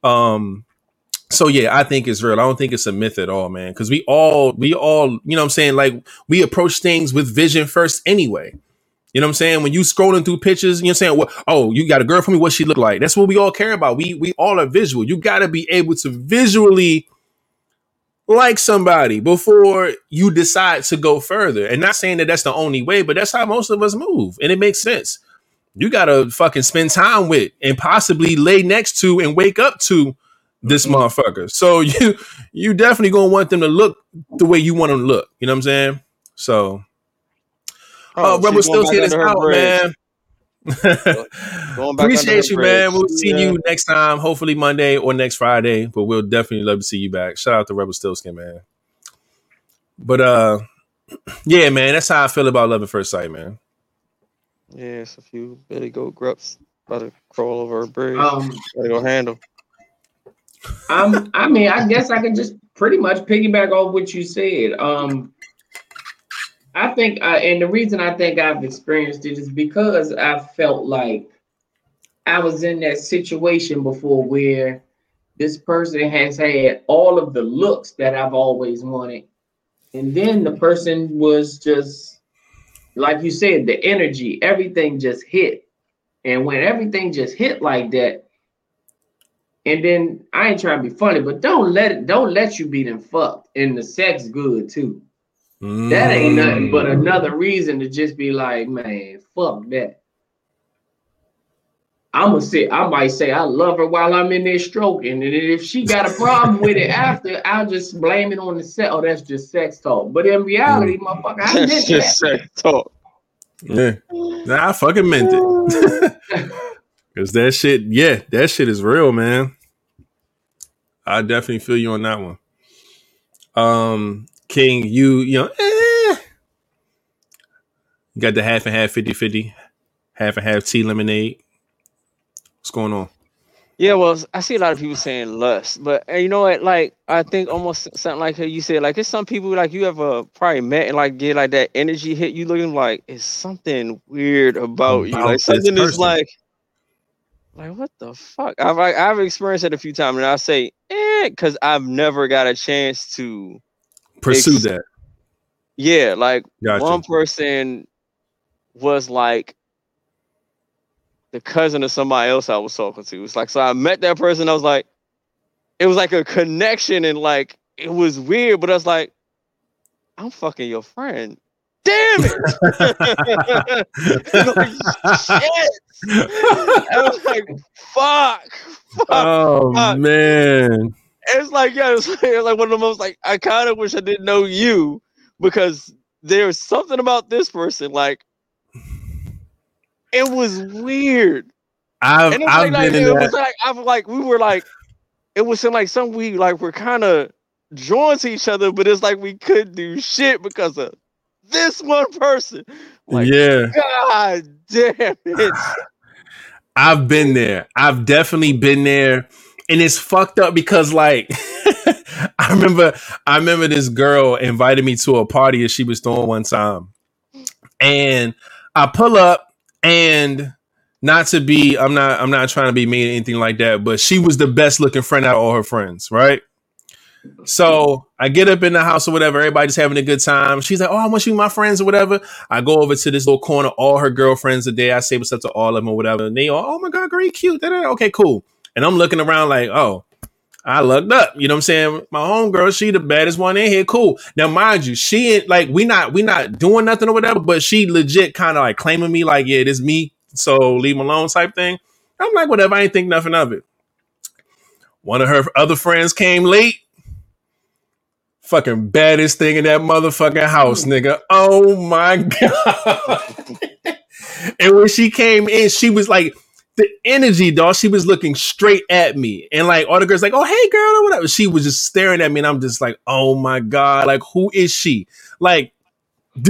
Um, so yeah, I think it's real. I don't think it's a myth at all, man. Because we all, we all, you know, what I'm saying, like we approach things with vision first, anyway. You know what I'm saying? When you scrolling through pictures, you know what I'm saying? What, oh, you got a girl for me? What she look like? That's what we all care about. We we all are visual. You got to be able to visually like somebody before you decide to go further. And not saying that that's the only way, but that's how most of us move, and it makes sense. You got to fucking spend time with and possibly lay next to and wake up to this Mhm. motherfucker. <laughs> So you you definitely gonna want them to look the way you want them to look. You know what I'm saying? So Oh, she's Rebel going still back see this out, bridge. man. Going back Appreciate her you, man. We'll see Yeah. you next time, hopefully Monday or next Friday. But we'll definitely love to see you back. Shout out to Rebel Stillskin, man. But uh, <clears throat> yeah, man, that's how I feel about Love at First Sight, man. Yeah, it's a few Billy Goat Gruffs about to crawl over a bridge. Um, Gotta go handle. I'm, I mean, I guess I can just pretty much piggyback off what you said. Um, I think, uh, and the reason I think I've experienced it is because I felt like I was in that situation before where this person has had all of the looks that I've always wanted. And then the person was just, like you said, the energy, everything just hit. And when everything just hit like that, and then I ain't trying to be funny, but don't let it, don't let you be them fucked. And the sex good too. That ain't nothing but Mm. another reason to just be like, man, fuck that. I'm gonna say I might say I love her while I'm in there stroking, and if she got a problem with it <laughs> after, I'll just blame it on the set. Oh, that's just sex talk. But in reality, motherfucker, I meant That's just that. sex talk. Yeah. Nah, I fucking meant it. <laughs> Cause that shit, yeah, that shit is real, man. I definitely feel you on that one. Um, King, you, you know, eh. You got the half and half 50 50, half and half tea lemonade. What's going on? Yeah, well, I see a lot of people saying lust, but you know what? Like, I think almost something like how you said, like, it's some people like you ever probably met and like get like that energy hit you, looking like it's something weird about, you, like something is like, like what the fuck? I've like, I've experienced it a few times, and I say, eh, because I've never got a chance to, Pursue Ex- that. yeah, like Gotcha. one person was like the cousin of somebody else I was talking to. It's like so I met that person. I was like, it was like a connection and like it was weird, but I was like, I'm fucking your friend. Damn it! <laughs> <laughs> like, shit. I was like, fuck. fuck. oh fuck. man. It's like, yeah, it's <laughs> like, it's like one of the most like I kind of wish I didn't know you because there's something about this person. Like it was weird. I've And it's I've like, like been it in was like I've like we were like it was like some we like we're kind of drawn to each other, but it's like we couldn't do shit because of this one person. Like yeah. God damn it. <sighs> I've been there. I've definitely been there. And it's fucked up because like <laughs> I remember I remember this girl invited me to a party that she was throwing one time. And I pull up and not to be I'm not I'm not trying to be mean or anything like that, but she was the best looking friend out of all her friends, right? So I get up in the house or whatever, everybody's having a good time. She's like, Oh, I want you my friends or whatever. I go over to this little corner, all her girlfriends are there. I say what's up to all of them or whatever. And they all, oh my God, great, cute. da-da-da. Okay, cool. And I'm looking around like, oh, I lucked up. You know what I'm saying? My homegirl, she the baddest one in here. Cool. Now, mind you, she ain't like we not we not doing nothing or whatever, but she legit kind of like claiming me like, yeah, this me. So leave me alone type thing. I'm like, whatever, I ain't think nothing of it. One of her other friends came late. Fucking baddest thing in that motherfucking house, hmm. nigga. Oh my <laughs> god. and when she came in, she was like the energy, dog. She was looking straight at me, and like all the girls, like, "Oh, hey, girl," or whatever. She was just staring at me, and I'm just like, "Oh my god, like who is she?" Like,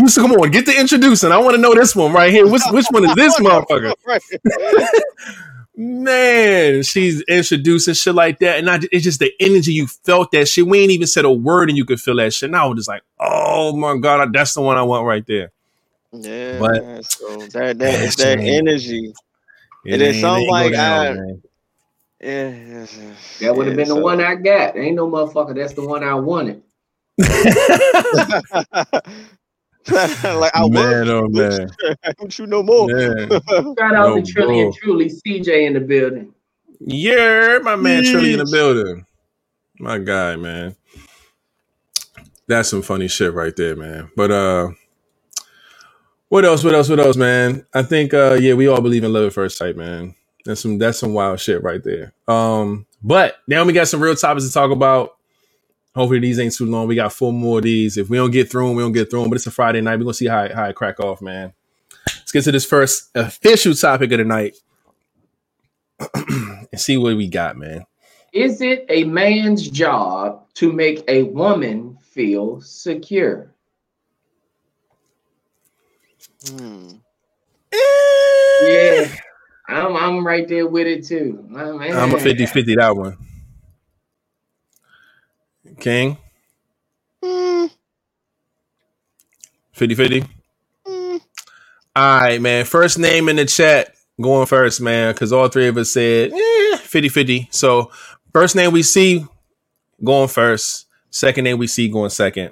so. Come on, get the introducing. I want to know this one right here. Which which one is this <laughs> motherfucker? <laughs> Man, she's introducing shit like that, and I, it's just the energy you felt that shit. We ain't even said a word, and you could feel that shit. And I was just like, "Oh my god, that's the one I want right there." Yeah, But- so that that that energy. It And then ain't- some it ain't like, down, I- man. Yeah, yes, yes, That would have yeah, been the one I got. Ain't no motherfucker. That's the one I wanted. <laughs> like I man, was, oh <laughs> man, I don't you no more. man. <laughs> Shout out No, to Trilly and bro. Truly, CJ in the building. Yeah, my man Trilly in the building. My guy, man. That's some funny shit right there, man. But uh what else? What else? What else, man? I think uh yeah, we all believe in love at first sight, man. That's some that's some wild shit right there. Um, but now we got some real topics to talk about. Hopefully these ain't too long. We got four more of these. If we don't get through them, we don't get through them. But it's a Friday night. We're gonna see how how it crack off, man. Let's get to this first official topic of the night <clears throat> and see what we got, man. Is it a man's job to make a woman feel secure? Hmm. Yeah, I'm I'm right there with it too. Oh, man. I'm a 50 50 that one. King, Hmm. 50 50. Hmm. All right, man. First name in the chat going first, man, because all three of us said eh, 50 50. So, first name we see going first, second name we see going second.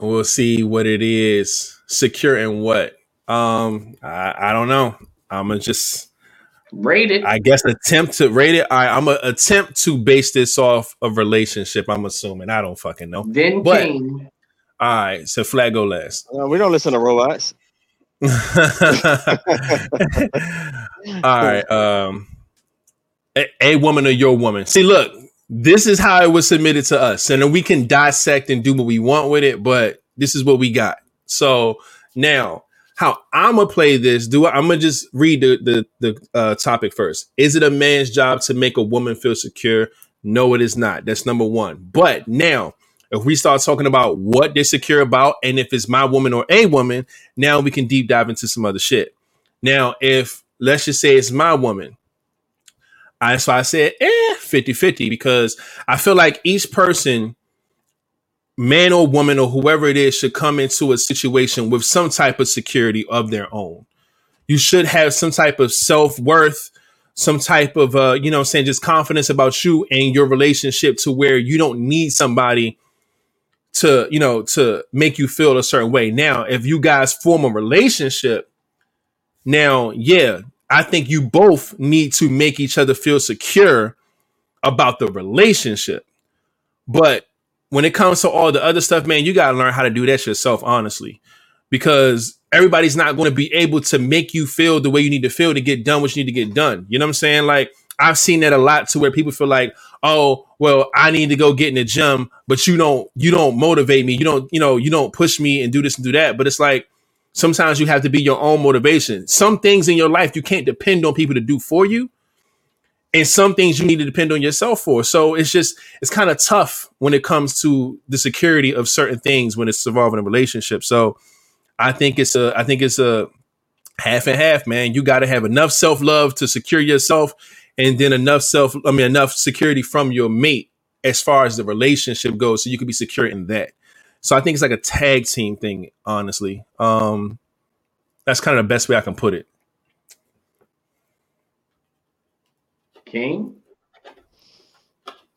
We'll see what it is. Secure and what? Um, I, I don't know. I'm gonna just Rate it. I guess attempt to rate it. I, I'm gonna attempt to base this off of relationship. I'm assuming. I don't fucking know. then but- King. All right, so flag go last. <laughs> Uh, we don't listen to robots. All right. Um, a, a woman or your woman. See, look, this is how it was submitted to us, and then we can dissect and do what we want with it. But this is what we got. So now, how I'm gonna play this? Do I, I'm gonna just read the the, the uh, topic first. Is it a man's job to make a woman feel secure? No, it is not. That's number one. But now, if we start talking about what they're secure about, and if it's my woman or a woman, now we can deep dive into some other shit. Now, if let's just say it's my woman, I so I said eh 50-50 because I feel like each person, man or woman or whoever it is, should come into a situation with some type of security of their own. You should have some type of self-worth, some type of uh, you know saying, just confidence about you and your relationship to where you don't need somebody to, you know, to make you feel a certain way. Now, if you guys form a relationship, now, yeah, I think you both need to make each other feel secure about the relationship. But when it comes to all the other stuff, man, you got to learn how to do that yourself, honestly, because everybody's not going to be able to make you feel the way you need to feel to get done what you need to get done. You know what I'm saying? Like, I've seen that a lot to where people feel like, oh, well, I need to go get in the gym, but you don't, you don't motivate me. You don't, you know, you don't push me and do this and do that. But it's like, sometimes you have to be your own motivation. Some things in your life you can't depend on people to do for you. And some things you need to depend on yourself for. So it's just, it's kind of tough when it comes to the security of certain things when it's involving a relationship. So I think it's a, I think it's a half and half, man. You got to have enough self love to secure yourself and then enough self, I mean, enough security from your mate as far as the relationship goes. So you can be secure in that. So I think it's like a tag team thing, honestly. Um, that's kind of the best way I can put it. King.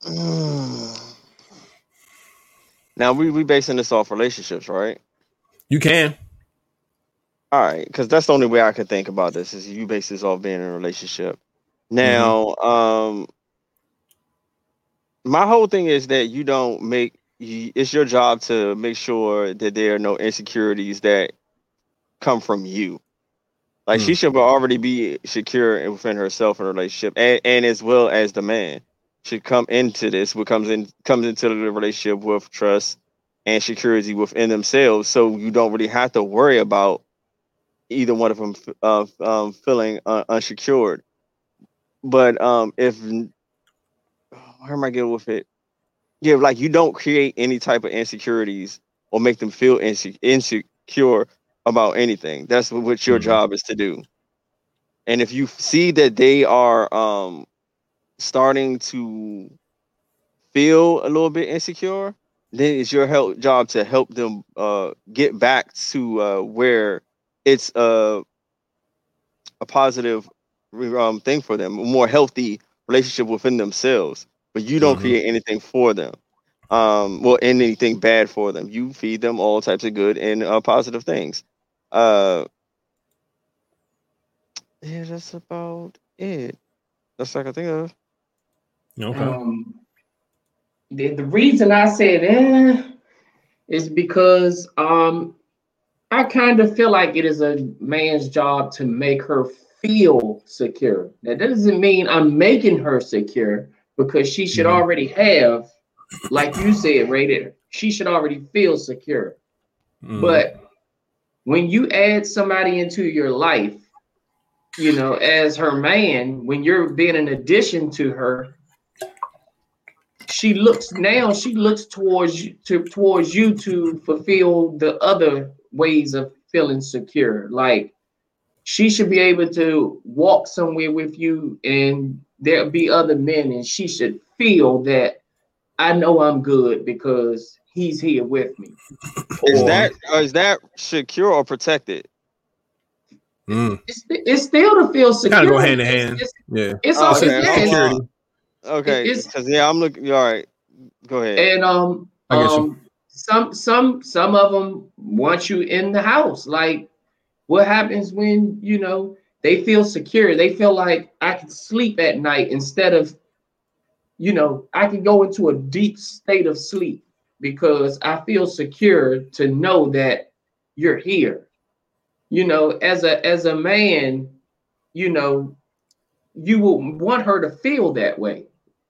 <sighs> Now we we basing this off relationships, right? You can. All right, because that's the only way I could think about this is you base this off being in a relationship. Now, um, my whole thing is that you don't make you, it's your job to make sure that there are no insecurities that come from you. Like she Mm. should already be secure within herself in a relationship, and, and as well as the man should come into this, what comes in comes into the relationship with trust and security within themselves, so you don't really have to worry about either one of them uh, um, feeling uh, unsecured. But um, if where am I getting with it? Yeah, like you don't create any type of insecurities or make them feel inse- insecure about anything. That's what, your Mhm. job is to do. And if you see that they are um starting to feel a little bit insecure, then it's your help job to help them uh get back to uh where it's a a positive um thing for them, a more healthy relationship within themselves. But you don't Mhm. create anything for them. Um, well, and anything bad for them. You feed them all types of good and uh, positive things. Uh, yeah, that's about it. That's all I can think of. Okay. Um, the, the reason I said eh is because um I kind of feel like it is a man's job to make her feel secure. That doesn't mean I'm making her secure because she should Mhm. already have, like you said, rated. She should already feel secure. Mhm. But when you add somebody into your life, you know, as her man, when you're being an addition to her, she looks now she looks towards you to towards you to fulfill the other ways of feeling secure. Like she should be able to walk somewhere with you and there'll be other men and she should feel that I know I'm good because he's here with me. Is Or- that is that secure or protected? Mm. It's, it's still to feel secure. Kind of go hand in hand. It's, Yeah. it's, Oh, all- okay. it's- yeah, it's- Security. Okay, because yeah, I'm looking. All right, go ahead. and um, I um some some some of them want you in the house like what happens when you know they feel secure they feel like i can sleep at night instead of you know i can go into a deep state of sleep because i feel secure to know that you're here you know, as a as a man, you know, you will want her to feel that way.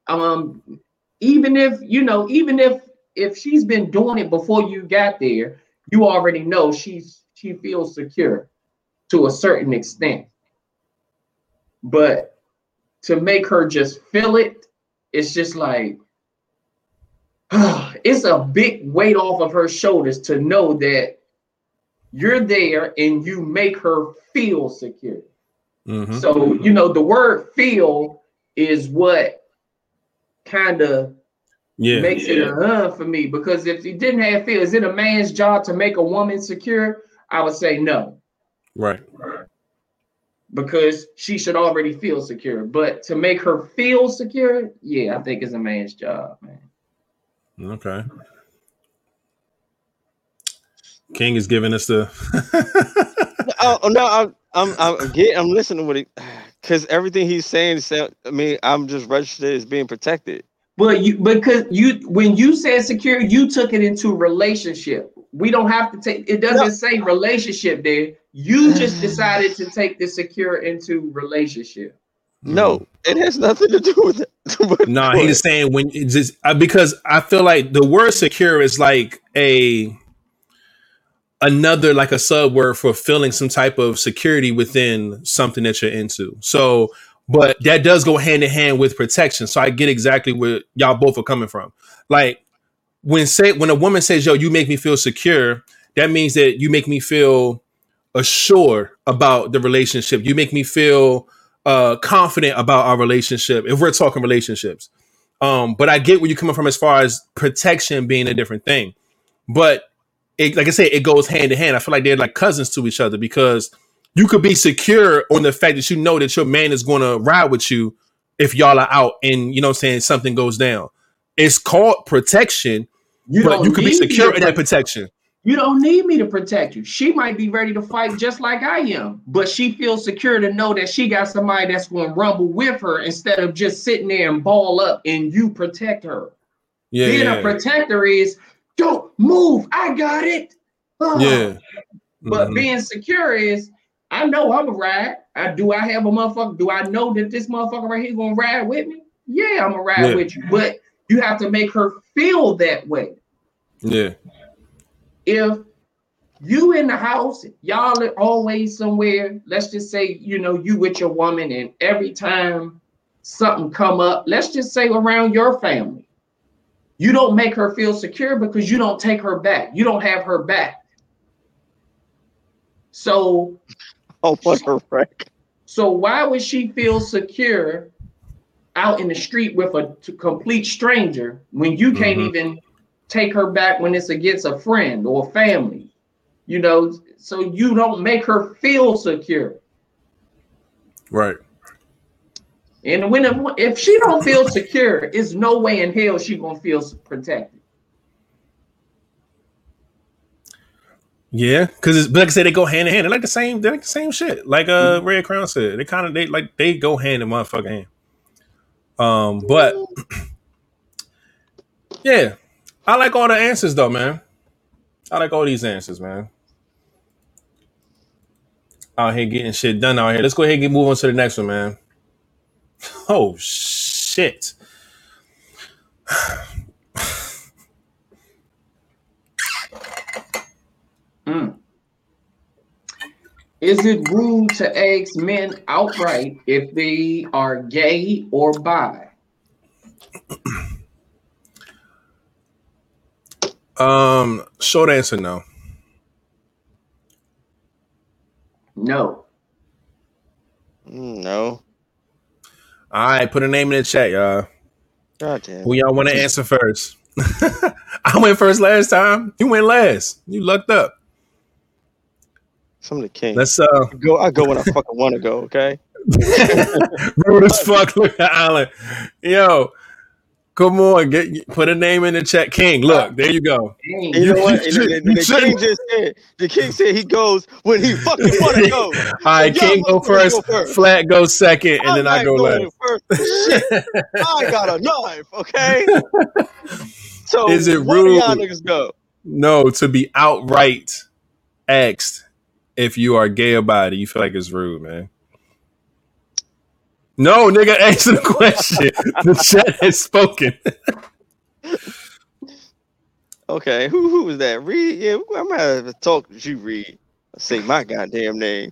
Um, even if you know, even if if she's been doing it before you got there, you already know she's she feels secure to a certain extent. But to make her just feel it, it's just like <sighs> it's a big weight off of her shoulders to know that you're there and you make her feel secure. Mm-hmm. So, you know, the word feel is what kind of yeah, makes yeah. it a uh for me because if he didn't have feel, is it a man's job to make a woman secure? I would say no. Right. Because she should already feel secure. But to make her feel secure, yeah, I think it's a man's job, man. Okay. King is giving us the. <laughs> Oh, oh no, I'm I'm I'm getting I'm listening to what he because everything he's saying. I mean, I'm just registered as being protected. But you because you when you said secure, you took it into relationship. We don't have to take it doesn't no. say relationship there. You just decided to take the secure into relationship. No, it has nothing to do with it. <laughs> no, nah, he's saying when it's just uh, because I feel like the word secure is like a another like a sub word for feeling some type of security within something that you're into. So, but that does go hand in hand with protection. So I get exactly where y'all both are coming from. Like when say when a woman says, "Yo, you make me feel secure," that means that you make me feel assured about the relationship. You make me feel uh confident about our relationship if we're talking relationships. Um, but I get where you're coming from as far as protection being a different thing. But it, like I said, it goes hand in hand. I feel like they're like cousins to each other because you could be secure on the fact that you know that your man is going to ride with you if y'all are out and you know I'm saying something goes down. It's called protection, you but you could be secure in that protection. You don't need me to protect you. She might be ready to fight just like I am, but she feels secure to know that she got somebody that's going to rumble with her instead of just sitting there and ball up and you protect her. Yeah, Being yeah. a protector is don't move. I got it. Oh. Yeah. <sighs> But mm-hmm. being secure is, I know I'm a ride. I do. I have a motherfucker. Do I know that this motherfucker right here gonna ride with me? Yeah, I'm gonna ride yeah. with you. But you have to make her feel that way. Yeah. If you in the house, y'all are always somewhere. Let's just say, you know, you with your woman, and every time something come up, let's just say around your family, you don't make her feel secure because you don't take her back. You don't have her back. So, oh, what a wreck. So why would she feel secure out in the street with a complete stranger when you can't mm-hmm. even take her back when it's against a friend or family? You know, so you don't make her feel secure. Right. And when if she don't feel secure, it's no way in hell she gonna feel protected. Yeah, because it's like I said, they go hand in hand. They're like the same. They're like the same shit. Like uh, mm-hmm. Red Crown said, they kind of they like they go hand in motherfucking hand. Um, but <clears throat> yeah, I like all the answers though, man. I like all these answers, man. Out here getting shit done out here. Let's go ahead and get move on to the next one, man. <laughs> Oh shit. <sighs> mm. Is it rude to ask men outright if they are gay or bi? Um, short answer no. No. Mm, no. All right, put a name in the chat, y'all. God damn. Who y'all want to answer first? <laughs> I went first last time. You went last. You lucked up. Some of the king. Let's uh go. I go when I fucking want to go. Okay. <laughs> Rude as fuck. Look at Allen. Yo, Come on, get put a name in the chat. King, look, there you go. You know what? the, the king just said the king said he goes when he fucking want to go. <laughs> All right, King go first, go first, Flat go second, and I'm then I go last. First. <laughs> Shit, I got a knife. Okay. So is it rude? Y'all niggas go. No, to be outright asked if you are gay about it, you feel like it's rude, man. No, nigga, <laughs> answer the question. the chat has spoken. Okay, who who was that? Reed? Yeah, I'm gonna have to talk to you, Reed. Say my goddamn name.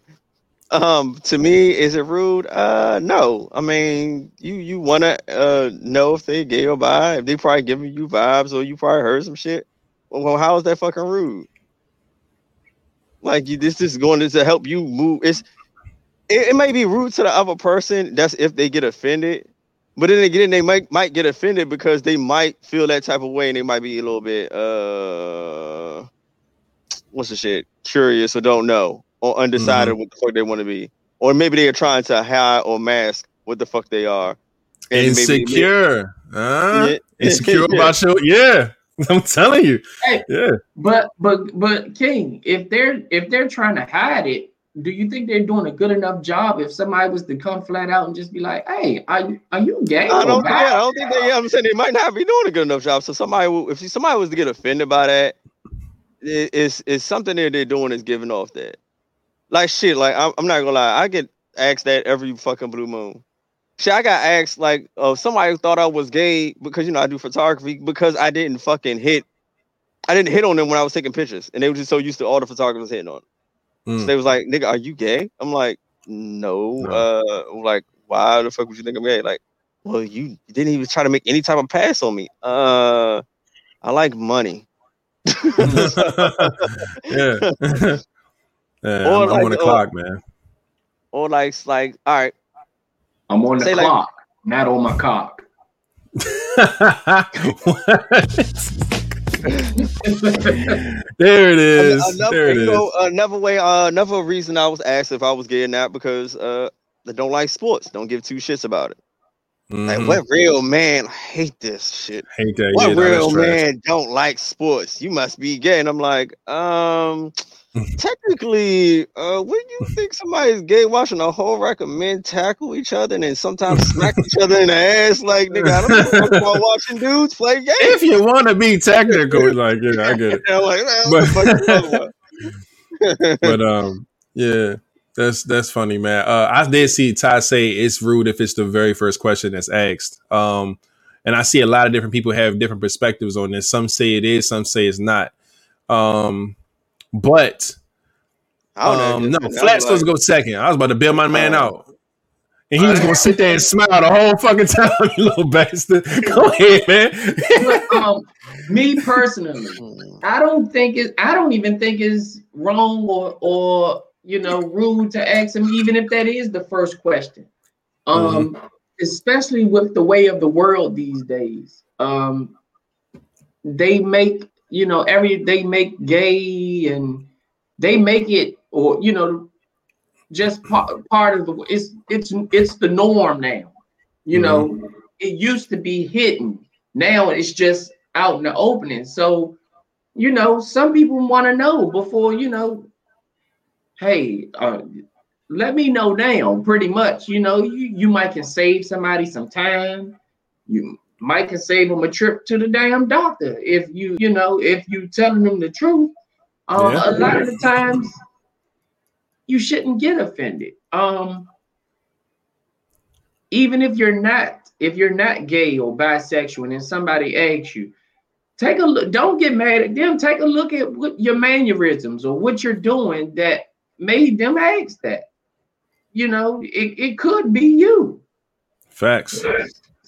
Um, to me, is it rude? Uh, no. I mean, you you wanna uh know if they gay or bi? If they probably giving you vibes or you probably heard some shit. Well, how is that fucking rude? Like you, this is going to help you move. It's it, it may be rude to the other person. That's if they get offended. But then again, they might might get offended because they might feel that type of way, and they might be a little bit uh, what's the shit, curious or don't know or undecided Mhm. what the fuck they want to be, or maybe they are trying to hide or mask what the fuck they are. And maybe- Insecure. Huh? Yeah. Insecure <laughs> about your yeah. <laughs> I'm telling you. Hey. Yeah. But but but King, if they're if they're trying to hide it, do you think they're doing a good enough job if somebody was to come flat out and just be like, "Hey, are you are you gay?" I don't, bi?" yeah, I don't think they. Yeah, I'm saying they might not be doing a good enough job. So somebody, if somebody was to get offended by that, it, it's it's something that they're doing is giving off that. Like shit. Like I'm, I'm not gonna lie, I get asked that every fucking blue moon. Shit, I got asked like, oh, somebody thought I was gay because you know I do photography because I didn't fucking hit. I didn't hit on them when I was taking pictures, and they were just so used to all the photographers hitting on. them. So Mm. they was like, "Nigga, are you gay?" I'm like, "No." No. Uh, like, why the fuck would you think I'm gay? Like, well, you didn't even try to make any type of pass on me. Uh, I like money. <laughs> yeah. <laughs> yeah Or I'm, I'm like, on the clock, man. Or like, like, all right, I'm on the Say like- clock, not on my cock. <laughs> there it is. another, there it you is. know, another way, uh, another reason I was asked if I was gay or not because uh, they don't like sports. Don't give two shits about it. Like, Mhm. what real man? I hate this shit. Hate that. what yeah, real man don't like sports? You must be gay. And I'm like, um, technically, uh, wouldn't you think somebody's gay watching a whole rack of men tackle each other and then sometimes smack each other in the ass? Like, nigga, I don't fuck about watching dudes play games. <laughs> If you want to be technical, like yeah, I get it. I'm <laughs> like, man, what the fuck you talking about? <laughs> But um, yeah, that's that's funny, man. Uh, I did see Ty say it's rude if it's the very first question that's asked. Um, and I see a lot of different people have different perspectives on this. Some say it is, some say it's not. Um, but I don't know. um, no, I'm Flat's supposed to like, go second. I was about to bail my man Oh. out. And he was gonna sit there and smile the whole fucking <laughs> time, you little bastard. <laughs> Go ahead, man. But, um, me <laughs> personally. I don't think it. I don't even think it's wrong or or you know rude to ask him, even if that is the first question. Um, especially with the way of the world these days. Um, they make you know every they make gay and they make it or you know just part, part of the it's it's it's the norm now. You know, it used to be hidden. Now it's just out in the opening. So, you know, some people want to know before, you know, hey, uh, let me know now. Pretty much, you know, you, you might can save somebody some time. You might can save them a trip to the damn doctor if you, you know, if you telling them the truth. Um, Yeah. A lot of the times, you shouldn't get offended. Um, even if you're not if you're not gay or bisexual and somebody asks you take a look don't get mad at them take a look at what your mannerisms or what you're doing that made them ask that you know it, it could be you Facts.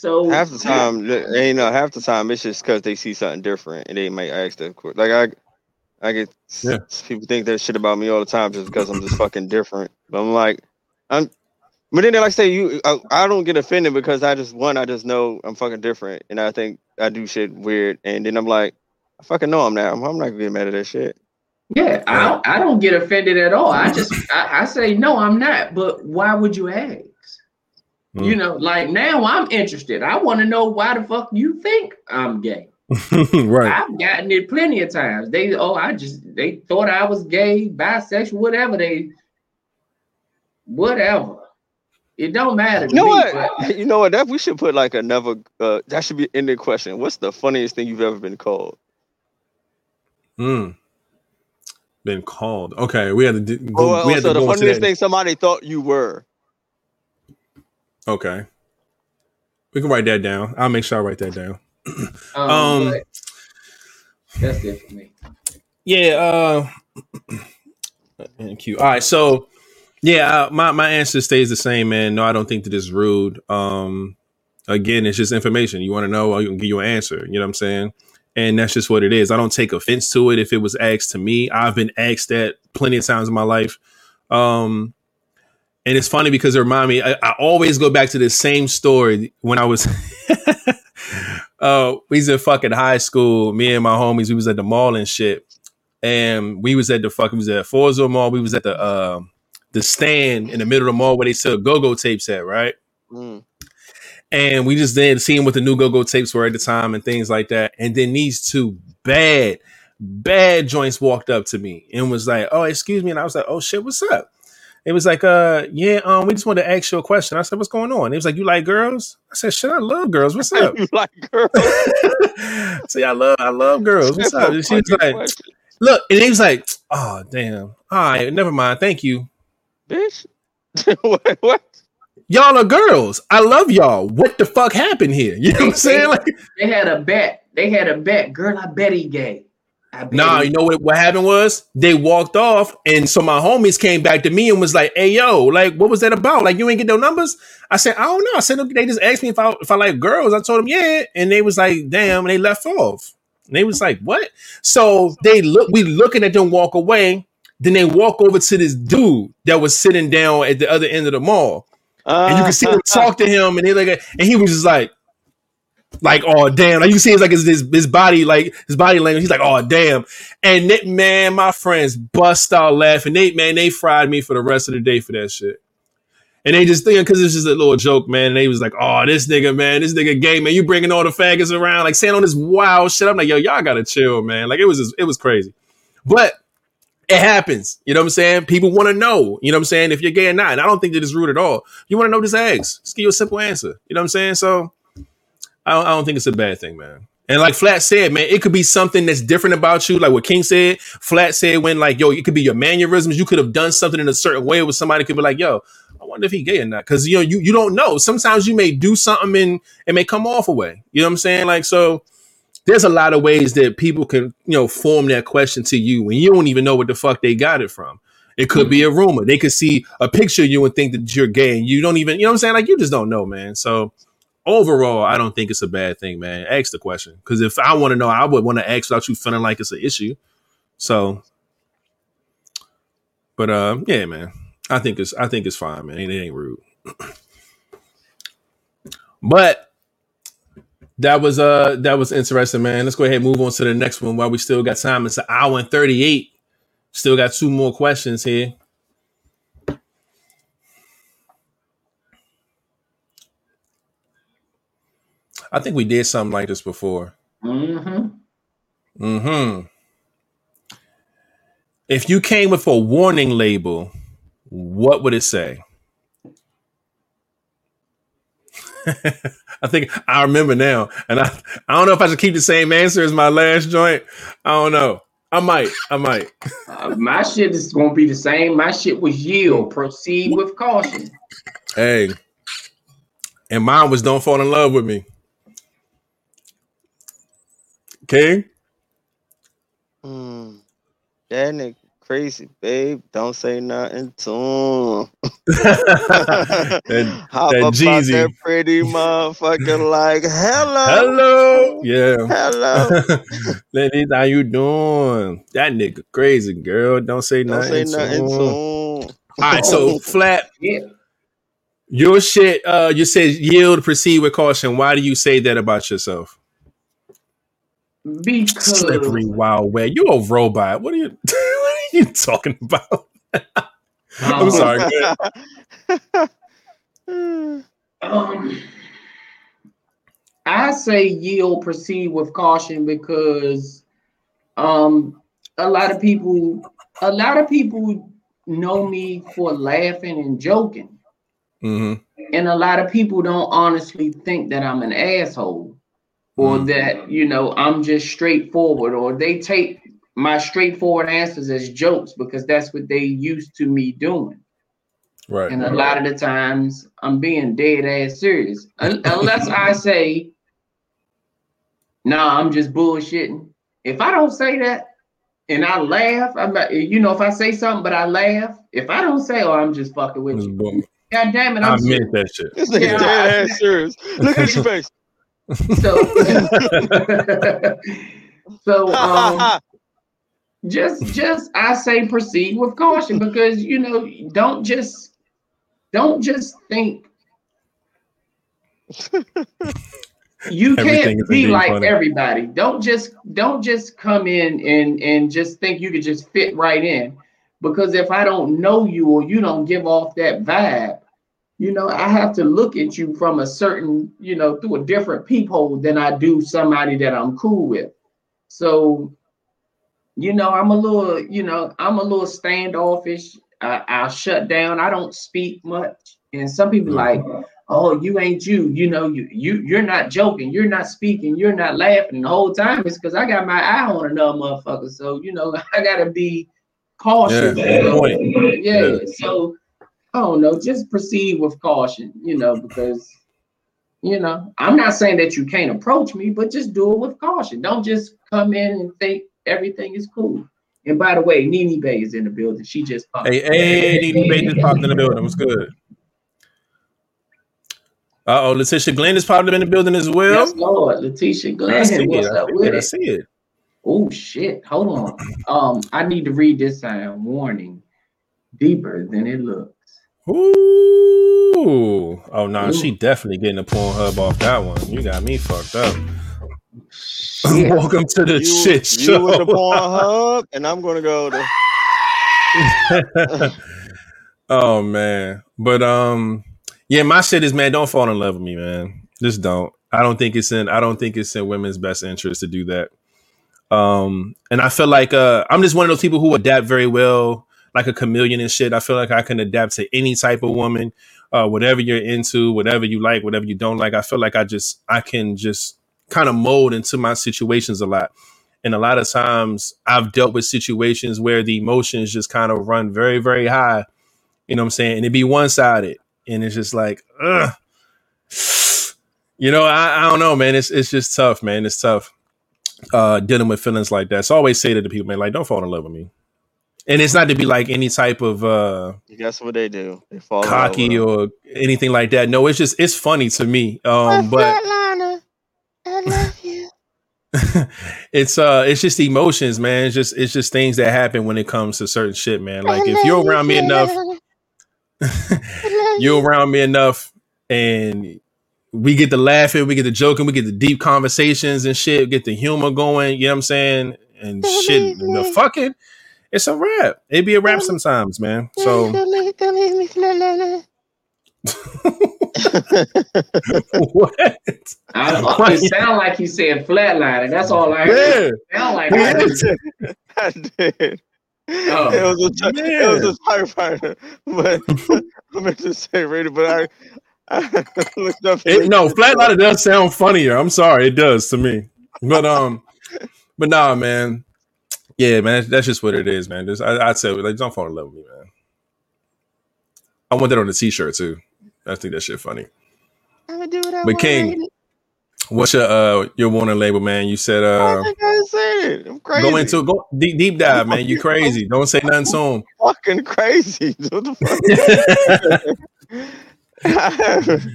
So half the time, you know, half the time it's just because they see something different and they might ask that. que- Like I, I get Yeah. people think that shit about me all the time just because I'm just fucking different. But I'm like, I'm. But then they like say you, I, I don't get offended because I just one, I just know I'm fucking different, and I think I do shit weird, and then I'm like, I fucking know I'm not. I'm, I'm not gonna get mad at that shit. yeah I, don't, I don't get offended at all i just I, I say no i'm not but why would you ask Mm. you know like now i'm interested i want to know why the fuck you think i'm gay <laughs> right. I've gotten it plenty of times. They oh, I just they thought I was gay, bisexual, whatever they whatever. It don't matter. To You know me, what? but <laughs> You know what? That we should put like another. Uh, that should be in the question. What's the funniest thing you've ever been called? Hmm. been called. Okay, we had to. Do, Oh, we had so to the go funniest thing somebody thought you were. Okay, we can write that down. I'll make sure I write that down. <clears throat> Um, Um, that's it for me. Yeah. Uh, <clears throat> and Q. All right. So, yeah, uh, my my answer stays the same, man. No, I don't think that it's rude. Um, again, it's just information. You want to know, I can give you an answer. You know what I'm saying? And that's just what it is. I don't take offense to it if it was asked to me. I've been asked that plenty of times in my life. Um, and it's funny because it remind me. I, I always go back to this same story when I was. <laughs> uh, we was in fucking high school. Me and my homies, we was at the mall and shit and we was at the fuck we was at Forza Mall. We was at the uh, the stand in the middle of the mall where they sell go-go tapes at, right? Mm. And we just then seeing what the new go-go tapes were at the time and things like that. And then these two bad, bad joints walked up to me and was like, "Oh, excuse me," and I was like, "Oh shit, what's up?" It was like, "Uh, yeah, um, we just wanted to ask you a question." I said, "What's going on?" It was like, "You like girls?" I said, "Shit, I love girls. What's up?" you <laughs> like girls? <laughs> See, I love, I love girls. What's up? And she was like, question. look, and he was like, oh damn. All right, never mind. Thank you. bitch. <laughs> what? what? Y'all are girls. I love y'all. What the fuck happened here? You know what I'm saying? Like, They had a bet. They had a bet. Girl, I bet he gay. Nah, you know what, what happened was they walked off, and so my homies came back to me and was like, "Hey, yo, like, what was that about? Like, you ain't get no numbers?" I said, "I don't know." I said, "They just asked me if I if I like girls." I told them, "Yeah," and they was like, "Damn," and they left off. And they was like, "What?" So they look, we looking at them walk away. Then they walk over to this dude that was sitting down at the other end of the mall. and you can see him talk to him, and he like, and he was just like, like, oh damn! Like you see, it's like his, his his body, like his body language. He's like, oh damn! And that, man, my friends bust out laughing. They man, they fried me for the rest of the day for that shit. And they just thinking because it's just a little joke, man. And they was like, oh, this nigga, man, this nigga gay, man. You bringing all the faggots around, like saying on this wild shit. I'm like, yo, y'all gotta chill, man. Like it was, just, it was crazy, but it happens. You know what I'm saying? People want to know. You know what I'm saying? If you're gay or not. And I don't think that it's rude at all. You want to know this eggs? Just give you a simple answer. You know what I'm saying? So I don't, I don't think it's a bad thing, man. And like Flat said, man, it could be something that's different about you. Like what King said, Flat said when like, yo, it could be your mannerisms. You could have done something in a certain way where somebody could be like, yo, I wonder if he gay or not. Cause you know, you, you don't know. Sometimes you may do something and it may come off a way. You know what I'm saying? Like, so there's a lot of ways that people can, you know, form that question to you when you don't even know what the fuck they got it from. It could be a rumor. They could see a picture of you and think that you're gay and you don't even, you know what I'm saying? Like you just don't know, man. So overall, I don't think it's a bad thing, man. Ask the question. Because if I want to know, I would want to ask without you feeling like it's an issue. So but uh yeah, man. I think it's I think it's fine, man. It ain't rude. <clears throat> but that was uh that was interesting, man. Let's go ahead and move on to the next one while we still got time. It's an hour and 38. Still got two more questions here. I think we did something like this before. Mm-hmm. Mm-hmm. If you came with a warning label, what would it say? <laughs> I think I remember now, and I I don't know if I should keep the same answer as my last joint. I don't know. I might. I might. Uh, my shit is gonna be the same. My shit was yield. Proceed with caution. Hey, and mine was "Don't Fall in Love with Me." Okay. Mm. That nigga crazy, babe. Don't say nothing to him. that, <laughs> Hop that about Jeezy. that pretty motherfucker like hello. Hello. Yeah. Hello. <laughs> Ladies, how you doing? That nigga crazy, girl. Don't say Don't nothing. say to him. to him. All right, so <laughs> flat. Yeah. Your shit. Uh, you said yield, proceed with caution. Why do you say that about yourself? Because Slippery Wild West. You a robot. What are you? <laughs> what are you talking about? I'm um, sorry. Go ahead. <laughs> Um, I say yield, proceed with caution because um a lot of people a lot of people know me for laughing and joking. Mhm. And a lot of people don't honestly think that I'm an asshole or Mhm. that you know I'm just straightforward or they take my straightforward answers as jokes because that's what they used to me doing. Right. And a lot of the times I'm being dead ass serious. <laughs> Unless I say, nah, I'm just bullshitting. If I don't say that and I laugh, I'm not, you know, if I say something but I laugh, if I don't say, oh, I'm just fucking with Just you. boom. God damn it, I I'm meant that shit. This nigga Yeah. dead ass serious. Look at your <laughs> face. So <laughs> so um just just I say proceed with caution because you know don't just don't just think <laughs> you Everything can't be like funny. everybody. Don't just don't just come in and and just think you could just fit right in because if I don't know you or you don't give off that vibe, you know, I have to look at you from a certain, you know, through a different peephole than I do somebody that I'm cool with. So, you know, I'm a little, you know, I'm a little standoffish. I, I'll shut down. I don't speak much. And some people like, oh, you ain't you. You know, you you you're not joking. You're not speaking. You're not laughing the whole time. It's because I got my eye on another motherfucker. So you know, <laughs> I gotta be cautious. Yeah, yeah. Yeah. So I don't know. Just proceed with caution. You know, because you know, I'm not saying that you can't approach me, but just do it with caution. Don't just come in and think everything is cool. And by the way, Nene Bay is in the building. She just popped. Hey, hey, Nene Bay just popped in the building. What's good? Uh oh, Letitia Glenn is popped up in the building as well. Yes, Lord. Letitia I see Glenn, what's it. I up see with it. I see it. Oh shit. Hold on. Um, I need to read this sign. Warning. Deeper than it looks. Ooh. Oh no, she definitely getting a porn hub off that one. You got me fucked up. <laughs> Shit. Welcome to the you, shit you show. with the Pornhub, <laughs> and I'm gonna go to. <laughs> oh man. But um yeah, my shit is man, don't fall in love with me, man. Just don't. I don't think it's in I don't think it's in women's best interest to do that. Um and I feel like uh I'm just one of those people who adapt very well like a chameleon and shit. I feel like I can adapt to any type of woman, uh whatever you're into, whatever you like, whatever you don't like. I feel like I just I can just kind of mold into my situations a lot. And a lot of times I've dealt with situations where the emotions just kind of run very, very high. You know what I'm saying? And it be one sided. And it's just like, ugh. You know, I, I don't know, man. It's it's just tough, man. It's tough uh dealing with feelings like that. So I always say to the people, man, like, don't fall in love with me. And it's not to be like any type of uh Guess what they do? They fall in cocky or anything like that. No, it's just it's funny to me. Um, but Flatliner, I love you. <laughs> <laughs> it's uh it's just emotions, man. It's just it's just things that happen when it comes to certain shit, man. Like if you're around me enough, <laughs> you're around me enough and we get to laughing, we get to joking, we get the deep conversations and shit, get the humor going, you know what I'm saying? And shit, the fucking it's a rap. It be a rap sometimes, man. So <laughs> what? I, Why- it sound like you said flatliner. That's all I heard. Yeah. Sound like Yeah. I did. <laughs> Oh. it was a t- it was a typewriter, <laughs> but I meant to say rated, but I, I looked up. It, no, Flatliner does sound funnier. I'm sorry, it does to me. But um, but nah, man. Yeah, man, that's just what it is, man. Just, I, I'd say like, don't fall in love with me, man. I want that on a t-shirt too. I think that shit funny. I'ma do what I But want, King. What's your uh your warning label, man? You said I uh think I said it. I'm crazy. go into go deep deep dive, man. You crazy. Don't say nothing soon. <laughs> fucking crazy. <laughs> What the fuck? I <laughs> have,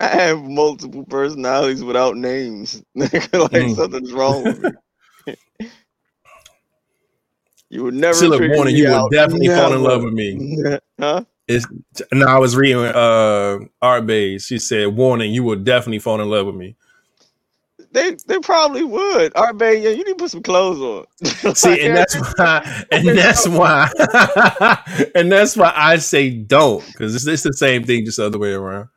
I have multiple personalities without names. like Mm. something's wrong with me. You would never. Still a warning, you will out. definitely fall in love with me. <laughs> huh? It's no, I was reading uh Art. She said, warning, you will definitely fall in love with me. They they probably would. Art Bay, yeah, you need to put some clothes on. <laughs> See, and that's <laughs> why, and that's why, and that's why I say don't, because it's, it's the same thing, just the other way around.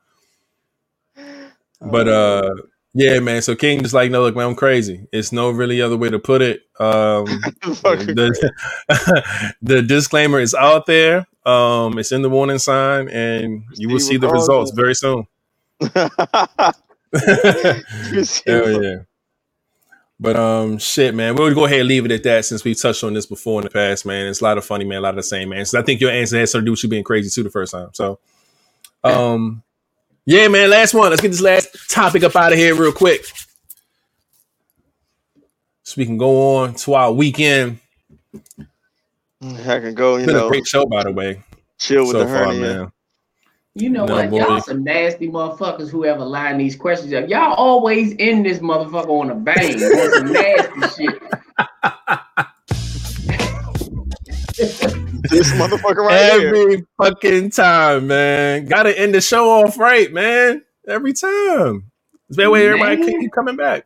But uh, yeah, man. So King just like, no, look, man, I'm crazy. It's no really other way to put it. Um, <laughs> the, <laughs> the disclaimer is out there. Um, it's in the warning sign, and you will See the results very soon. <laughs> Hell yeah. But um, shit, man, we'll go ahead and leave it at that since we touched on this before in the past, man. It's a lot of funny, man, a lot of the same, man. So I think your answer has something to do with you being crazy too the first time. So, um, yeah, man. Last one. Let's get this last topic up out of here real quick, so we can go on to our weekend. I can go, you It's been a know, great show, by the way, chill with so the far, man. You know No, what? boy. Y'all some nasty motherfuckers who ever line these questions up. Y'all always end this motherfucker on a bang. on some nasty shit. <laughs> This motherfucker right here. Every fucking time, man. Gotta end the show off right, man. Every time. It's That way everybody Man. can keep coming back.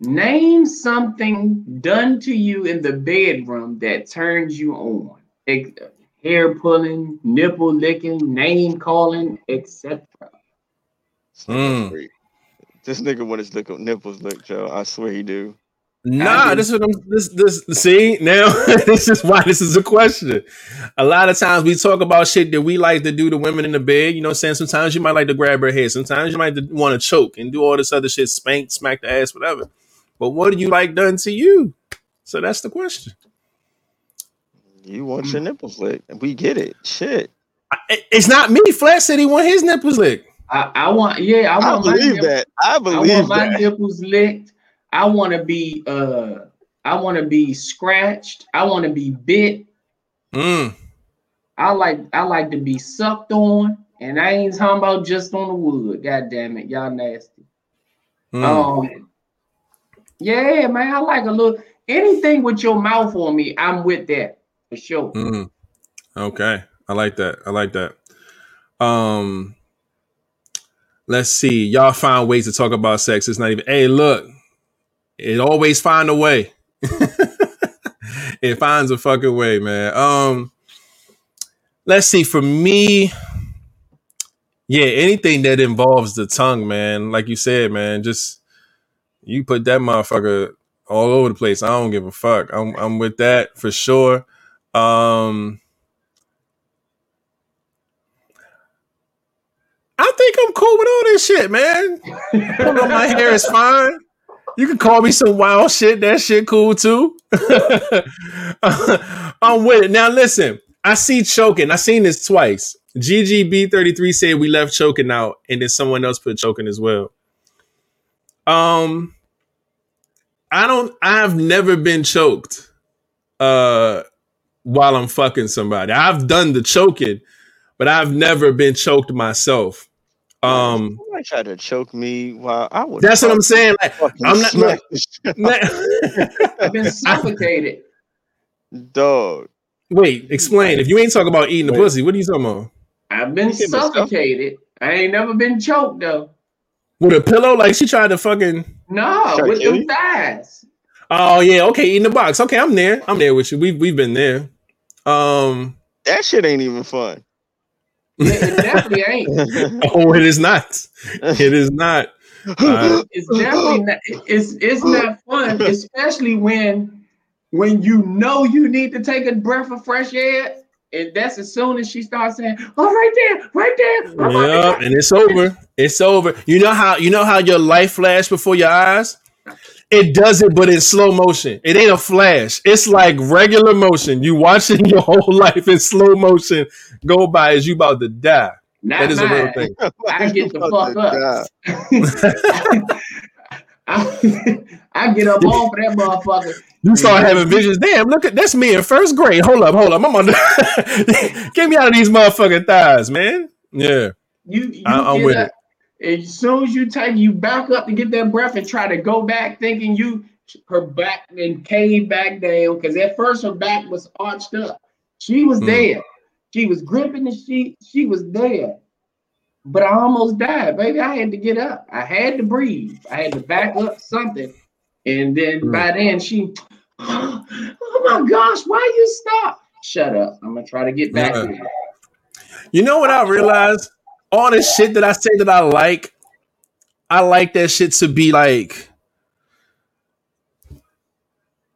Name something done to you in the bedroom that turns you on. Ex- hair pulling, nipple licking, name calling, etc. Mm. This nigga want his lick- nipples licked, Joe. I swear he do. Nah, this is what I'm this this see now <laughs> this is why this is a question. A lot of times we talk about shit that we like to do to women in the bed. You know what I'm saying? Sometimes you might like to grab her hair, sometimes you might want to choke and do all this other shit, spank, smack the ass, whatever. But what do you like done to you? So that's the question. You want your mm. nipples licked. We get it. Shit. I- It's not me. Flat said he want his nipples licked. I, I want, yeah, I I, want my believe nipple- that. I I believe want my nipples licked. I want to be uh I want to be scratched. I want to be bit. Mm. I like I like to be sucked on. And I ain't talking about just on the wood. God damn it, y'all nasty. Mm. Um yeah, man. I like a little anything with your mouth on me, I'm with that for sure. Mm. Okay. I like that. I like that. Um let's see. Y'all find ways to talk about sex. It's not even hey, look, it always find a way. <laughs> it finds a fucking way, man. Um let's see. For me, yeah, anything that involves the tongue, man. Like you said, man, just you put that motherfucker all over the place. I don't give a fuck. I'm I'm with that for sure. Um I think I'm cool with all this shit, man. <laughs> My hair is fine. You can call me some wild shit. That shit cool too. <laughs> I'm with it. Now listen, I see choking. I seen this twice. GGB33 said we left choking out, and then someone else put choking as well. Um, I don't. I've never been choked. Uh, while I'm fucking somebody, I've done the choking, but I've never been choked myself. Um, Somebody tried to choke me while I was. that's what I'm saying. Like, I'm not- smack the <laughs> I've been suffocated. out- Dog. wait, explain. If you ain't talking about eating the Wait. pussy, what are you talking about? I've been You get myself- suffocated. I ain't never been choked though. With a pillow? Like she tried to fucking. No, Try with kill them you? thighs. Oh yeah, okay, eating the box. Okay, I'm there. I'm there with you. We've we've been there. Um, That shit ain't even fun. Yeah, it definitely ain't. <laughs> oh, it is not. It is not. Uh, It's definitely not. It's it's not fun, <laughs> especially when when you know you need to take a breath of fresh air, and that's as soon as she starts saying, "Oh, right there, right there." oh my Yeah, and it's over. It's over. You know how you know how your life flash before your eyes? It does it, but in slow motion. It ain't a flash. It's like regular motion. You watching <laughs> your whole life in slow motion go by as you about to die. Not That is a real thing. <laughs> I get the fuck up. die. I, <laughs> I get up off that motherfucker. You start having visions. Damn, look at that's me in first grade. Hold up, hold up. I'm on the get me out of these motherfucking thighs, man. Yeah. You, you I- I'm with up, As soon as you take, you back up to get that breath and try to go back, thinking you her back and cave back down. Because at first her back was arched up. She was Hmm. there. She was gripping the sheet. She was there. But I almost died, baby. I had to get up. I had to breathe. I had to back up something. And then Hmm. by then she, <gasps> oh my gosh, why you stop? Shut up. I'm gonna try to get back. Yeah. You know what I realized? All this shit that I say that I like, I like that shit to be like.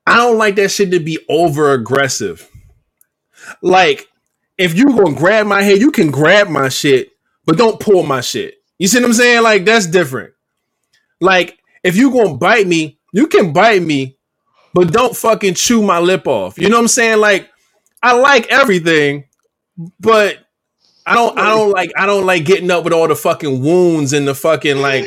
I don't like that shit to be over aggressive. Like, if you gonna grab my hair, you can grab my shit, but don't pull my shit. You see what I'm saying? Like, that's different. Like, if you gonna bite me, You can bite me, but don't fucking chew my lip off. You know what I'm saying? Like, I like everything, but I don't I don't like I don't like getting up with all the fucking wounds and the fucking like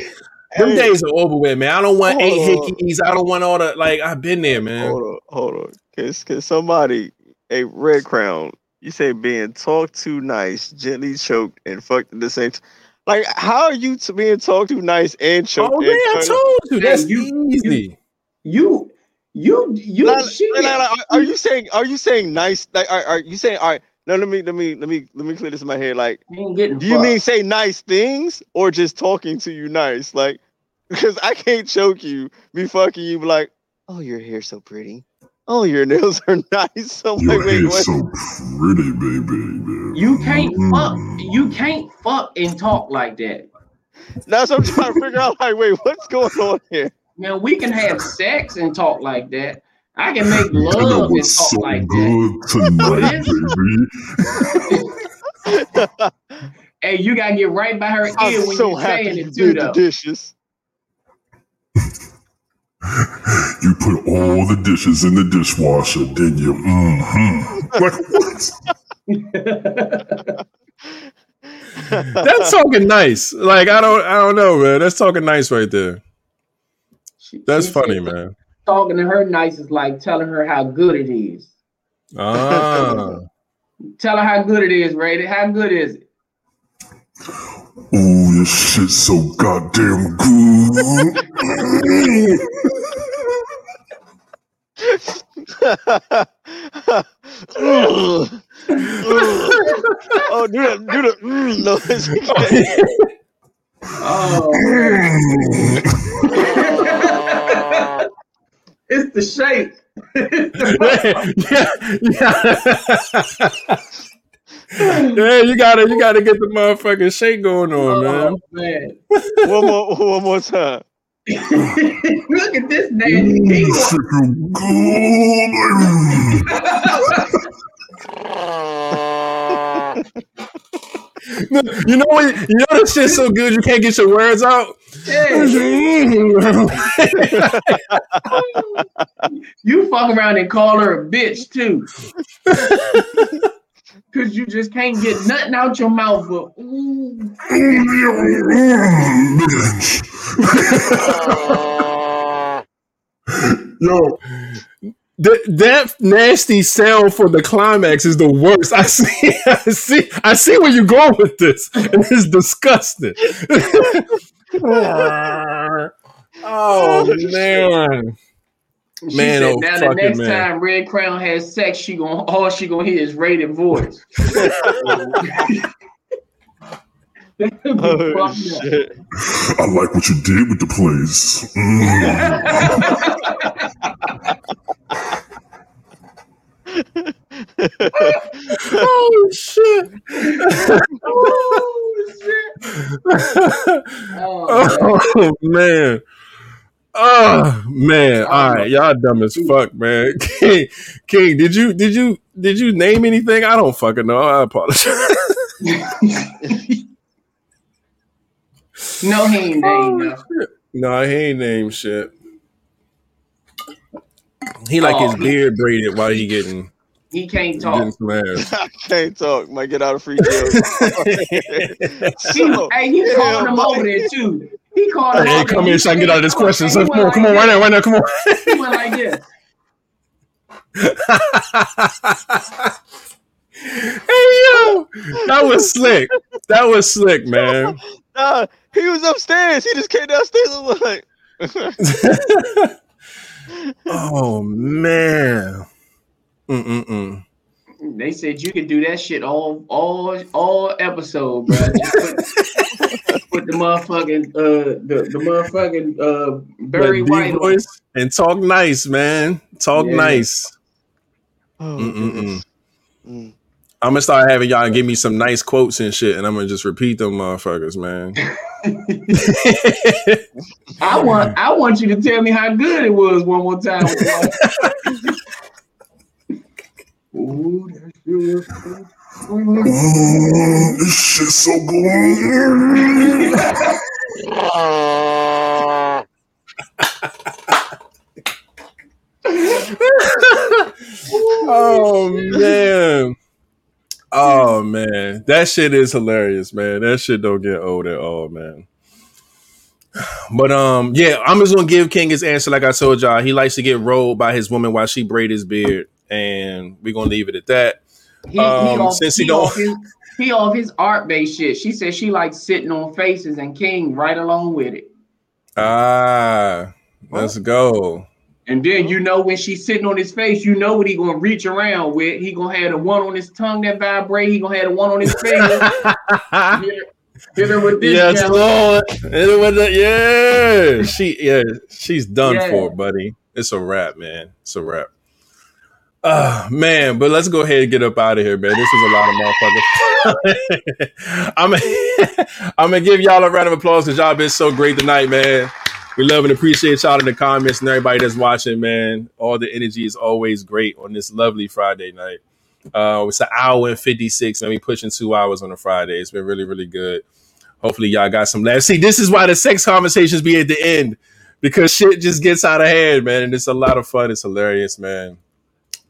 them Hey. days are over with, man. I don't want Hold eight on. hickeys. I don't want all the like I've been there, man. Hold on, hold on. Cause, cause somebody, a red crown, you say being talked to nice, gently choked, and fucked at the same time. Like, how are you to being talked to nice and choked? Oh and yeah, I fucked? told you that's you- easy. You, you, you. Like, shit. like, like, like, are you saying? Are you saying nice? Like, are, are you saying? All right. No, let me, let me, let me, let me clear this in my head. Like, You ain't getting do you fucked. mean say nice things or just talking to you nice? Like, <laughs> because I can't choke you, be fucking you, be like, oh, your hair's so pretty. Oh, your <laughs> nails are nice. <laughs> I'm Your like, wait, hair's so pretty, baby. You can't fuck. Mm. You can't fuck and talk like that. That's what I'm trying to figure out. Like, wait, what's going on here? Man, we can have sex and talk like that. I can make You know love and talk so like that. good tonight, <laughs> baby? Hey, you gotta get right by her <laughs> ear I'm when so you're happy saying you it too, the though. dishes. You put all the dishes in the dishwasher, did you? Mm-hmm. Like what? <laughs> That's talking nice. Like I don't I don't know, man. That's talking nice right there. That's funny, man. Talking to her nice is like telling her how good it is. Ah. Tell her how good it is, Ray. How good is it? Oh, this shit's so goddamn good. <laughs> oh, do that, do that mm noise <laughs> again. Oh, <laughs> it's the shape. yeah, <laughs> yeah. yeah, you gotta you gotta get the motherfucking shake going on, oh, man. Oh, man. <laughs> one more, one more time. <laughs> Look at this Ooh, nasty this shit feel good. You know what? You know this shit's so good you can't get your words out. You fuck around and call her a bitch too. Cause you just can't get nothing out your mouth but ooh. <laughs> Yo, That, that nasty sound for the climax is the worst. I see, <laughs> I see, I see where you're going with this, and <laughs> it's disgusting. <laughs> oh, oh man, She Man, said oh, now the fucking next man. time Red Crown has sex, she gonna all she gonna hear is rated voice. That'd <laughs> be Oh, shit. I like what you did with the place. Mm. <laughs> oh shit. oh shit! Oh, Oh man. Oh man. All right, y'all dumb as fuck, man. <laughs> King, King, did you did you did you name anything? I don't fucking know. I apologize. No, he ain't oh, named nothing. no, he ain't named shit. He like oh. his Oh. beard braided while he getting He can't getting talk. some ass. I can't talk. Might get out of free jail. <laughs> He, So, hey, he yeah, called him boy. over there too. He called him Hey, over come here so I can get out of this question. So come on, went come on, like right now, right now, come on. this. He went like this. <laughs> <laughs> hey yo, that was slick. That was slick, <laughs> man. nah, he was upstairs. He just came downstairs and was like, <laughs> <laughs> oh man. Mm-mm-mm. They said you can do that shit all all all episode, bro. Just put, put the motherfucking uh the, the motherfucking uh Barry That deep White on. voice and talk nice, man. Talk Yeah. nice. oh, Mm-mm-mm. I'm gonna start having y'all give me some nice quotes and shit, and I'm gonna just repeat them, motherfuckers, man. <laughs> I want I want you to tell me how good it was one more time. Ooh, this shit so good. oh man. Oh man, that shit is hilarious, man. That shit don't get old at all, man. But um, yeah, I'm just gonna give King his answer. Like I told y'all, he likes to get rolled by his woman while she braid his beard, and we're gonna leave it at that. He, Um, he off, since he, he don't- off his, he off his art based shit. She said she likes sitting on faces and King right along with it. Ah, let's go. And then you know when she's sitting on his face, you know what he gonna reach around with. He gonna have the one on his tongue that vibrate. He gonna have the one on his finger. <laughs> hit, hit her with this. yes. Lord. Hit her with Yeah, <laughs> she yeah, she's done Yeah. for, buddy. It's a wrap, man. It's a wrap. Ah, man, but let's go ahead and get up out of here, man. This is a lot of motherfuckers. <laughs> I'm I'm gonna give y'all a round of applause because y'all been so great tonight, man. We love and appreciate y'all in the comments and everybody that's watching, man. All the energy is always great on this lovely Friday night. Uh, it's an hour and 56, and we pushing two hours on a Friday. It's been really, really good. Hopefully, y'all got some laughs. See, this is why the sex conversations be at the end because shit just gets out of hand, man. And it's a lot of fun. It's hilarious, man.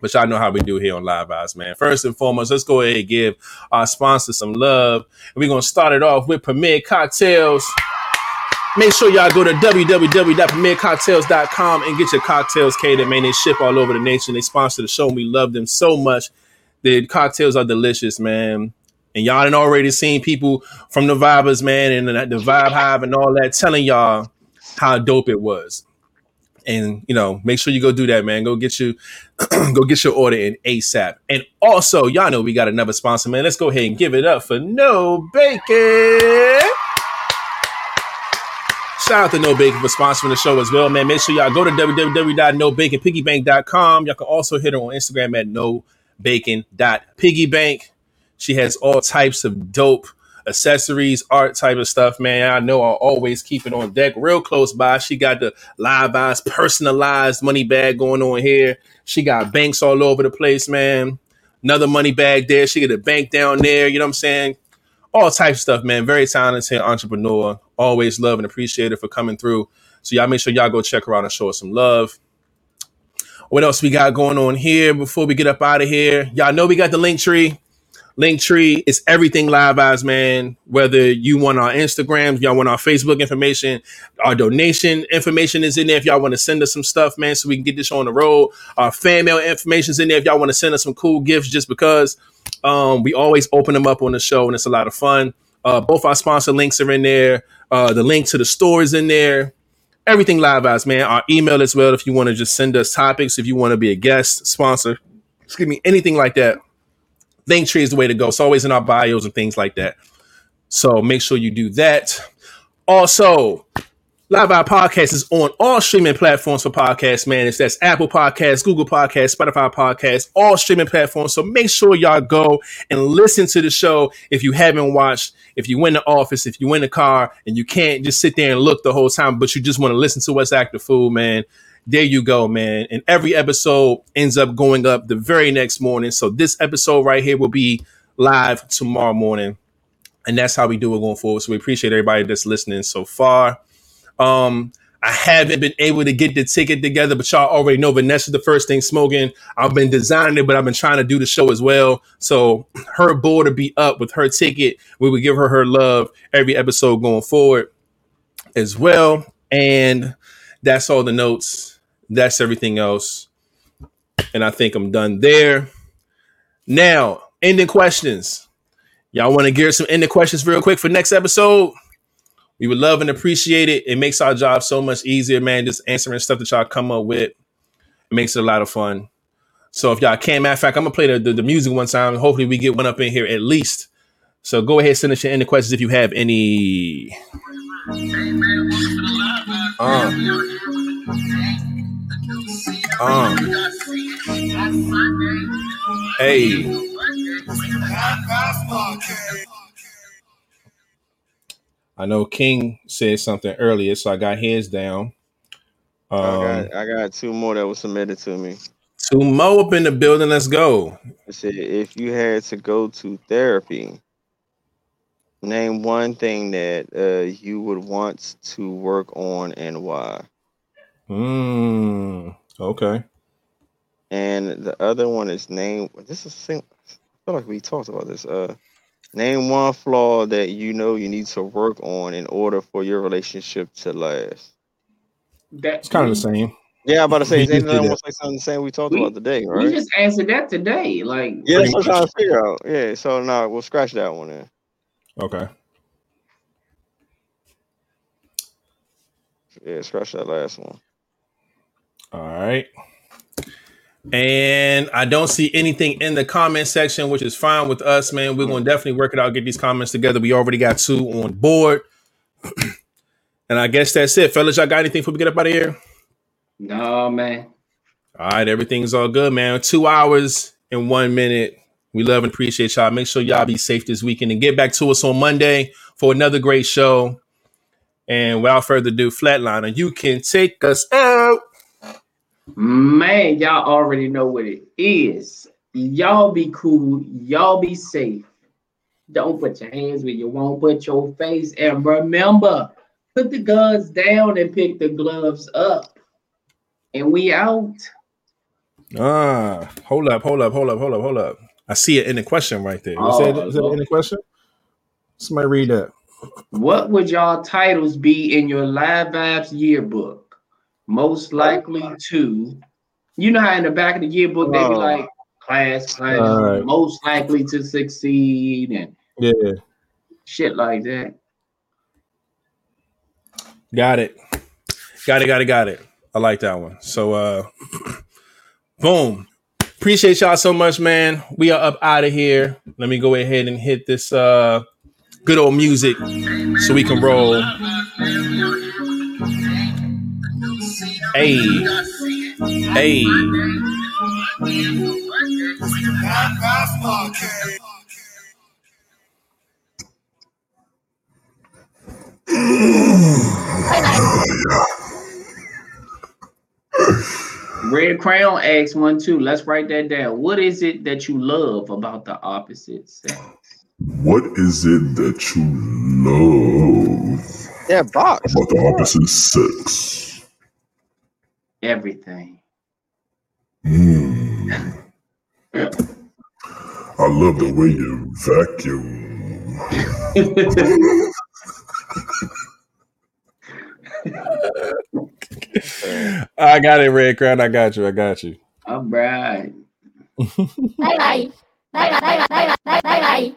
But y'all know how we do here on Live Eyes, man. First and foremost, let's go ahead and give our sponsor some love. And we're going to start it off with Premier Cocktails. Make sure y'all go to www.premiercocktails.com and get your cocktails catered, man. They ship all over the nation. They sponsor the show. And we love them so much. The cocktails are delicious, man. And y'all done already seen people from the Vibers, man, and the, the Vibe Hive and all that telling y'all how dope it was. And you know, make sure you go do that, man. Go get you, <clears throat> go get your order in ASAP. And also, y'all know we got another sponsor, man. Let's go ahead and give it up for No Bacon. Shout out to No Bacon for sponsoring the show as well, man. Make sure y'all go to www.nobaconpiggybank.com. Y'all can also hit her on Instagram at nobacon.piggybank. She has all types of dope accessories, art type of stuff, man. I know I'll always keep it on deck real close by. She got the live eyes personalized money bag going on here. She got banks all over the place, man. Another money bag there. She got a bank down there. You know what I'm saying? All types of stuff, man. Very talented entrepreneur. Always love and appreciate her for coming through. So y'all make sure y'all go check her out and show her some love. What else we got going on here before we get up out of here? Y'all know we got the Linktree. Linktree is everything live eyes, man. Whether you want our Instagrams, y'all want our Facebook information, our donation information is in there. If y'all want to send us some stuff, man, so we can get this on the road. Our fan mail information is in there. If y'all want to send us some cool gifts, just because um, we always open them up on the show and it's a lot of fun. Uh, both our sponsor links are in there. Uh, the link to the store is in there. Everything live eyes, man. Our email as well. If you want to just send us topics, if you want to be a guest, sponsor, excuse me, anything like that. Linktree is the way to go. It's always in our bios and things like that. So make sure you do that. Also, Live Our Podcast is on all streaming platforms for podcasts, man. It's that's Apple Podcasts, Google Podcasts, Spotify Podcasts, all streaming platforms. So make sure y'all go and listen to the show if you haven't watched. If you in the office, if you in the car, and you can't just sit there and look the whole time, but you just want to listen to what's active food, man there you go, man. And every episode ends up going up the very next morning. So this episode right here will be live tomorrow morning. And that's how we do it going forward. So we appreciate everybody that's listening so far. Um, I haven't been able to get the ticket together, but y'all already know Vanessa the first thing smoking. I've been designing it, but I've been trying to do the show as well. So <clears throat> her board to be up with her ticket. We would give her her love every episode going forward as well. And that's all the notes. That's everything else. And I think I'm done there. Now, ending questions. Y'all want to gear some ending questions real quick for next episode? We would love and appreciate it. It makes our job so much easier, man. Just answering stuff that y'all come up with. It makes it a lot of fun. So if y'all can, matter of fact, I'm gonna play the, the, the music one time. Hopefully we get one up in here at least. So go ahead, send us your ending questions if you have any. Uh. Uh. Hey. I know King said something earlier, so I got heads down. I Um, got I got two more that was submitted to me. two mo up in the building. Let's go. It said if you had to go to therapy, name one thing that uh, you would want to work on and why. Mm, okay. and the other one is name. This is I feel like we talked about this. Uh, name one flaw that you know you need to work on in order for your relationship to last. That's kind of the same. Yeah, I'm about to say, We is just anything did almost like something the same we talked We- about today, We just answered that today. Like, Yeah, that's what I'm trying to figure out. Yeah, so now we'll scratch that one in. Okay. Yeah, scratch that last one. All right. And I don't see anything in the comment section, which is fine with us, man. We're going to definitely work it out, get these comments together. We already got two on board. <clears throat> and I guess that's it. Fellas, y'all got anything before we get up out of here? no, man. All right, everything's all good, man. Two hours and one minute. We love and appreciate y'all. Make sure y'all be safe this weekend and get back to us on Monday for another great show. And without further ado, Flatliner, you can take us out. Man, y'all already know what it is. Y'all be cool. Y'all be safe. Don't put your hands where you won't put your face. And remember, put the guns down and pick the gloves up. And we out. Ah, hold up, hold up, hold up, hold up, hold up. I see it in the question right there. Is Oh, that, that in the question? Somebody read that. What would y'all titles be in your Live Vibes yearbook? Most likely to, you know how in the back of the yearbook they be like class, class, Alright. most likely to succeed and Yeah, shit like that. got it. Got it, got it, got it. I like that one. So uh <clears throat> boom. Appreciate y'all so much, man. We are up out of here. Let me go ahead and hit this uh good old music so we can roll. Hey. Hey. Red Crown asks one too. Let's write that down. What is it that you love about the opposite sex? What is it that you love Yeah, box. about the opposite sex? Everything. Hmm. I love the way you vacuum. I got it, Red Crown. I got you. I got you. All right. Bye bye. Bye bye. Bye bye. Bye bye. Bye bye.